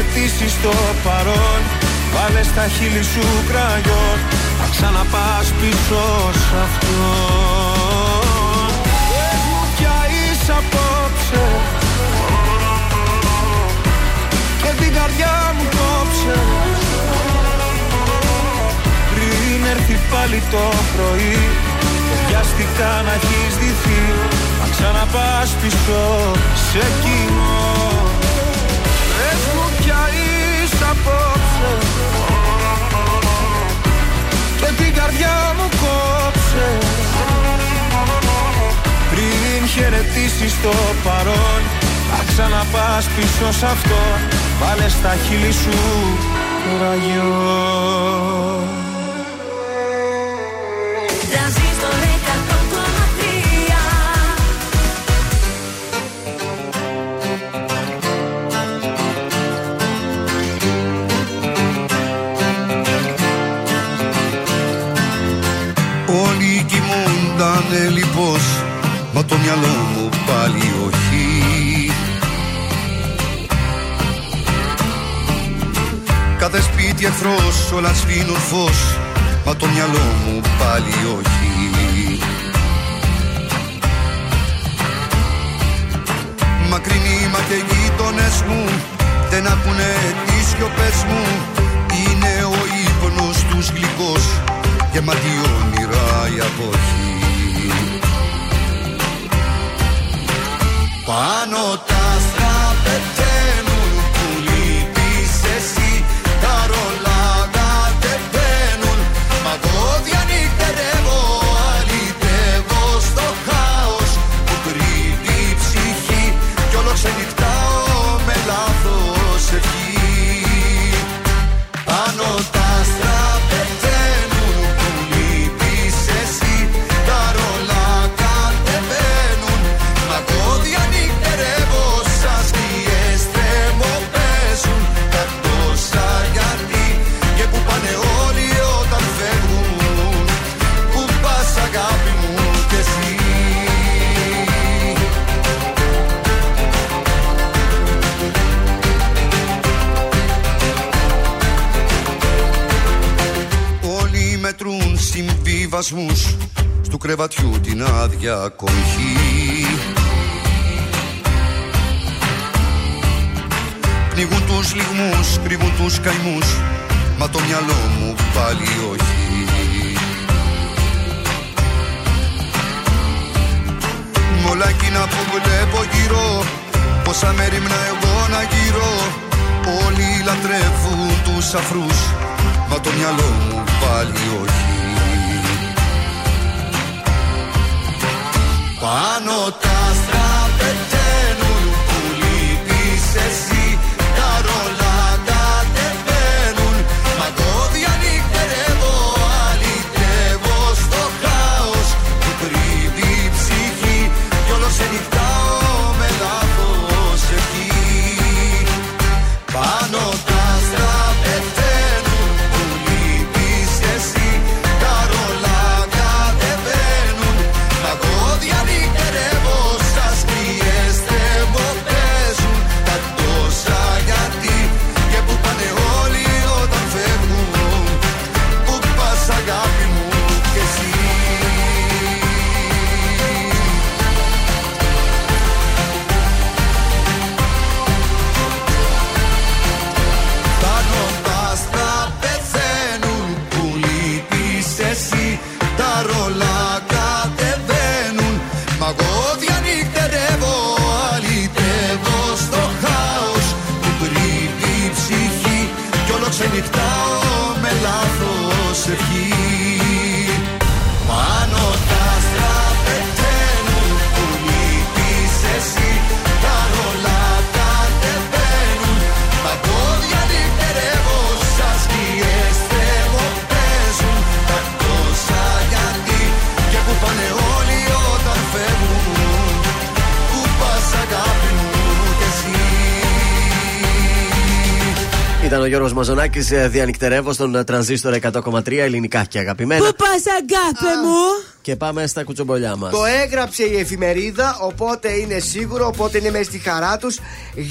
Πριν χαιρετήσεις το παρόν. Βάλε στα χείλη σου κραγιόν. Θα ξαναπάς πίσω σ' αυτό Πες μου ποια είσαι απόψε. Και την καρδιά μου κόψε. Πριν έρθει πάλι το πρωί Και βιαστικά να έχεις ντυθεί να ξαναπάς πίσω σε κοινό Πες μου ποια είσαι απόψε Και την καρδιά μου κόψε. Πριν χαιρετήσεις το παρόν Θα ξαναπάς πίσω σ' αυτό Βάλε στα χείλη σου το ραγιό εχθρός όλα σβήνουν φως Μα το μυαλό μου πάλι όχι. Μακρινοί μα και οι γείτονες μου Δεν ακούνε τις σιωπές μου. Είναι ο ύπνος τους γλυκός Γεμάτη όνειρα η αποχή. Πάνω συμβιβασμούς Στου κρεβατιού την άδεια κοχή Πνίγουν τους λιγμούς, κρύβουν τους καημούς Μα το μυαλό μου πάλι όχι. Μ' όλα εκείνα που βλέπω γύρω Πόσα μέρη εγώ να γύρω Όλοι λατρεύουν τους αφρούς Μα το μυαλό μου πάλι όχι Πάνω τα άστρα πεταίνουν που λείπεις εσύ Ήταν ο Γιώργος Μαζονάκης ε, διανυκτερεύω στον ε, τρανζίστορ 100,3 ελληνικά και αγαπημένα. Πού πας, αγάπη μου! Και πάμε στα κουτσομπολιά μας. Το έγραψε η εφημερίδα, οπότε είναι σίγουρο, οπότε είναι μέσα στη χαρά τους.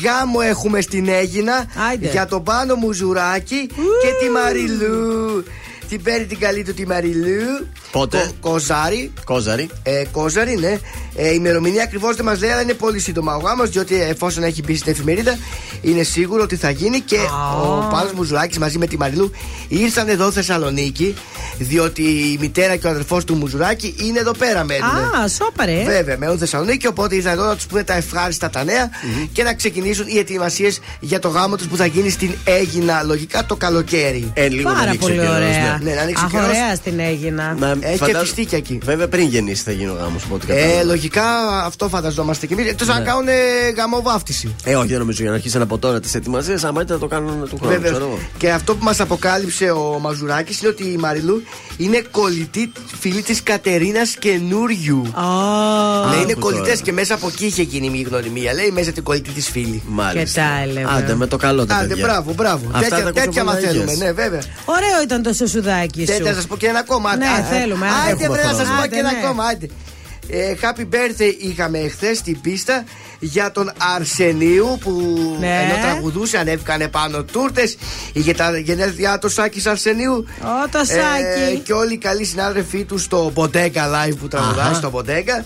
Γάμο έχουμε στην Έγινα για τον πάνω μου ζουράκι και τη Μαριλού. Την παίρνει την καλή του τη Μαριλού. Πότε; Κο- Κοζάρι. Κόζαρη. Ε, Κόζαρη, ναι. Ε, η ημερομηνία ακριβώς δεν μας λέει, αλλά είναι πολύ σύντομα ο γάμος, διότι εφόσον έχει μπει στην εφημερίδα, είναι σίγουρο ότι θα γίνει και ο Πάνος Μουζουράκης μαζί με τη Μαριλού ήρθαν εδώ Θεσσαλονίκη, διότι η μητέρα και ο αδερφός του Μουζουράκη είναι εδώ πέρα μένουν. Α, σόπαρε. Βέβαια, μένουν Θεσσαλονίκη, οπότε ήρθαν εδώ να τους πούνε τα ευχάριστα τα νέα και να ξεκινήσουν οι ετοιμασίες για το γάμο τους που θα γίνει στην Έγινα λογικά το καλοκαίρι. Ε, λίγο Πάρα να ανοίξει ο πολύ καιρός, ωραία. ναι. Ναι, να ανοίξει Αχ, καιρός. ωραία στην έγινα. Μα Έχει φαντάζ- και φιστίκια εκεί. Βέβαια πριν γεννήσεις θα γίνει ο γάμο. Ε, λογικά αυτό φανταζόμαστε κι εμείς. Εκτό αν Ναι. κάνουν γαμοβάφτιση. Ε, όχι, δεν νομίζω για να αρχίσουν από τώρα τι ετοιμασίες. Άμα ήταν να το κάνουν του χρόνου. Βέβαια. ξέρω εγώ. Και αυτό που μας αποκάλυψε ο Μαζουράκης είναι ότι η Μαριλού είναι κολλητή φίλη της Κατερίνας καινούριου. Λέει είναι Άκου κολλητές τώρα. και μέσα από εκεί είχε γίνει μια γνωριμία. Λέει μέσα την κολλητή της φίλη. Μάλιστα. Και τα έλεγα. Άντε με το καλό τα Άντε, παιδιά. μπράβο, μπράβο. Αυτά τέτοια θα τέτοια ακούσω μαθαίνουμε, ποδαγιές. ναι, βέβαια. Ωραίο ήταν το σουσουδάκι σου. Θέλετε να σας πω και ένα ακόμα. Ναι, Άντε, θέλουμε, άντε. Άντε, Έχουμε βρε, να σας χρόνο. πω Άντε, και ένα ναι. ακόμα. Άντε. Ε, happy birthday είχαμε εχθέ στην πίστα για τον Αρσενίου που Ναι. ενώ τραγουδούσε ανέβηκαν πάνω τούρτες. Είχε τα γενέθλιά του Σάκης Αρσενίου. Ω, το Σάκη. και όλοι οι καλοί συνάδελφοί του στο Bodega Live που τραγουδάει Αχα. στο Bodega.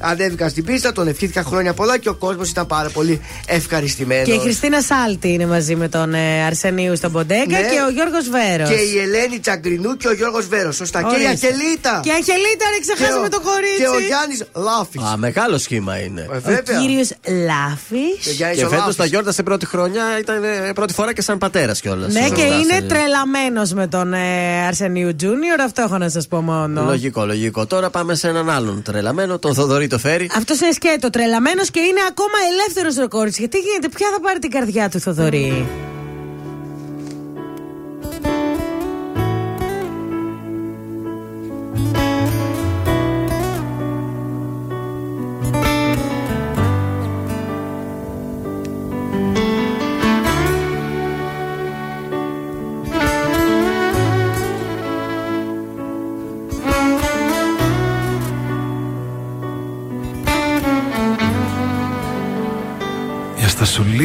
Ανέβηκαν στην πίστα, τον ευχήθηκαν χρόνια πολλά και ο κόσμος ήταν πάρα πολύ ευχαριστημένος. Και η Χριστίνα Σάλτη είναι μαζί με τον ε, Αρσενίου στον Ποντέκα Ναι. και ο Γιώργος Βέρος. Και η Ελένη Τσαγκρινού και ο Γιώργος Βέρος Σωστά. Και η Ορίστε. Αγγελίτα. Και η Αγγελίτα, ρε, ξεχάσαμε Και ο- το κορίτσι. Και ο Γιάννης Λάφης. Α, μεγάλο σχήμα είναι. Ε, Ο κύριος Λάφης. Και φέτος τα γιόρτασε πρώτη χρονιά, ήταν ε, πρώτη φορά και σαν πατέρας κιόλας. Ναι, και είναι τρελαμένος με τον ε, Αρσενίου Τζούνιορ, αυτό έχω να σας πω μόνο. Λογικό, λογικό. Τώρα πάμε σε έναν άλλον τρελαμένο, τον Θοδωρή το φέρει. Αυτός είναι σκέτο, τρελαμένος και είναι ακόμα ελεύθερος ο κόρη. Γιατί γίνεται, ποια θα πάρει την καρδιά του Θοδωρή;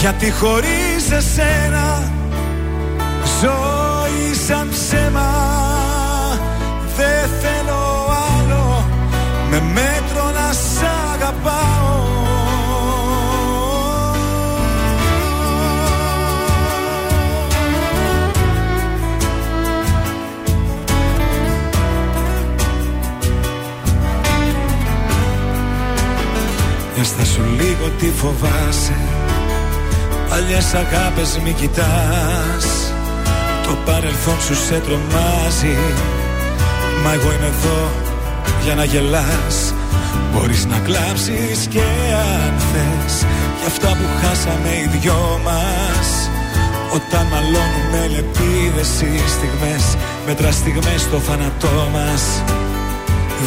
γιατί χωρίς εσένα Ζωή σαν ψέμα Δεν θέλω άλλο. Με μέτρο να σ' αγαπάω. Έστα σου λίγο τι φοβάσαι Παλιές αγάπες μη κοιτάς. Το παρελθόν σου σε τρομάζει. Μα εγώ είμαι εδώ για να γελάς. Μπορείς να κλάψεις και αν θες. Για αυτά που χάσαμε οι δυο μας. Όταν μαλώνουμε λεπίδες οι στιγμές Μέτρα στιγμές στο θάνατό μας.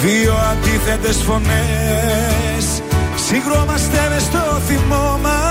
Δύο αντίθετες φωνές. Συγκρόμαστε μες στο θυμό μας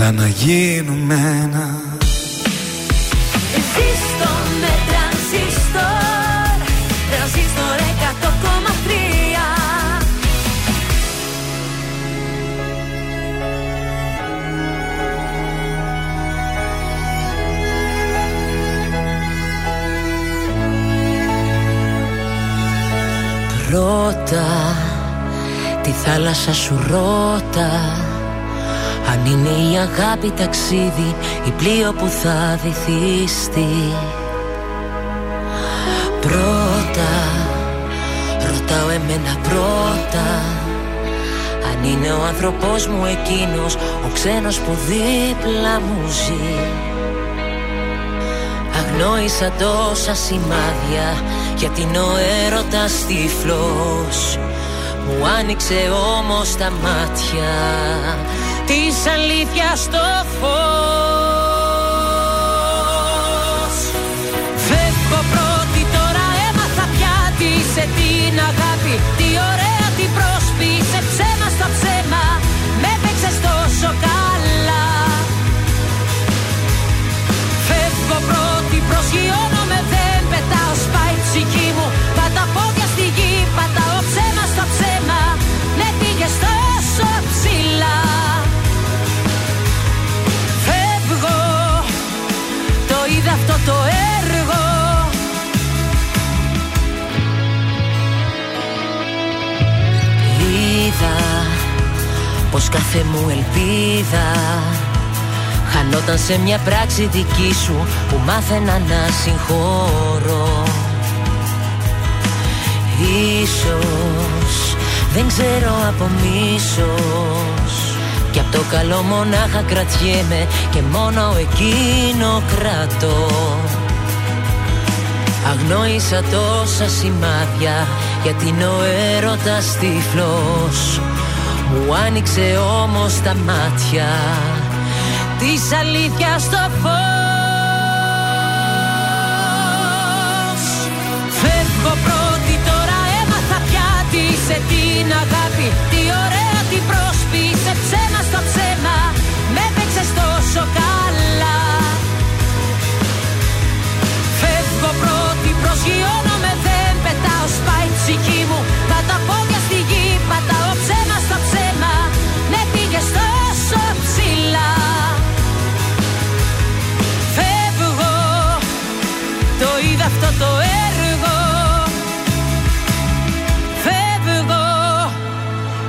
Έλα να γίνουμε ένα. Ζήστο με τρανζίστορ Τρανζίστορ 100,3 Ρώτα τη θάλασσα σου ρώτα Αν είναι η αγάπη ταξίδι ή πλοίο που θα βυθίστη Πρώτα ρωτάω εμένα πρώτα Αν είναι ο άνθρωπός μου εκείνος ο ξένος που δίπλα μου ζει. Αγνόησα τόσα σημάδια γιατί είναι ο έρωτας τυφλός. Μου άνοιξε όμως τα μάτια της αλήθειας το φως. Φεύγω πρώτη τώρα έμαθα πια τι σε την αγάπη πως κάθε μου ελπίδα Χανόταν σε μια πράξη δική σου που μάθαινα να συγχωρώ. Ίσως δεν ξέρω από μίσος Κι απ' το καλό μονάχα κρατιέμαι και μόνο εκείνο κρατώ. Αγνόησα τόσα σημάδια γιατί είναι ο έρωτας τυφλός Μου άνοιξε όμως τα μάτια της αλήθειας το φως. Φεύγω πρώτη τώρα έμαθα πια τι σε την αγάπη Τι ωραία τι πρόσπισε ψέμα στο ψέμα. Με παίξες τόσο καλά. Φεύγω πρώτη προσγειώνομαι δεν πετάω σπάει η ψυχή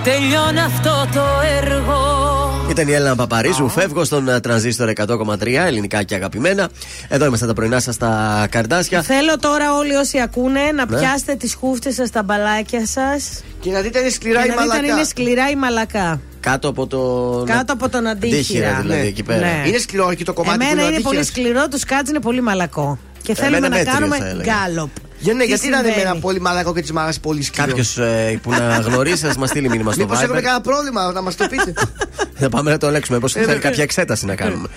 Τελειώνει αυτό το έργο Ήταν η Έλληνα Παπαρίζου. Φεύγω στον ε, τρανζίστορ 100,3 ελληνικά και αγαπημένα. Εδώ είμαστε τα πρωινά σας στα καρδάσια. Θέλω τώρα όλοι όσοι ακούνε να Ναι. πιάσετε τις χούφτες σας, τα μπαλάκια σας. Και να δείτε είναι σκληρά και η να δείτε αν μαλακά. είναι σκληρά ή μαλακά. Κάτω από τον. Κάτω από τον αντίχειρα. δηλαδή Ναι. εκεί πέρα. Ναι. Είναι σκληρό και το κομμάτι που Εμένα είναι είναι πολύ αντίχειρας. σκληρό, τους κάτς είναι πολύ μαλακό. Και θέλουμε Εμένα να μέτριο, κάνουμε θα έλεγα. γκάλοπ. Για, ναι, Τι γιατί να είναι με συμβαίνει; ένα πολύ μαλακό και τη μάγα πολύ σκληρό. Κάποιος που να γνωρίσει, ας μας στείλει μήνυμα στο Μήπως έχουμε Viber. κανένα πρόβλημα, να μας το πείτε. *laughs* Θα πάμε να το ελέγξουμε. Πώς θέλει ναι. κάποια εξέταση να κάνουμε.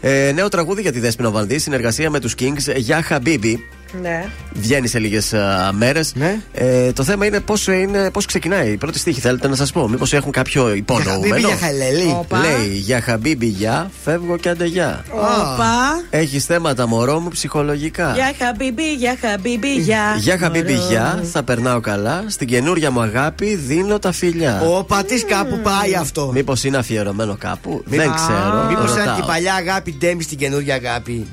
Ε, νέο τραγούδι για τη Δέσποινα Βανδύ, συνεργασία με τους Kings για Χαμπίμπι. Ναι. Βγαίνει σε λίγες μέρες. Ε, το θέμα είναι πώς είναι, πώς ξεκινάει η πρώτη στίχη. Θέλετε να σας πω, Μήπως έχουν κάποιο υπονοούμενο; Χαμπίμπι, για χαλελή. Όπα. Λέει για Χαμπίμπι, για φεύγω και αντεγιά. Όπα. Έχεις θέματα μωρό μου ψυχολογικά. Για χαμπίμπι, για χαμπίμπι, για. Για Χαμπίμπι, Μωρό. για θα περνάω καλά. Στην καινούρια μου αγάπη δίνω τα φιλιά. Ο πατή κάπου πάει αυτό. Μήπως είναι αφιερωμένο κάπου. Δεν ξέρω. Μήπως ρωτάω. ήταν την παλιά αγάπη ντέμι στην καινούργια αγάπη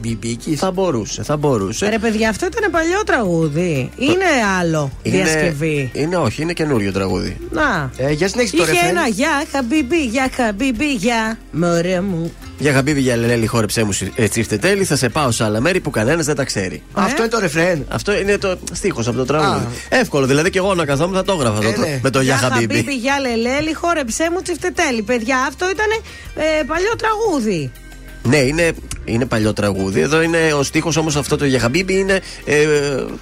μπιμπίκη. Θα μπορούσε, θα μπορούσε. Ρε παιδιά, αυτό ήταν παλιό τραγούδι. Είναι άλλο διασκευή. Είναι όχι, είναι καινούριο τραγούδι. Να. Ε, για συνέχισε το Είχε ρεφρέν. ένα γεια χαμπίμπι, γεια χαμπίμπι, γεια. Μωρέ μου. Για χαμπίβι για λελέλη, χόρεψέ μου ε, τσίφτε τέλει. Θα σε πάω σε άλλα μέρη που κανένας δεν τα ξέρει. Αυτό είναι το ρεφρέν. Αυτό είναι το στίχος από το τραγούδι. Εύκολο, δηλαδή και εγώ να καθόμουν θα το έγραφα Ε, το- ναι. με το για Γεια χαμπίβι. χαμπίμπι, γεια λελέλη, χόρεψέ μου τσιφτετέλη. Παιδιά, αυτό ήταν ε, παλιό τραγούδι. Ναι, είναι, είναι παλιό τραγούδι. Εδώ είναι ο στίχος όμως αυτό το για χαμπίβι είναι ε,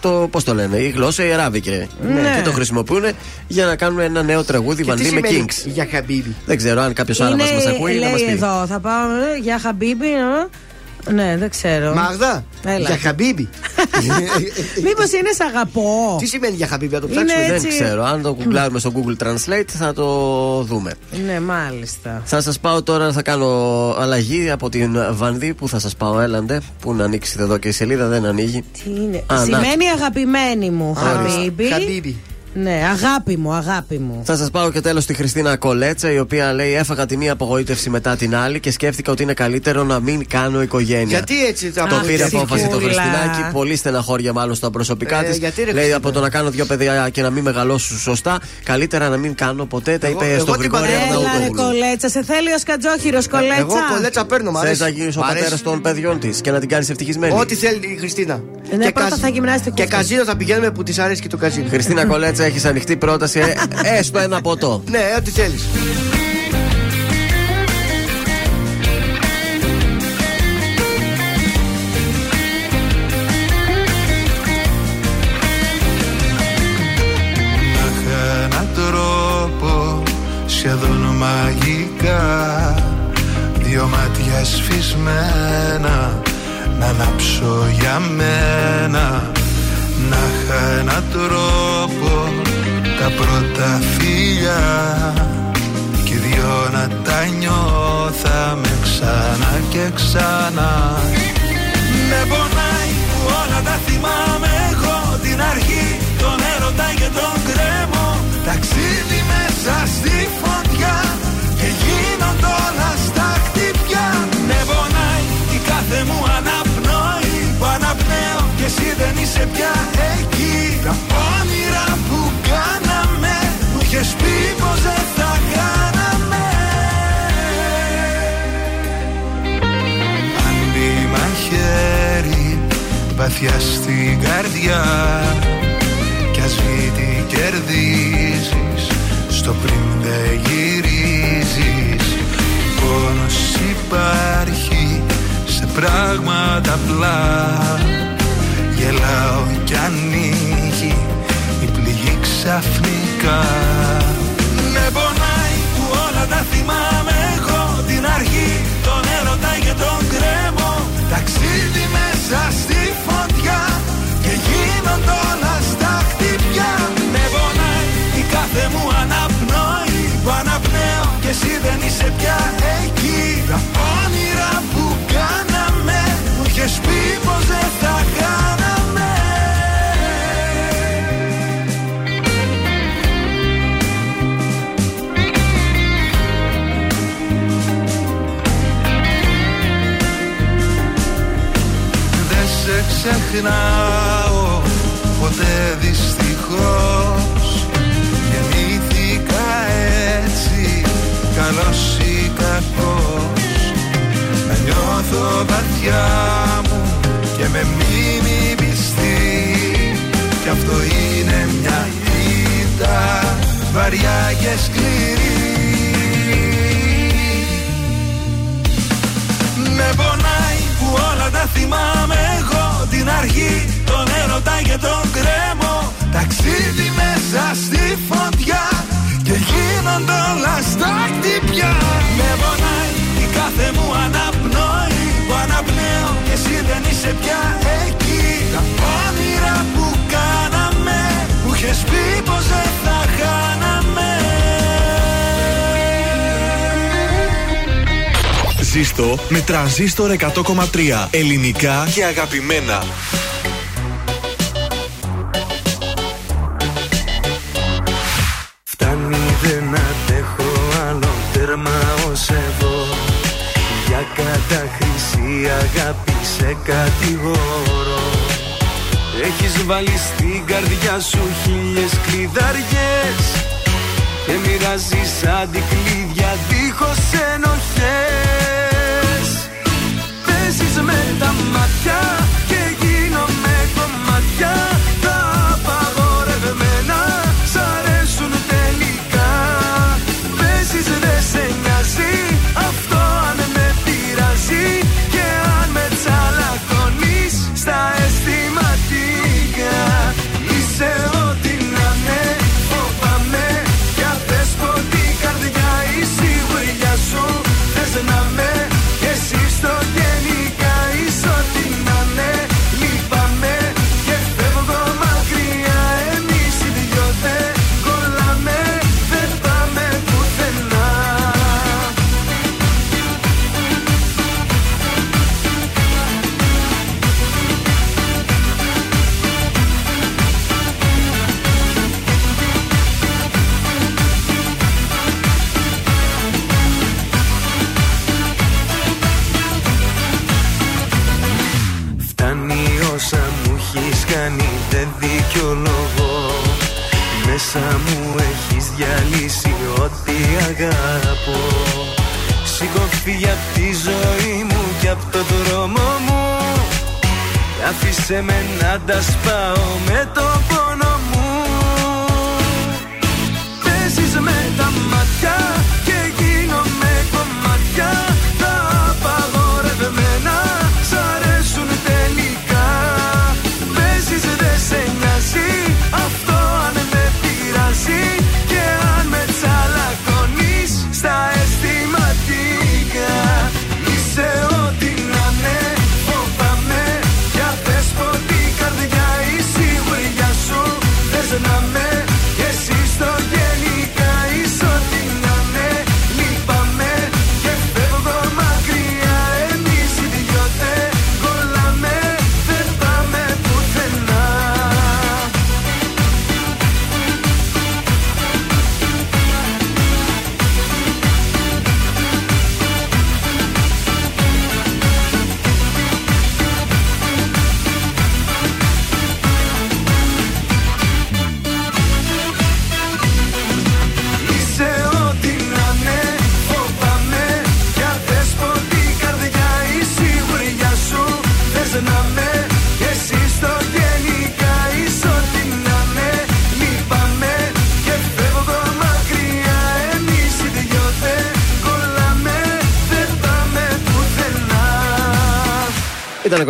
το. Πώς το λένε, η γλώσσα η αράβικε. Ναι. Και το χρησιμοποιούν για να κάνουν ένα νέο τραγούδι Και τι βανδύ με σημαίνει Kings. Για χαμπίμπι. Δεν ξέρω αν κάποιος άλλο μας ακούει να μα λέει πει. εδώ, θα πάω, ε, γεια χαμπίμπι. ε. Ναι, δεν ξέρω. Μάγδα, Έλα. για χαμπίμπι. *laughs* Μήπως είναι σ' αγαπώ; Τι σημαίνει για χαμπίμπι, να το Είναι ψάξουμε; έτσι. Δεν ξέρω. Αν το γκουγκλάρουμε στο Google Translate θα το δούμε. Ναι, μάλιστα. Θα σας πάω τώρα, θα κάνω αλλαγή από την Βανδύ που θα σας πάω. Έλαντε, που να ανοίξει εδώ και η σελίδα δεν ανοίγει. Τι είναι; Α, να. Σημαίνει αγαπημένη μου, χαμπίμπι. Χαμπίμπι. Ναι, αγάπη μου, αγάπη μου. Θα σας πάω και τέλος στη Χριστίνα Κολέτσα, η οποία λέει: Έφαγα τη μία απογοήτευση μετά την άλλη και σκέφτηκα ότι είναι καλύτερο να μην κάνω οικογένεια. Γιατί έτσι το Το πήρε Αχ, απόφαση το Σικούλα. Χριστινάκι, πολύ στεναχώρια μάλλον στα προσωπικά Ε, της. γιατί, ρε, Λέει Χριστίνα; από το να κάνω δύο παιδιά και να μην μεγαλώσουν σωστά, καλύτερα να μην κάνω ποτέ. Τα Εγώ- είπε εγώ στο την Γρηγόρη Έλα ρε Αρναούτογλου. κολέτσα, σε θέλει ο σκατζόχυρος κολέτσα. Εγώ κολέτσα παίρνω, μ' Θες αρέσει. να γίνεις ο Μ' αρέσει. πατέρα των παιδιών της και να την κάνεις ευτυχισμένη; Ό,τι θέλει η Χριστίνα. Ναι, πρώτα καζ- θα γυμνάσει το Και κούφι. καζίνο θα πηγαίνουμε που της αρέσει και το καζίνο. Χριστίνα Κολέτσα, έχεις ανοιχτή πρόταση, ε, έστω ένα ποτό. Ναι, ό,τι θέλεις. Να είχα έναν τρόπο σχεδόν μαγικά Δυο μάτια σφισμένα να ανάψω για μένα Να είχα έναν τρόπο τα πρώτα φιλιά Κι οι δυο να τα νιώθαμε ξανά και ξανά. Με πονάει που όλα τα θυμάμαι εγώ Την αρχή, τον έρωτα και τον κρέμο Ταξίδι μέσα στη φωτιά είσαι πια εκεί. Τα όνειρα που κάναμε Μου είχες πει πως δεν θα κάναμε. Αν μπει μαχαίρι βαθιά στην καρδιά. Κι ας τι κερδίζεις Στο πριν δεν γυρίζεις. Πόνος υπάρχει σε πράγματα απλά Γελάω κι ανοίγει η πληγή ξαφνικά. Με πονάει που όλα τα θυμάμαι εγώ Την αρχή, τον έρωτα και τον κρέμο Ταξίδι μέσα στη φωτιά Και γίνονται όλα στα χτυπιά. Με πονάει η κάθε μου αναπνοή. Που αναπνέω και εσύ δεν είσαι πια ξεχνάω ποτέ δυστυχώς. Γεννήθηκα έτσι καλός ή κακός. Να νιώθω βαθιά μου και με μνήμη πιστή. Κι αυτό είναι μια ήττα βαριά και σκληρή. Με πονάει που όλα τα θυμάμαι εγώ Την αρχή, τον έρωτα και τον κρέμο. Ταξίδι μέσα στη φωτιά Και γίνονται όλα στα χτυπιά. Με πονάει η κάθε μου αναπνοή. Που αναπνέω και εσύ δεν είσαι πια εκεί. Τα όνειρα που Ζήστο με τρανζίστορ 100,3 ελληνικά και αγαπημένα. Φτάνει δεν αντέχω άλλο τέρμα ως εδώ Για κατάχρηση αγάπη σε κατηγορώ. Έχεις βάλει στην καρδιά σου χίλιες κλειδαριές Και μοιράζεις αντικλείδια δίχως ενοχές Και Άφησε με να τα σπάω με το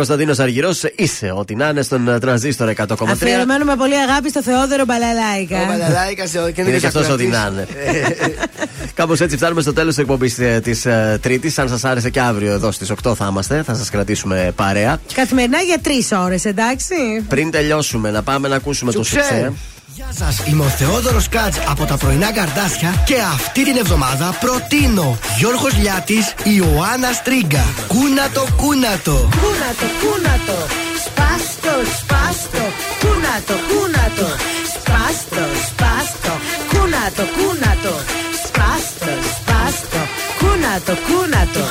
Κωνσταντίνος Αργυρός. Είσαι ό,τι να είναι στον ε, τρανζίστορ 100,3. Αφιερωμένο με πολύ αγάπη στο Θεόδωρο Μπαλαλάικα. Ο Μπαλαλάικας σε και Είναι και αυτός ό,τι να είναι. *laughs* Κάπως έτσι φτάνουμε στο τέλος της εκπομπής της Τρίτης. Αν σας άρεσε και αύριο εδώ στις 8 θα είμαστε, θα σας κρατήσουμε παρέα. Καθημερινά για τρεις ώρες, εντάξει. Πριν τελειώσουμε, να πάμε να ακούσουμε το Σουξέ. Σουξέ. Γεια σα, είμαι ο Θεόδωρος Κάτζ από τα πρωινά καρδάσια και αυτή την εβδομάδα προτείνω Γιώργος Λιάτης, Ιωάννα Στρίγκα. Κούνατο, κούνατο. Κούνατο, κούνατο, σπάστο, σπάστο, κούνατο, κούνατο, σπάστο, σπάστο, κούνατο, κούνατο, σπάστο, σπάστο, κούνατο, κούνατο,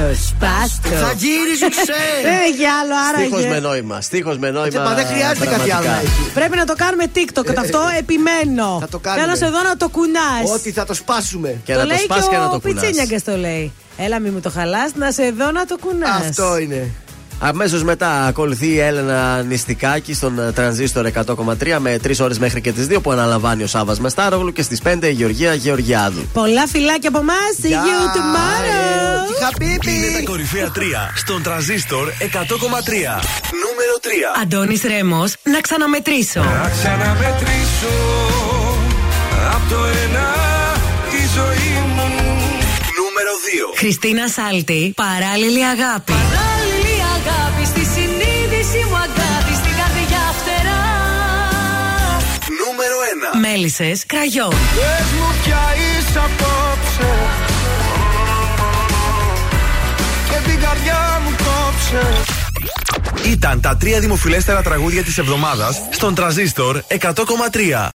σπάστο, σπάστο. Θα γύρει σουξέ. Δεν έχει άλλο, Στίχος με άραγε. νόημα. Στίχος με νόημα. Μα δεν χρειάζεται κάτι άλλο να πραγματικά. έχει. Πρέπει να το κάνουμε TikTok. Αυτό επιμένω. Θα το κάνουμε. Θέλω σε δω να το κουνάς. Ότι θα το σπάσουμε. Και το να το λέει σπάσει και να και το ο κουνάς. Πιτσίνιαγκας το λέει. Έλα, μη μου το χαλάς, να σε δω να το κουνάς. Αυτό είναι. Αμέσως μετά ακολουθεί η Έλενα Νηστικάκη στον ε, τρανζίστορ 100,3 με 3 ώρες μέχρι και τις 2 που αναλαμβάνει ο Σάβα Μεστάρογλου και στις 5 η Γεωργία Γεωργιάδου. Πολλά φιλάκια από εμάς. See you tomorrow. Είναι τα κορυφαία 3 στον τρανζίστορ 100,3. Νούμερο 3. Αντώνης Ρέμος, να ξαναμετρήσω. Να ξαναμετρήσω Απ' το ένα τη ζωή μου Νούμερο 2. Χριστίνα Σάλτη, παράλληλη αγάπη. Παράλληλη αγάπη στη συνείδηση μου αγάπη στην καρδιά φτερά. Νούμερο 1. Μέλισσες, κραγιό. Πες μου πια είσαι απόψε Και την καρδιά μου κόψε Ήταν τα τρία δημοφιλέστερα τραγούδια της εβδομάδας στον τρανζίστορ 100,3.